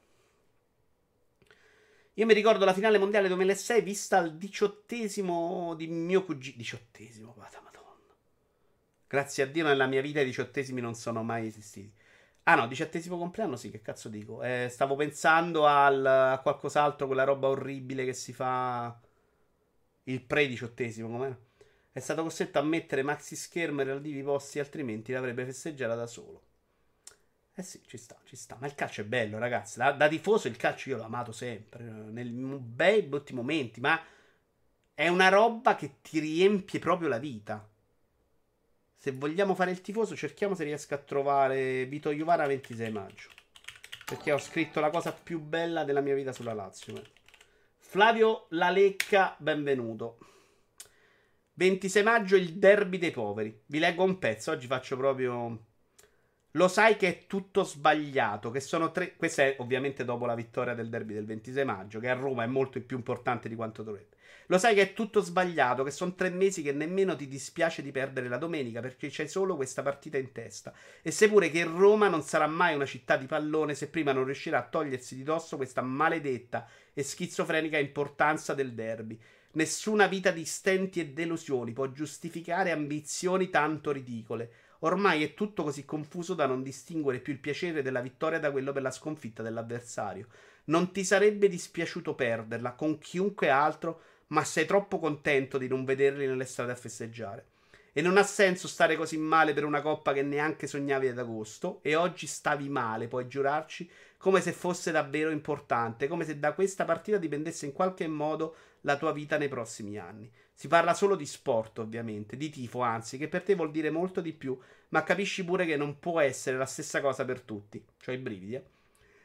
Io mi ricordo la finale mondiale 2006 vista al diciottesimo di mio cugino. Diciottesimo, vada madonna. Grazie a Dio nella mia vita i diciottesimi non sono mai esistiti. Ah no, diciottesimo compleanno sì, che cazzo dico. Eh, stavo pensando al, a qualcos'altro, quella roba orribile che si fa il pre-diciottesimo, com'era? È stato costretto a mettere maxi schermo e relativi posti, altrimenti l'avrebbe festeggiata da solo. Eh sì, ci sta, ci sta. Ma il calcio è bello, ragazzi. Da, da tifoso il calcio io l'ho amato sempre. Nei bei brutti momenti. Ma è una roba che ti riempie proprio la vita. Se vogliamo fare il tifoso, cerchiamo se riesco a trovare Vito Iuvara 26 maggio. Perché ho scritto la cosa più bella della mia vita sulla Lazio. Flavio La Lecca, benvenuto. 26 maggio il derby dei poveri. Vi leggo un pezzo, oggi faccio proprio lo sai che è tutto sbagliato, che sono tre... Questa è ovviamente dopo la vittoria del derby del 26 maggio, che a Roma è molto più importante di quanto dovrebbe. Lo sai che è tutto sbagliato, che sono tre mesi che nemmeno ti dispiace di perdere la domenica perché c'è solo questa partita in testa. E seppure che Roma non sarà mai una città di pallone se prima non riuscirà a togliersi di dosso questa maledetta e schizofrenica importanza del derby. Nessuna vita di stenti e delusioni può giustificare ambizioni tanto ridicole. Ormai è tutto così confuso da non distinguere più il piacere della vittoria da quello per la sconfitta dell'avversario. Non ti sarebbe dispiaciuto perderla con chiunque altro, ma sei troppo contento di non vederli nelle strade a festeggiare. E non ha senso stare così male per una coppa che neanche sognavi ad agosto, e oggi stavi male, puoi giurarci, come se fosse davvero importante, come se da questa partita dipendesse in qualche modo la tua vita nei prossimi anni. Si parla solo di sport, ovviamente, di tifo, anzi, che per te vuol dire molto di più, ma capisci pure che non può essere la stessa cosa per tutti. Cioè i brividi, eh?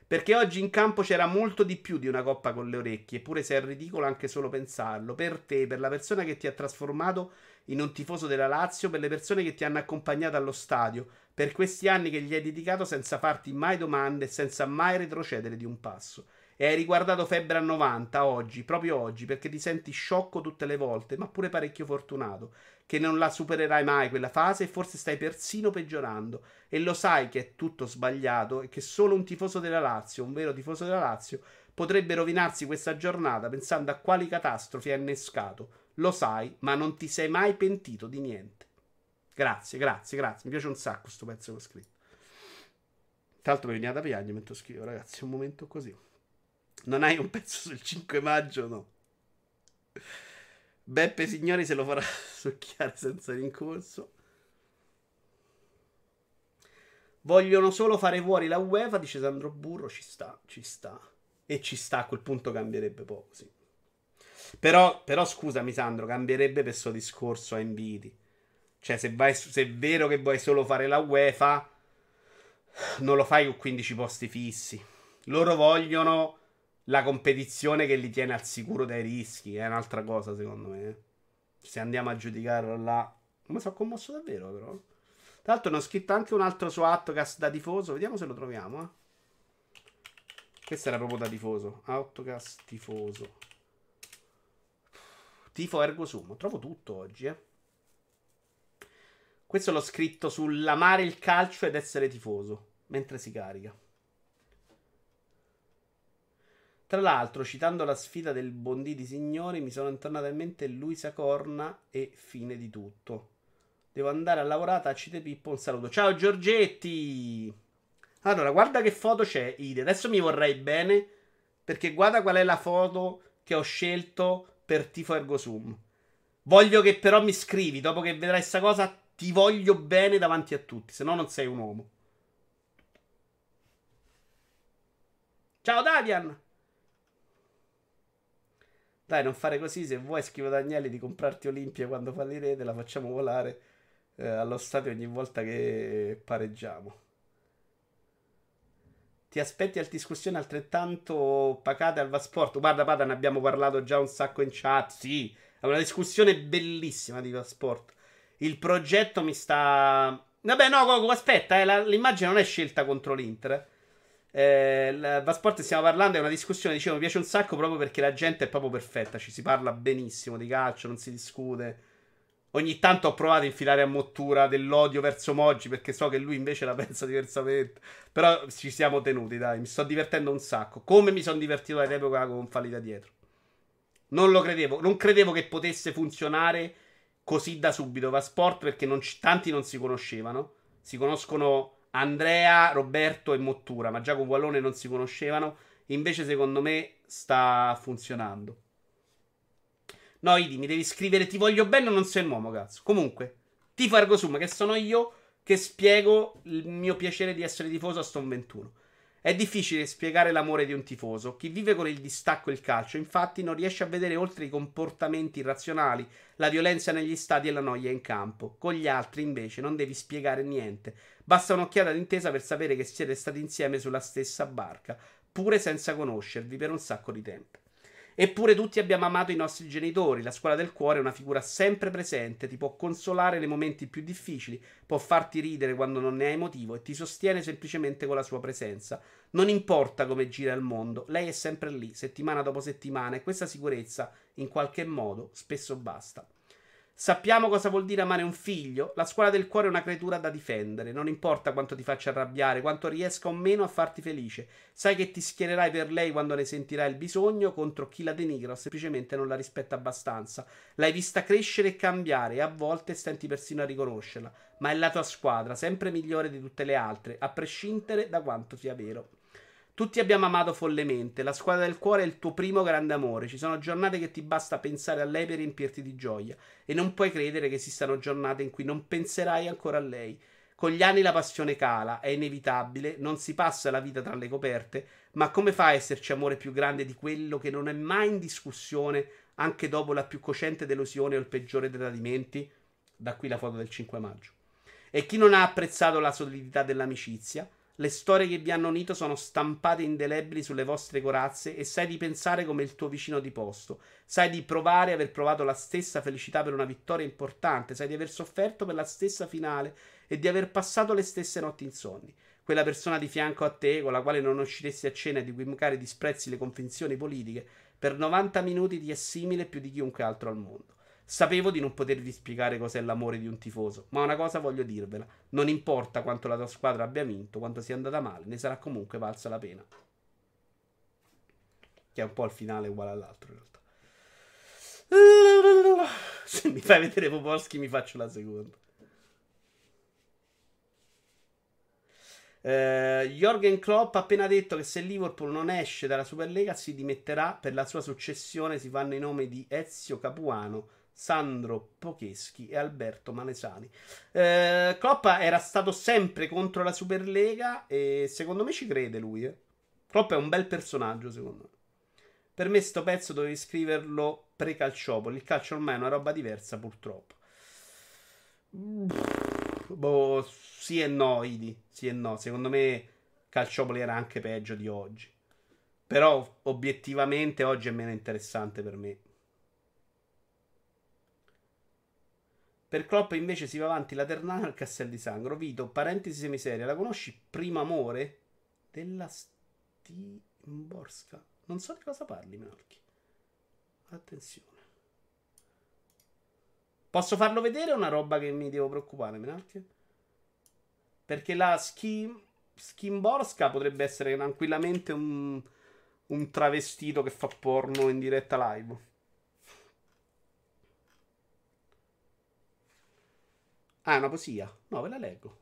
Perché oggi in campo c'era molto di più di una coppa con le orecchie, eppure se è ridicolo anche solo pensarlo. Per te, per la persona che ti ha trasformato in un tifoso della Lazio, per le persone che ti hanno accompagnato allo stadio, per questi anni che gli hai dedicato senza farti mai domande senza mai retrocedere di un passo. E hai riguardato Febbre a 90 oggi, proprio oggi, perché ti senti sciocco tutte le volte, ma pure parecchio fortunato, che non la supererai mai quella fase e forse stai persino peggiorando. E lo sai che è tutto sbagliato e che solo un tifoso della Lazio, un vero tifoso della Lazio, potrebbe rovinarsi questa giornata pensando a quali catastrofi ha innescato. Lo sai, ma non ti sei mai pentito di niente. Grazie, grazie, grazie. Mi piace un sacco questo pezzo che ho scritto. Tra l'altro mi veniva da piangere mentre scrivo, ragazzi, è un momento così. Non hai un pezzo sul 5 maggio, no? Beppe Signori se lo farà succhiare senza rincorso. Vogliono solo fare fuori la UEFA, dice Sandro Burro. Ci sta, ci sta. E ci sta, a quel punto cambierebbe poco, sì. Però, però scusami Sandro, cambierebbe per suo discorso a inviti. Cioè, se, vai, se è vero che vuoi solo fare la UEFA, non lo fai con 15 posti fissi. Loro vogliono la competizione che li tiene al sicuro dai rischi è un'altra cosa, secondo me. Se andiamo a giudicarlo là. Ma sono commosso davvero, però. Tra l'altro, ne ho scritto anche un altro su Autocast da tifoso. Vediamo se lo troviamo. Eh. Questo era proprio da tifoso. Autocast tifoso. Tifo ergo sum. Trovo tutto oggi, eh. Questo l'ho scritto sull'amare il calcio ed essere tifoso. Mentre si carica. Tra l'altro, citando la sfida del Bondi di Signori, mi sono intornata in mente Luisa Corna e fine di tutto. Devo andare a lavorare, tacite Pippo, un saluto. Ciao Giorgetti! Allora, guarda che foto c'è, Ide. Adesso mi vorrei bene, perché guarda qual è la foto che ho scelto per Tifo Ergosum. Voglio che però mi scrivi, dopo che vedrai questa cosa, ti voglio bene davanti a tutti, se no non sei un uomo. Ciao Davian! Dai, non fare così. Se vuoi, scrivo ad Agnelli di comprarti Olimpia quando fallirete. La facciamo volare eh, allo stadio ogni volta che pareggiamo. Ti aspetti al discussioni altrettanto pacate al Vasport? Guarda, Pada, ne abbiamo parlato già un sacco in chat. Sì, è una discussione bellissima di Vasport. Il progetto mi sta. Vabbè, no, Coco, aspetta, eh, la, l'immagine non è scelta contro l'Inter. Eh. Eh, Vasport stiamo parlando, è una discussione, dicevo, mi piace un sacco proprio perché la gente è proprio perfetta, ci si parla benissimo di calcio, non si discute. Ogni tanto ho provato a infilare a mottura dell'odio verso Moggi perché so che lui invece la pensa diversamente. Però ci siamo tenuti, dai, mi sto divertendo un sacco. Come mi sono divertito all'epoca con Fallita dietro. Non lo credevo, non credevo che potesse funzionare così da subito Vasport perché non c- tanti non si conoscevano. Si conoscono Andrea, Roberto e Mottura, ma già con Wallone non si conoscevano. Invece, secondo me, sta funzionando. No, Idi, mi devi scrivere ti voglio bene o non sei un uomo, cazzo. Comunque, tifo Ergosum, che sono io, che spiego il mio piacere di essere tifoso a Stone 21. È difficile spiegare l'amore di un tifoso. Chi vive con il distacco e il calcio, infatti, non riesce a vedere oltre i comportamenti irrazionali, la violenza negli stadi e la noia in campo. Con gli altri, invece, non devi spiegare niente. Basta un'occhiata d'intesa per sapere che siete stati insieme sulla stessa barca, pure senza conoscervi per un sacco di tempo. Eppure tutti abbiamo amato i nostri genitori, la scuola del cuore è una figura sempre presente, ti può consolare nei momenti più difficili, può farti ridere quando non ne hai motivo e ti sostiene semplicemente con la sua presenza. Non importa come gira il mondo, lei è sempre lì, settimana dopo settimana, e questa sicurezza, in qualche modo, spesso basta. Sappiamo cosa vuol dire amare un figlio. La scuola del cuore è una creatura da difendere. Non importa quanto ti faccia arrabbiare, quanto riesca o meno a farti felice. Sai che ti schiererai per lei quando ne sentirai il bisogno contro chi la denigra o semplicemente non la rispetta abbastanza. L'hai vista crescere e cambiare e a volte stenti persino a riconoscerla. Ma è la tua squadra, sempre migliore di tutte le altre, a prescindere da quanto sia vero. Tutti abbiamo amato follemente. La squadra del cuore è il tuo primo grande amore. Ci sono giornate che ti basta pensare a lei per riempirti di gioia. E non puoi credere che esistano giornate in cui non penserai ancora a lei. Con gli anni la passione cala, è inevitabile, non si passa la vita tra le coperte, ma come fa a esserci amore più grande di quello che non è mai in discussione anche dopo la più cocente delusione o il peggiore dei tradimenti? Da qui la foto del 5 maggio. E chi non ha apprezzato la solidità dell'amicizia? Le storie che vi hanno unito sono stampate indelebili sulle vostre corazze e sai di pensare come il tuo vicino di posto. Sai di provare aver provato la stessa felicità per una vittoria importante, sai di aver sofferto per la stessa finale e di aver passato le stesse notti insonni. Quella persona di fianco a te, con la quale non usciresti a cena e di cui magari disprezzi le convinzioni politiche, per 90 minuti ti è simile più di chiunque altro al mondo. Sapevo di non potervi spiegare cos'è l'amore di un tifoso, ma una cosa voglio dirvela: non importa quanto la tua squadra abbia vinto, quanto sia andata male, ne sarà comunque valsa la pena. Che è un po' il finale uguale all'altro, in realtà. Se mi fai vedere Popolski, mi faccio la seconda. Uh, Jorgen Klopp ha appena detto che se Liverpool non esce dalla Superlega si dimetterà per la sua successione. Si fanno i nomi di Ezio Capuano Sandro Pocheschi e Alberto Manesani. Eh, Klopp era stato sempre contro la Superlega e secondo me ci crede lui. Eh. Klopp è un bel personaggio, secondo me. Per me sto pezzo dovevi scriverlo pre-calciopoli. Il calcio ormai è una roba diversa, purtroppo. Boh, sì e no, Idi. Sì e no. Secondo me Calciopoli era anche peggio di oggi. Però obiettivamente oggi è meno interessante per me. Per Klopp invece si va avanti la Ternana al Castel di Sangro. Vito, parentesi semiseria, la conosci? Primo amore? Della Stimborska. Non so di cosa parli, Menarchi. Attenzione. Posso farlo vedere una roba che mi devo preoccupare, Menarchi? Perché la Skim... Skimborska potrebbe essere tranquillamente un, un travestito che fa porno in diretta live. Ah, è una poesia. No, ve la leggo.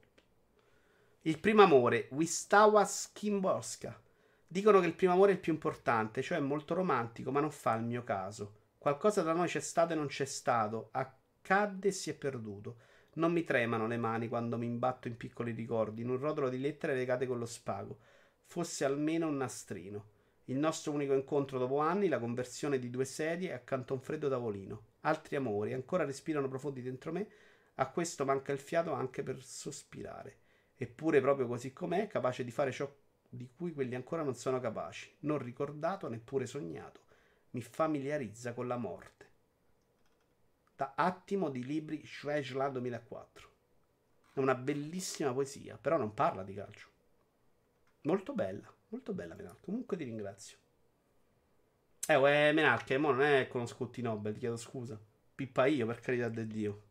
Il primo amore, Wistawa Skimborska. Dicono che il primo amore è il più importante, cioè è molto romantico, ma non fa il mio caso. Qualcosa tra noi c'è stato e non c'è stato. Accadde e si è perduto. Non mi tremano le mani quando mi imbatto in piccoli ricordi, in un rotolo di lettere legate con lo spago. Fosse almeno un nastrino. Il nostro unico incontro dopo anni, la conversione di due sedie accanto a un freddo tavolino. Altri amori ancora respirano profondi dentro me a questo manca il fiato anche per sospirare. Eppure, proprio così com'è, capace di fare ciò di cui quelli ancora non sono capaci, non ricordato neppure sognato, mi familiarizza con la morte. Da Attimo di libri Schweischla 2004. È una bellissima poesia, però non parla di calcio. Molto bella, molto bella Menarca. Comunque ti ringrazio. Eh, è Menarca, mo non è con Scotti Nobel, ti chiedo scusa. Pippa io, per carità del Dio.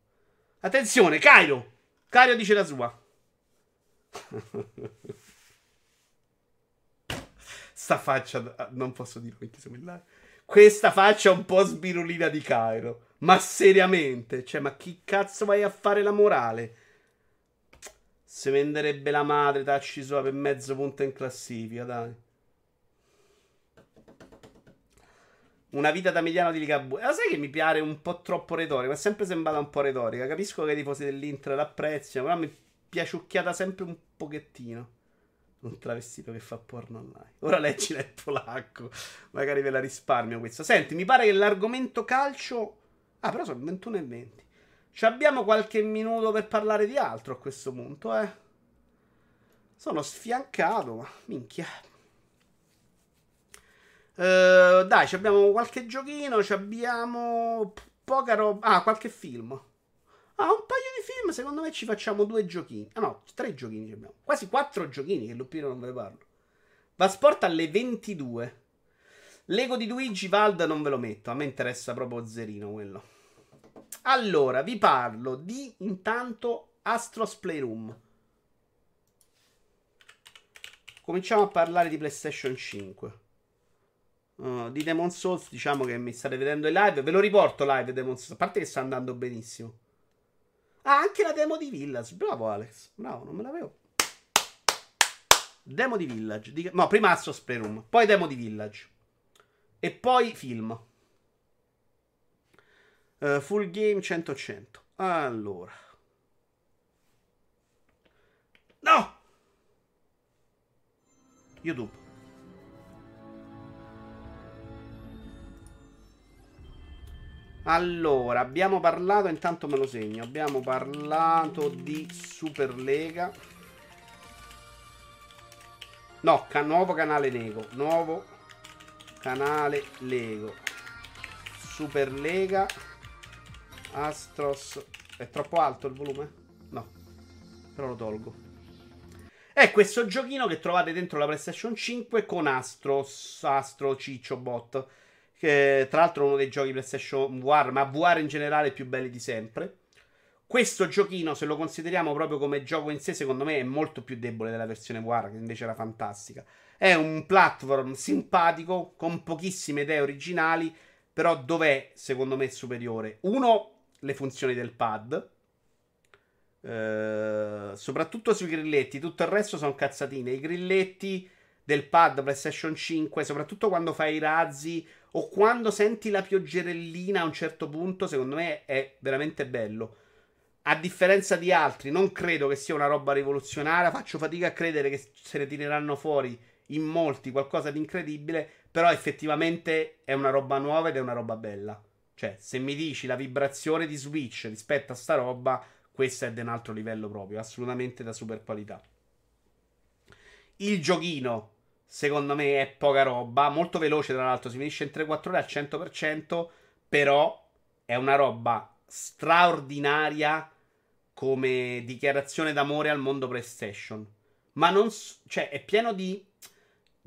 Attenzione, Cairo. Cairo dice la sua. Sta faccia, ah, non posso dire perché live. Questa faccia un po' sbirulina di Cairo. Ma seriamente, cioè, ma chi cazzo vai a fare la morale? Se venderebbe la madre, tacci sua per mezzo punto in classifica, dai. Una vita da mediano di Ligabue. Ma sai che mi piace un po' troppo retorica? Mi è sempre sembrata un po' retorica. Capisco che i tifosi dell'Inter l'apprezzano, però mi piaciucchiata sempre un pochettino. Un travestito che fa porno online. Ora leggila in polacco. Magari ve la risparmio questa. Senti, mi pare che l'argomento calcio. Ah, però sono 21 e 20. Ci abbiamo qualche minuto per parlare di altro a questo punto, eh. Sono sfiancato, ma minchia. Uh, dai, abbiamo qualche giochino, abbiamo poca roba. Ah, qualche film. Ah, un paio di film, secondo me ci facciamo due giochini. Ah no, tre giochini abbiamo. Quasi quattro giochini, che Lupino non ve ne parlo. Va sport alle 22. Lego di Luigi Vald non ve lo metto, a me interessa proprio zerino quello. Allora, vi parlo di intanto Astros Playroom. Cominciamo a parlare di PlayStation 5. Uh, di Demon Souls, diciamo che mi state vedendo in live. Ve lo riporto live Demon Souls. A parte che sta andando benissimo. Ah, anche la demo di Village. Bravo Alex. Bravo, non me l'avevo. Demo di Village. Di... No, prima Astros Playroom. Poi demo di Village. E poi film. Uh, full game 100-100. Allora. No! YouTube. Allora, abbiamo parlato, intanto me lo segno, abbiamo parlato di Superlega. No, ca- nuovo canale Lego, nuovo canale Lego. Superlega. Astros. È troppo alto il volume? No, però lo tolgo. È questo giochino che trovate dentro la PlayStation 5 con Astros, Astro Ciccio Bot. Che tra l'altro è uno dei giochi PlayStation VR, ma VR in generale più belli di sempre. Questo giochino, se lo consideriamo proprio come gioco in sé, secondo me è molto più debole della versione VR, che invece era fantastica. È un platform simpatico, con pochissime idee originali, però dov'è, secondo me, superiore? Uno, le funzioni del pad, eh, soprattutto sui grilletti, tutto il resto sono cazzatine. I grilletti del pad PlayStation 5, soprattutto quando fai i razzi o quando senti la pioggerellina a un certo punto, secondo me è veramente bello. A differenza di altri, non credo che sia una roba rivoluzionaria. Faccio fatica a credere che se ne tireranno fuori in molti qualcosa di incredibile. Però effettivamente è una roba nuova ed è una roba bella. Cioè, se mi dici la vibrazione di Switch rispetto a sta roba, questo è di un altro livello proprio, assolutamente da super qualità. Il giochino, secondo me, è poca roba, molto veloce tra l'altro, si finisce in 3-4 ore al 100%, però è una roba straordinaria come dichiarazione d'amore al mondo PlayStation. Ma non... cioè, è pieno di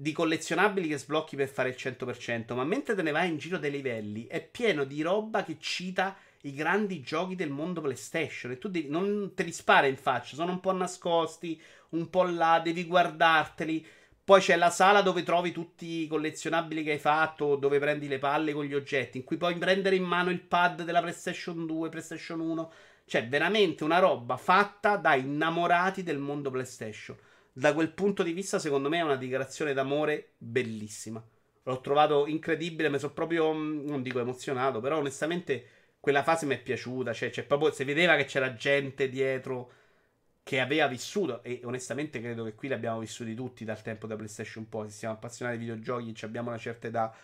di collezionabili che sblocchi per fare il 100%, ma mentre te ne vai in giro dei livelli è pieno di roba che cita i grandi giochi del mondo PlayStation e tu devi, non te li spara in faccia, sono un po' nascosti, un po' là, devi guardarteli. Poi c'è la sala dove trovi tutti i collezionabili che hai fatto, dove prendi le palle con gli oggetti, in cui puoi prendere in mano il pad della PlayStation 2, PlayStation 1. Cioè, veramente una roba fatta da innamorati del mondo PlayStation. Da quel punto di vista, secondo me, è una dichiarazione d'amore bellissima. L'ho trovato incredibile, mi sono proprio, non dico emozionato, però onestamente quella fase mi è piaciuta. Cioè, cioè, proprio si vedeva che c'era gente dietro che aveva vissuto. E onestamente credo che qui li abbiamo vissuti tutti dal tempo da PlayStation poi. Se siamo appassionati di videogiochi, abbiamo una certa età.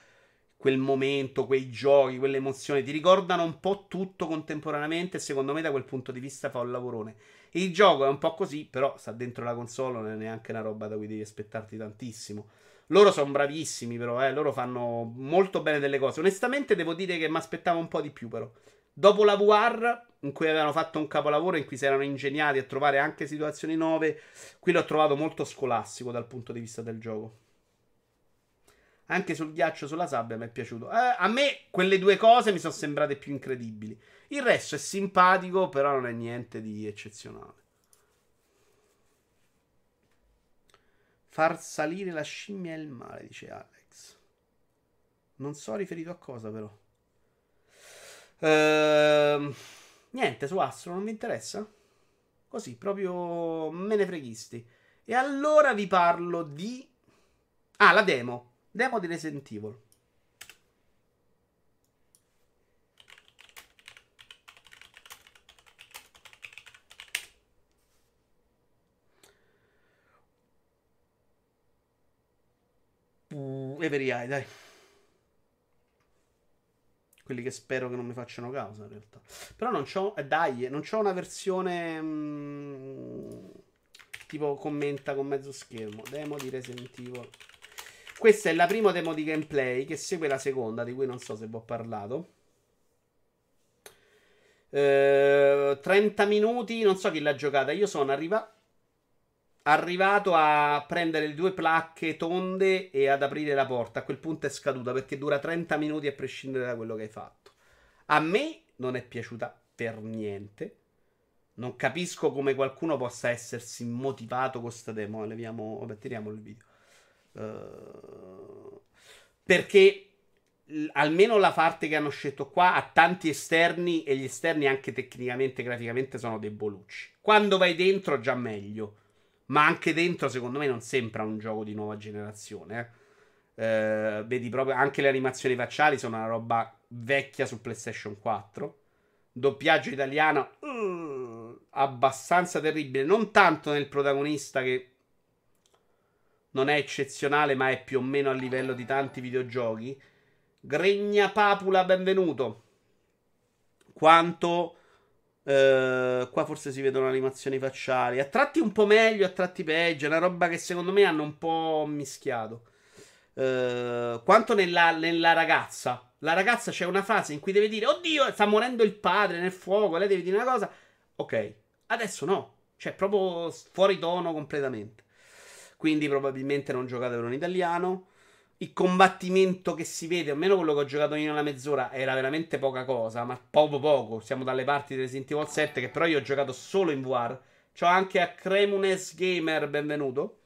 Quel momento, quei giochi, quelle emozioni ti ricordano un po' tutto contemporaneamente. Secondo me, da quel punto di vista, fa un lavorone. Il gioco è un po' così, però sta dentro la console, non è neanche una roba da cui devi aspettarti tantissimo. Loro sono bravissimi, però, eh. Loro fanno molto bene delle cose. Onestamente, devo dire che mi aspettavo un po' di più, però. Dopo la VR, in cui avevano fatto un capolavoro, in cui si erano ingegnati a trovare anche situazioni nuove, qui l'ho trovato molto scolastico dal punto di vista del gioco. Anche sul ghiaccio, sulla sabbia mi è piaciuto. Eh, a me quelle due cose mi sono sembrate più incredibili. Il resto è simpatico, però non è niente di eccezionale. Far salire la scimmia è il male, dice Alex. Non so riferito a cosa, però. Ehm, niente, su Astro non mi interessa. Così, proprio me ne freghisti. E allora vi parlo di... Ah, la demo. Demo di Resident Evil. Uh, Every Eye, dai. Quelli che spero che non mi facciano causa, in realtà. Però non c'ho. Eh, dai, non c'ho una versione. mm, tipo commenta con mezzo schermo. Demo di Resident Evil. Questa è la prima demo di gameplay che segue la seconda, di cui non so se vi ho parlato. Eh, 30 minuti, non so chi l'ha giocata. Io sono arriva- arrivato a prendere le due placche tonde e ad aprire la porta. A quel punto è scaduta perché dura 30 minuti a prescindere da quello che hai fatto. A me non è piaciuta per niente. Non capisco come qualcuno possa essersi motivato con sta demo. Leviamo, vabbè, tiriamo il video. Uh, perché almeno la parte che hanno scelto qua ha tanti esterni e gli esterni anche tecnicamente, graficamente sono debolucci. Quando vai dentro già meglio, ma anche dentro secondo me non sembra un gioco di nuova generazione. eh. Eh, vedi proprio anche le animazioni facciali sono una roba vecchia su PlayStation 4. Doppiaggio italiano uh, abbastanza terribile, non tanto nel protagonista che non è eccezionale, ma è più o meno a livello di tanti videogiochi. Gregna Papula, benvenuto. Quanto eh, qua forse si vedono animazioni facciali. A tratti un po' meglio, a tratti peggio. È una roba che secondo me hanno un po' mischiato. Eh, quanto nella, nella ragazza. La ragazza c'è una fase in cui deve dire: Oddio, sta morendo il padre nel fuoco. Lei deve dire una cosa. Ok, adesso no. Cioè, proprio fuori tono completamente. Quindi probabilmente non giocatevelo in italiano. Il combattimento che si vede, almeno quello che ho giocato io nella mezz'ora, era veramente poca cosa, ma poco poco. Siamo dalle parti di Resident Evil 7, che però io ho giocato solo in VR. C'ho anche a Cremunes Gamer, benvenuto.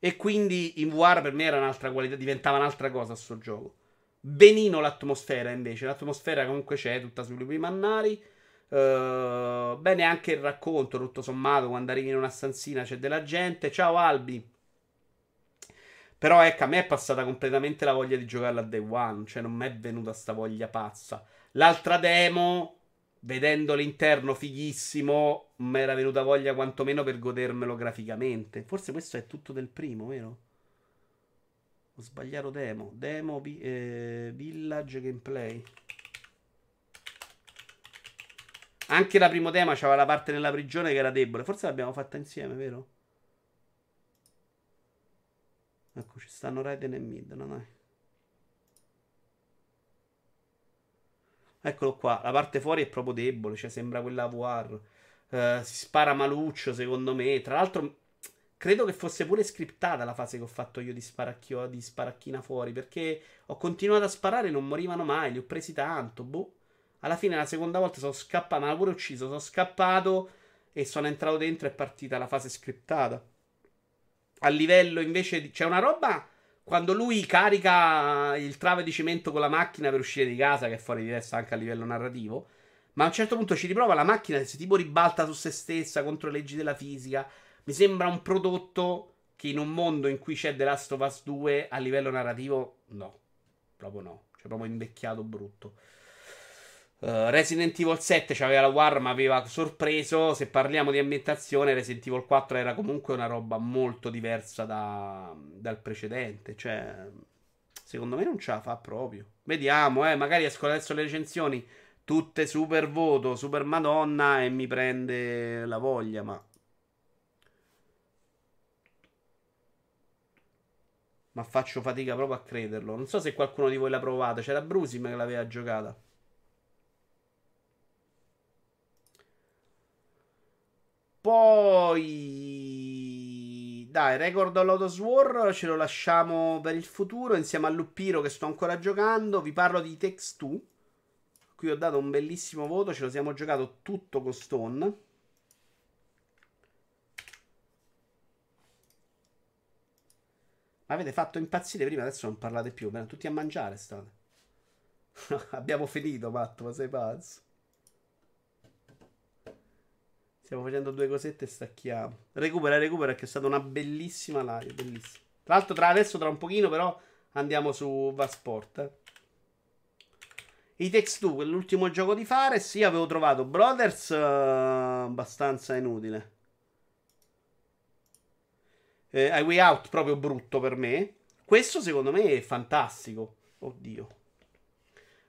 E quindi in VR per me era un'altra qualità, diventava un'altra cosa sto gioco. Benino l'atmosfera invece, l'atmosfera comunque c'è, tutta sui lupi mannari. Uh, bene anche il racconto, tutto sommato, quando arrivi in una stanzina c'è della gente. Ciao Albi. Però ecco, a me è passata completamente la voglia di giocarla a Day One. Cioè, non mi è venuta sta voglia pazza. L'altra demo, vedendo l'interno fighissimo, mi era venuta voglia quantomeno per godermelo graficamente. Forse questo è tutto del primo, vero? Ho sbagliato demo. Demo eh, Village Gameplay. Anche la primo tema c'aveva la parte nella prigione che era debole. Forse l'abbiamo fatta insieme, vero? Ecco, ci stanno Raiden e Mid, no, dai. Eccolo qua, la parte fuori è proprio debole, cioè sembra quella VR. Eh, si spara maluccio, secondo me. Tra l'altro, credo che fosse pure scriptata la fase che ho fatto io di, sparacchio, di sparacchina fuori, perché ho continuato a sparare e non morivano mai, li ho presi tanto, boh. Alla fine, la seconda volta sono scappato, ma l'ho pure ucciso, sono scappato e sono entrato dentro e è partita la fase scriptata. A livello invece di... C'è una roba quando lui carica il trave di cemento con la macchina per uscire di casa, che è fuori di testa anche a livello narrativo. Ma a un certo punto ci riprova la macchina si tipo ribalta su se stessa contro le leggi della fisica. Mi sembra un prodotto che in un mondo in cui c'è The Last of Us 2 a livello narrativo, no. Proprio no. Cioè, proprio invecchiato brutto. Uh, Resident Evil 7 c'aveva la War, ma aveva sorpreso. Se parliamo di ambientazione, Resident Evil 4 era comunque una roba molto diversa da, dal precedente. Cioè, secondo me non ce la fa proprio. Vediamo, eh. Magari esco adesso le recensioni tutte super voto, super madonna e mi prende la voglia, ma. Ma faccio fatica proprio a crederlo. Non so se qualcuno di voi l'ha provato. C'era Brusim che l'aveva giocata. Poi, dai, Record Lotus War ce lo lasciamo per il futuro insieme a Luppiro che sto ancora giocando. Vi parlo di Text 2. Qui ho dato un bellissimo voto, ce lo siamo giocato tutto con Stone. Avete fatto impazzire prima, adesso non parlate più. Bene, tutti a mangiare state. Abbiamo finito, Matto, ma sei pazzo. Stiamo facendo due cosette e stacchiamo. Recupera, recupera, che è stata una bellissima live. Bellissima. Tra l'altro, tra adesso, tra un pochino, però, andiamo su Vasport. Eh. I Text 2, l'ultimo gioco di fare. Sì, avevo trovato Brothers uh, abbastanza inutile. Eh, I Way Out proprio brutto per me. Questo secondo me è fantastico. Oddio.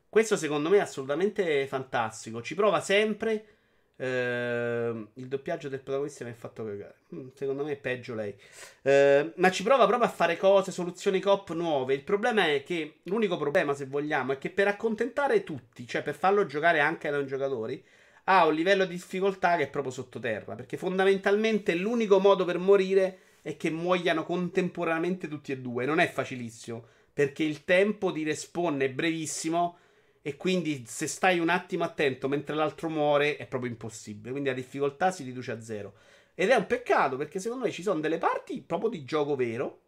Questo secondo me è assolutamente fantastico. Ci prova sempre. Uh, il doppiaggio del protagonista mi ha fatto cagare. Mm, secondo me è peggio lei. Uh, ma ci prova proprio a fare cose, soluzioni cop nuove. Il problema è che l'unico problema, se vogliamo, è che per accontentare tutti, cioè per farlo giocare anche ai non giocatori, ha un livello di difficoltà che è proprio sottoterra. Perché fondamentalmente l'unico modo per morire è che muoiano contemporaneamente tutti e due. Non è facilissimo. Perché il tempo di respawn è brevissimo. E quindi se stai un attimo attento mentre l'altro muore è proprio impossibile. Quindi la difficoltà si riduce a zero. Ed è un peccato perché secondo me ci sono delle parti proprio di gioco vero.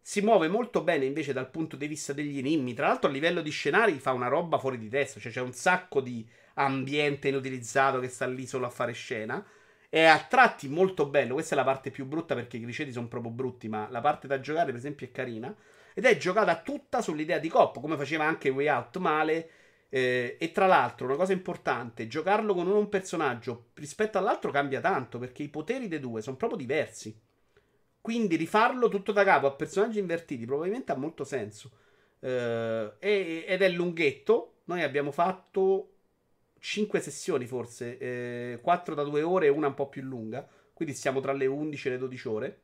Si muove molto bene invece dal punto di vista degli enigmi. Tra l'altro a livello di scenari fa una roba fuori di testa. Cioè c'è un sacco di ambiente inutilizzato che sta lì solo a fare scena. È a tratti molto bello. Questa è la parte più brutta perché i criceti sono proprio brutti. Ma la parte da giocare, per esempio, è carina. Ed è giocata tutta sull'idea di coppa, come faceva anche Way Out male. Eh, e tra l'altro, una cosa importante: giocarlo con un personaggio rispetto all'altro cambia tanto perché i poteri dei due sono proprio diversi. Quindi rifarlo tutto da capo a personaggi invertiti probabilmente ha molto senso. Eh, ed è lunghetto. Noi abbiamo fatto 5 sessioni forse, eh, 4 da 2 ore e una un po' più lunga, quindi siamo tra le 11 e le 12 ore.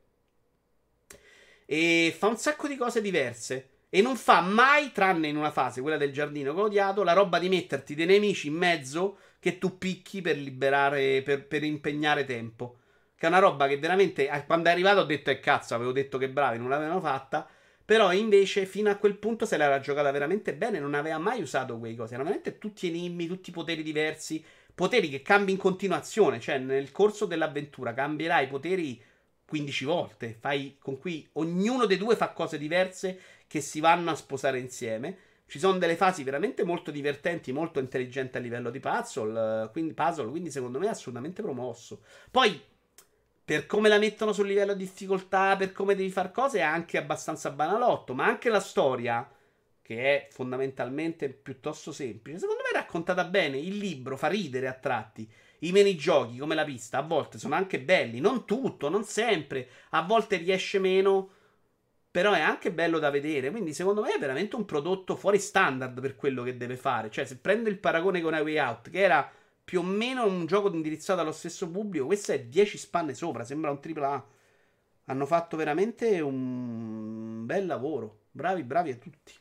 E fa un sacco di cose diverse. E non fa mai, tranne in una fase, quella del giardino che ho odiato, la roba di metterti dei nemici in mezzo che tu picchi per liberare, per, per impegnare tempo. Che è una roba che veramente, quando è arrivato ho detto, e eh, cazzo, avevo detto che bravi, non l'avevano fatta. Però invece fino a quel punto se l'era giocata veramente bene, non aveva mai usato quei cose. Erano veramente tutti enigmi, tutti poteri diversi, poteri che cambi in continuazione, cioè nel corso dell'avventura cambierai i poteri 15 volte, fai con cui ognuno dei due fa cose diverse che si vanno a sposare insieme. Ci sono delle fasi veramente molto divertenti, molto intelligenti a livello di puzzle, quindi, puzzle, quindi secondo me è assolutamente promosso. Poi per come la mettono sul livello di difficoltà, per come devi fare cose, è anche abbastanza banalotto. Ma anche la storia, che è fondamentalmente piuttosto semplice, secondo me è raccontata bene. Il libro fa ridere a tratti. I minigiochi, come la pista, a volte sono anche belli. Non tutto, non sempre. A volte riesce meno. Però è anche bello da vedere. Quindi, secondo me, è veramente un prodotto fuori standard per quello che deve fare. Cioè, se prendo il paragone con A Way Out, che era più o meno un gioco indirizzato allo stesso pubblico. Questo è 10 spanne sopra, sembra un AAA. Hanno fatto veramente un bel lavoro. Bravi, bravi a tutti.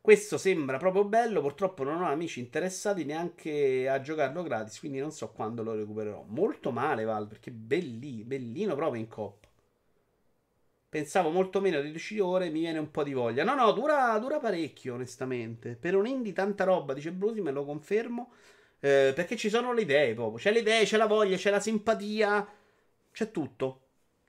Questo sembra proprio bello. Purtroppo non ho amici interessati neanche a giocarlo gratis. Quindi non so quando lo recupererò. Molto male, Val, perché belli, bellino proprio in coppa. Pensavo molto meno di 12 ore, mi viene un po' di voglia. No, no, dura, dura parecchio, onestamente. Per un indie tanta roba, dice Brusi, me lo confermo. Eh, perché ci sono le idee proprio. C'è le idee, c'è la voglia, c'è la simpatia. C'è tutto.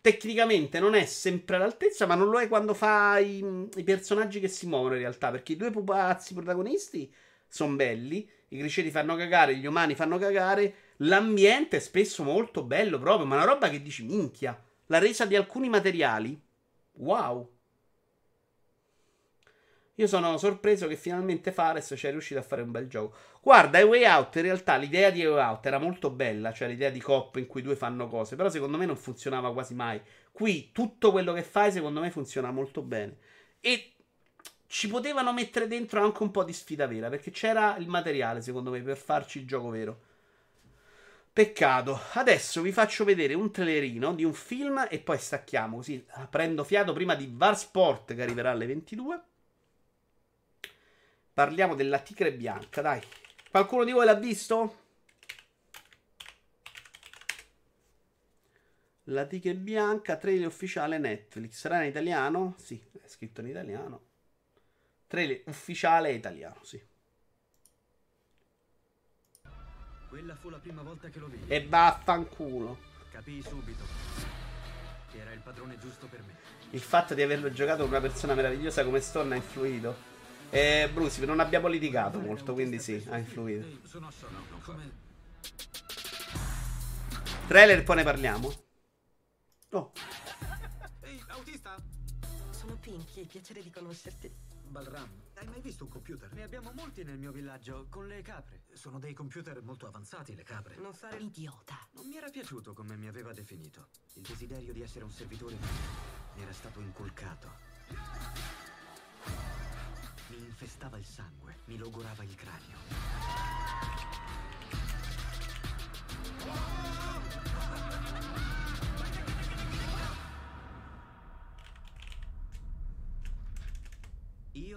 Tecnicamente non è sempre all'altezza, ma non lo è quando fa i, i personaggi che si muovono in realtà. Perché i due pupazzi protagonisti sono belli. I criceti fanno cagare, gli umani fanno cagare. L'ambiente è spesso molto bello proprio, ma una roba che dici minchia. La resa di alcuni materiali Wow. Io sono sorpreso che finalmente Fares sia riuscito a fare un bel gioco. Guarda, Way Out, in realtà l'idea di Way Out era molto bella, cioè l'idea di cop in cui due fanno cose, però secondo me non funzionava quasi mai. Qui tutto quello che fai secondo me funziona molto bene. E ci potevano mettere dentro anche un po' di sfida vera, perché c'era il materiale secondo me per farci il gioco vero. Peccato. Adesso vi faccio vedere un trailerino di un film e poi stacchiamo così prendo fiato prima di Var Sport che arriverà alle 22. Parliamo della tigre bianca, dai. Qualcuno di voi l'ha visto? La tigre bianca, trailer ufficiale Netflix. Sarà in italiano? Sì, è scritto in italiano. Trailer ufficiale italiano, sì. Quella fu la prima volta che lo vidi. E vaffanculo. Capii subito che era il padrone giusto per me. Il fatto di averlo giocato con una persona meravigliosa come Storm ha influito. E Bruce, non abbiamo litigato molto, quindi sì, ha influito. Sono come... Trailer, poi ne parliamo. Oh. Ehi, autista? Sono Pinky, piacere di conoscerti. Balram, hai mai visto un computer? Ne abbiamo molti nel mio villaggio, con le capre. Sono dei computer molto avanzati, le capre. Non fare l'idiota. Non mi era piaciuto come mi aveva definito. Il desiderio di essere un servitore mi era stato inculcato. Mi infestava il sangue, mi logorava il cranio.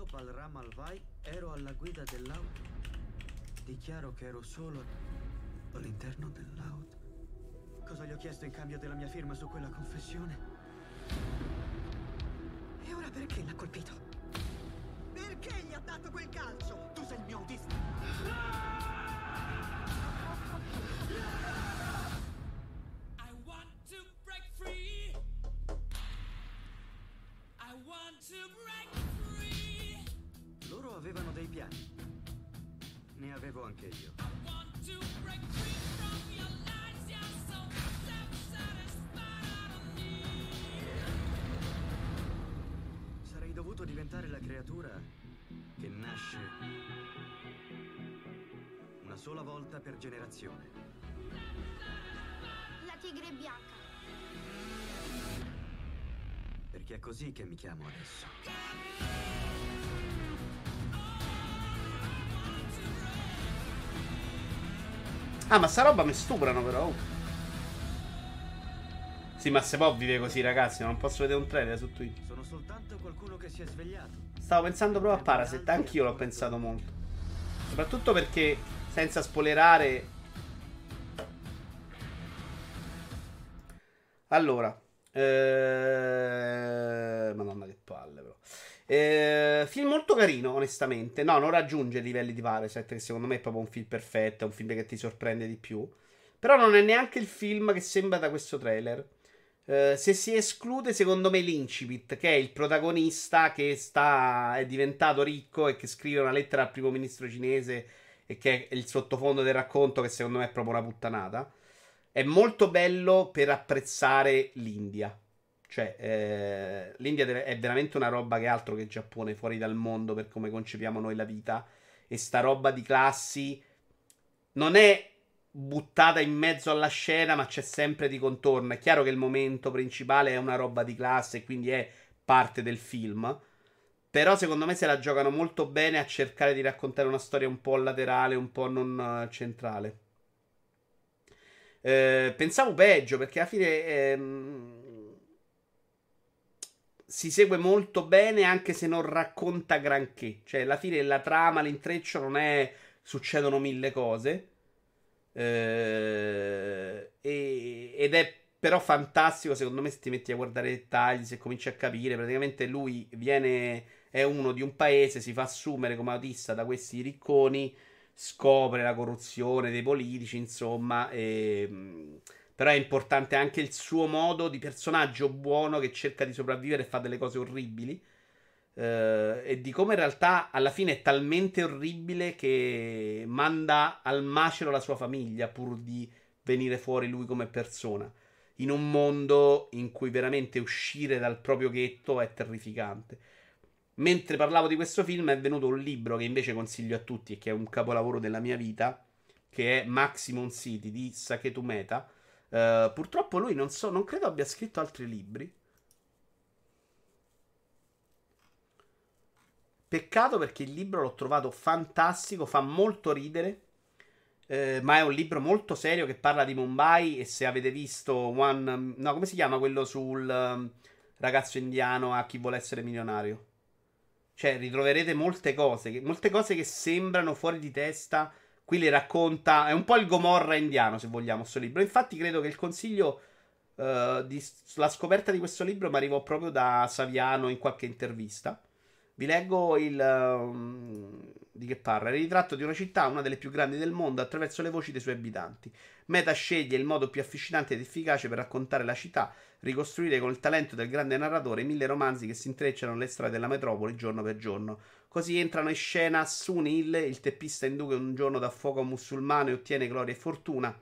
Io, Balram Alvai, ero alla guida dell'auto. Dichiaro che ero solo all'interno dell'auto. Cosa gli ho chiesto in cambio della mia firma su quella confessione? E ora perché l'ha colpito? Perché gli ha dato quel calcio? Tu sei il mio autista. I avevano dei piani. Ne avevo anche io. Sarei dovuto diventare la creatura che nasce una sola volta per generazione. La tigre bianca. Perché è così che mi chiamo adesso. Ah, ma sta roba mi stuprano però. Sì, ma se può vive così, ragazzi. Non posso vedere un trailer su Twitch. Sono soltanto qualcuno che si è svegliato. Stavo pensando proprio a Parasite. Anch'io l'ho pensato molto. Soprattutto perché, senza spoilerare. Allora. Eh... Madonna, che palle, però. Eh, film molto carino, onestamente. No, non raggiunge i livelli di Parasite, che secondo me è proprio un film perfetto. È un film che ti sorprende di più. Però non è neanche il film che sembra da questo trailer. Eh, se si esclude, secondo me, l'Incipit, che è il protagonista che sta, è diventato ricco e che scrive una lettera al primo ministro cinese e che è il sottofondo del racconto, che secondo me è proprio una puttanata. È molto bello per apprezzare l'India. Cioè, eh, l'India è veramente una roba che è altro che Giappone, fuori dal mondo per come concepiamo noi la vita. E sta roba di classi non è buttata in mezzo alla scena, ma c'è sempre di contorno. È chiaro che il momento principale è una roba di classe quindi è parte del film. Però secondo me se la giocano molto bene a cercare di raccontare una storia un po' laterale, un po' non eh, centrale. Eh, pensavo peggio perché alla fine ehm, si segue molto bene anche se non racconta granché. Cioè, alla fine la trama, l'intreccio non è succedono mille cose. Eh, ed è però fantastico secondo me se ti metti a guardare i dettagli, se cominci a capire, praticamente lui viene è uno di un paese, si fa assumere come autista da questi ricconi, scopre la corruzione dei politici, insomma, e, però è importante anche il suo modo di personaggio buono che cerca di sopravvivere e fa delle cose orribili. Eh, e di come in realtà alla fine è talmente orribile che manda al macero la sua famiglia pur di venire fuori lui come persona. In un mondo in cui veramente uscire dal proprio ghetto è terrificante. Mentre parlavo di questo film è venuto un libro che invece consiglio a tutti e che è un capolavoro della mia vita, che è Maximum City di Saketu Meta. Eh, purtroppo lui non so, non credo abbia scritto altri libri. Peccato perché il libro l'ho trovato fantastico, fa molto ridere. eh, ma è un libro molto serio che parla di Mumbai. E se avete visto One. No, come si chiama quello sul um, ragazzo indiano a chi vuole essere milionario? Cioè, ritroverete molte cose, che- molte cose che sembrano fuori di testa. Qui le racconta. È un po' il Gomorra indiano, se vogliamo, questo libro. Infatti, credo che il consiglio. sulla scoperta di questo libro mi arrivò proprio da Saviano in qualche intervista. Vi leggo il. um, di che parla? Il ritratto di una città, una delle più grandi del mondo, attraverso le voci dei suoi abitanti. Meta sceglie il modo più affascinante ed efficace per raccontare la città, ricostruire con il talento del grande narratore mille romanzi che si intrecciano nelle strade della metropoli giorno per giorno. Così entrano in scena Sunil, il teppista indù che un giorno dà fuoco a un musulmano e ottiene gloria e fortuna.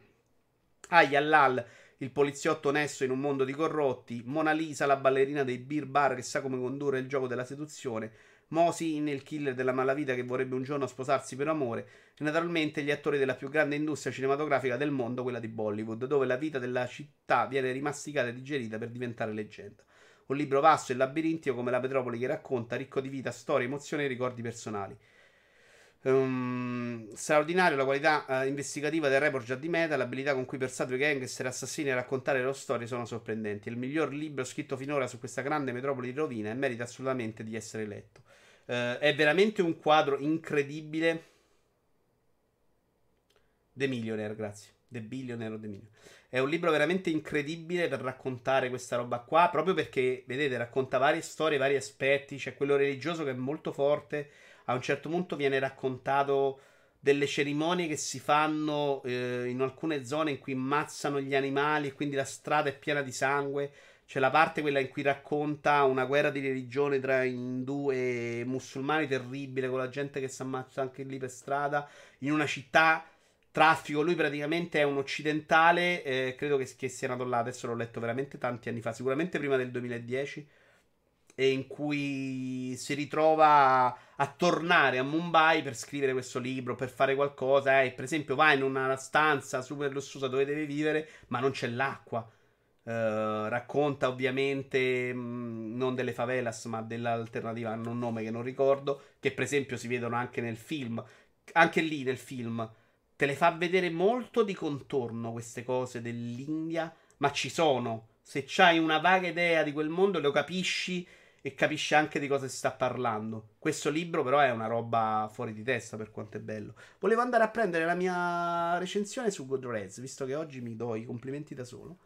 Aya Allal, il poliziotto onesto in un mondo di corrotti. Mona Lisa, la ballerina dei beer bar che sa come condurre il gioco della seduzione. Mosin, il killer della malavita che vorrebbe un giorno sposarsi per amore. E naturalmente gli attori della più grande industria cinematografica del mondo, quella di Bollywood, dove la vita della città viene rimasticata e digerita per diventare leggenda. Un libro vasto e labirintico come la Metropoli che racconta, ricco di vita, storie, emozioni e ricordi personali. Um, straordinario la qualità eh, investigativa del report già di meta, l'abilità con cui personaggi gangster e assassini a raccontare le loro storie sono sorprendenti. È il miglior libro scritto finora su questa grande metropoli di rovina e merita assolutamente di essere letto. Eh, è veramente un quadro incredibile. The Millionaire, grazie. The Billionaire o The Millionaire. È un libro veramente incredibile per raccontare questa roba qua, proprio perché, vedete, racconta varie storie, vari aspetti. C'è quello religioso che è molto forte. A un certo punto viene raccontato delle cerimonie che si fanno eh, in alcune zone in cui ammazzano gli animali e quindi la strada è piena di sangue. C'è la parte quella in cui racconta una guerra di religione tra indù e musulmani terribile con la gente che si ammazza anche lì per strada in una città traffico. Lui praticamente è un occidentale, eh, credo che, che sia nato là, adesso l'ho letto veramente tanti anni fa, sicuramente prima del 2010 e in cui si ritrova a tornare a Mumbai per scrivere questo libro, per fare qualcosa. Eh. Per esempio, va in una stanza super lussuosa dove deve vivere, ma non c'è l'acqua. Eh, racconta ovviamente mh, non delle favelas, ma dell'alternativa, hanno un nome che non ricordo, che per esempio si vedono anche nel film. Anche lì nel film te le fa vedere molto di contorno queste cose dell'India, ma ci sono. Se c'hai una vaga idea di quel mondo, lo capisci e capisci anche di cosa si sta parlando. Questo libro, però, è una roba fuori di testa per quanto è bello. Volevo andare a prendere la mia recensione su Goodreads, visto che oggi mi do i complimenti da solo.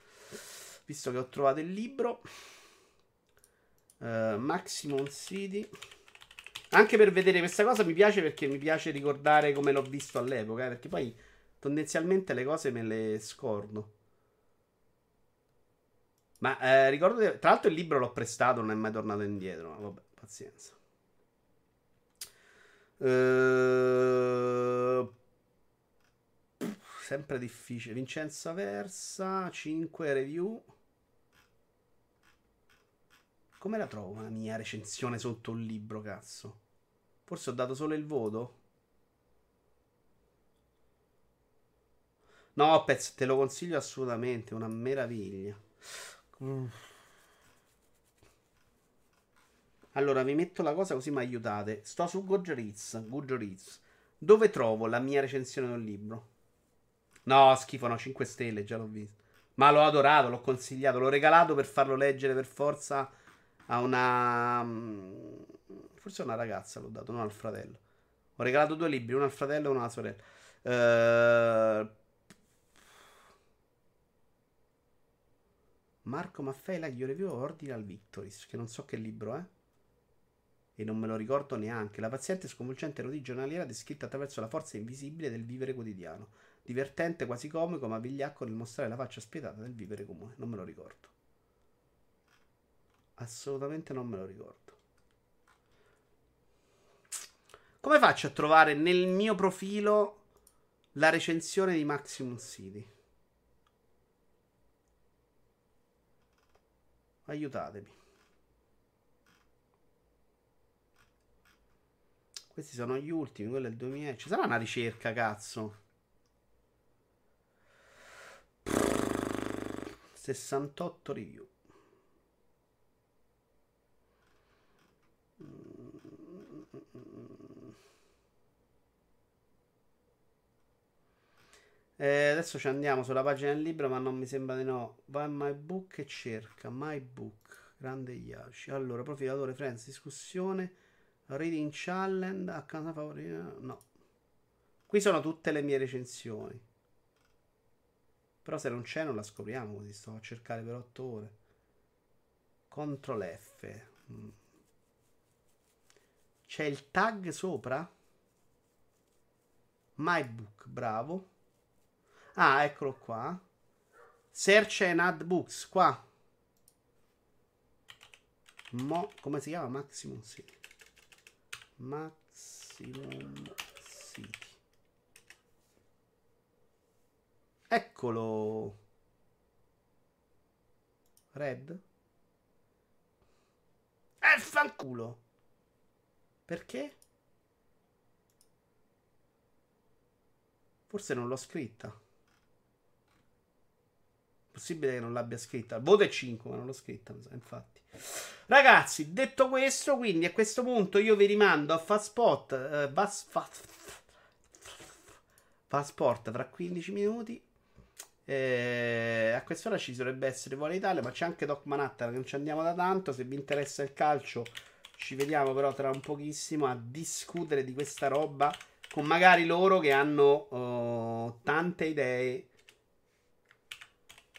Visto che ho trovato il libro. Uh, Maximum City. Anche per vedere questa cosa mi piace perché mi piace ricordare come l'ho visto all'epoca. eh, perché poi tendenzialmente le cose me le scordo. Ma eh, ricordo che, tra l'altro il libro l'ho prestato, non è mai tornato indietro. ma Vabbè, pazienza. Eh, sempre difficile. Vincenza Versa, 5 review. Come la trovo la mia recensione sotto un libro, cazzo? Forse ho dato solo il voto? No, Pez, te lo consiglio assolutamente, una meraviglia. Mm. Allora, vi metto la cosa così mi aiutate. Sto su Goodreads, Goodreads. Dove trovo la mia recensione del libro? No, schifo, no, 5 stelle, già l'ho visto. Ma l'ho adorato, l'ho consigliato, l'ho regalato per farlo leggere per forza a una... Forse a una ragazza l'ho dato, non al fratello. Ho regalato due libri, uno al fratello e uno alla sorella. Eh, Marco Maffei, la io review Ordinal Victories, che non so che libro è. E non me lo ricordo neanche. La paziente sconvolgente routine giornaliera descritta attraverso la forza invisibile del vivere quotidiano. Divertente, quasi comico, ma vigliacco nel mostrare la faccia spietata del vivere comune. Non me lo ricordo. Assolutamente non me lo ricordo. Come faccio a trovare nel mio profilo la recensione di Maximum City? Aiutatemi. Questi sono gli ultimi, quello è il 2000. Ci sarà una ricerca, cazzo. 68 review. Eh, adesso ci andiamo sulla pagina del libro, ma non mi sembra di no. Va in My Book e cerca My Book. Grande Yashi. Allora, profilatore, friends, discussione. Reading challenge. A casa favorita. No. Qui sono tutte le mie recensioni. Però se non c'è non la scopriamo così. Sto a cercare per 8 ore. Ctrl F. Mm. C'è il tag sopra? My Book, bravo. Ah, eccolo qua. Search and add books, qua. Mo, come si chiama? Maximum City. Maximum City. Eccolo. Red. Eh, fanculo. Perché? Forse non l'ho scritta. Possibile che non l'abbia scritta. Il voto è 5, ma non l'ho scritta, infatti. Ragazzi, detto questo, quindi a questo punto io vi rimando a Fastspot. Eh, Fast, fast, Fastsport tra 15 minuti. Eh, a quest'ora ci dovrebbe essere Vuole Italia, ma c'è anche Doc Manhattan che non ci andiamo da tanto. Se vi interessa il calcio, ci vediamo però tra un pochissimo a discutere di questa roba con magari loro che hanno oh, tante idee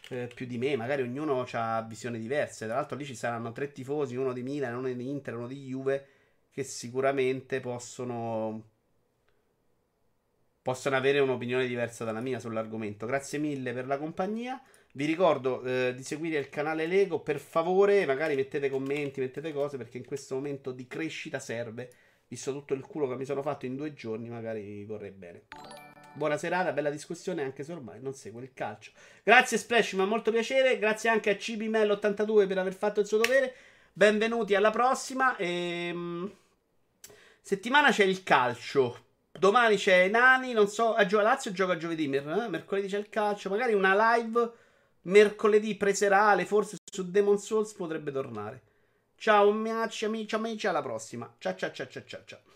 eh, più di me. Magari ognuno ha visioni diverse. Tra l'altro, lì ci saranno tre tifosi: uno di Milan, uno di Inter, uno di Juve, che sicuramente possono possono avere un'opinione diversa dalla mia sull'argomento. Grazie mille per la compagnia. Vi ricordo eh, di seguire il canale Lego. Per favore, magari mettete commenti, mettete cose perché in questo momento di crescita serve. Visto tutto il culo che mi sono fatto in due giorni, magari vorrei bene. Buona serata, bella discussione, anche se ormai non segue il calcio. Grazie Splash, mi ha molto piacere. Grazie anche a CBML82 per aver fatto il suo dovere. Benvenuti alla prossima. Ehm... Settimana c'è il calcio. Domani c'è Nani, non so, a Gio- Lazio gioca giovedì, mer- eh? mercoledì c'è il calcio, magari una live mercoledì preserale, forse su Demon Souls potrebbe tornare. Ciao amici, amici, amici, alla prossima. Ciao ciao ciao ciao ciao.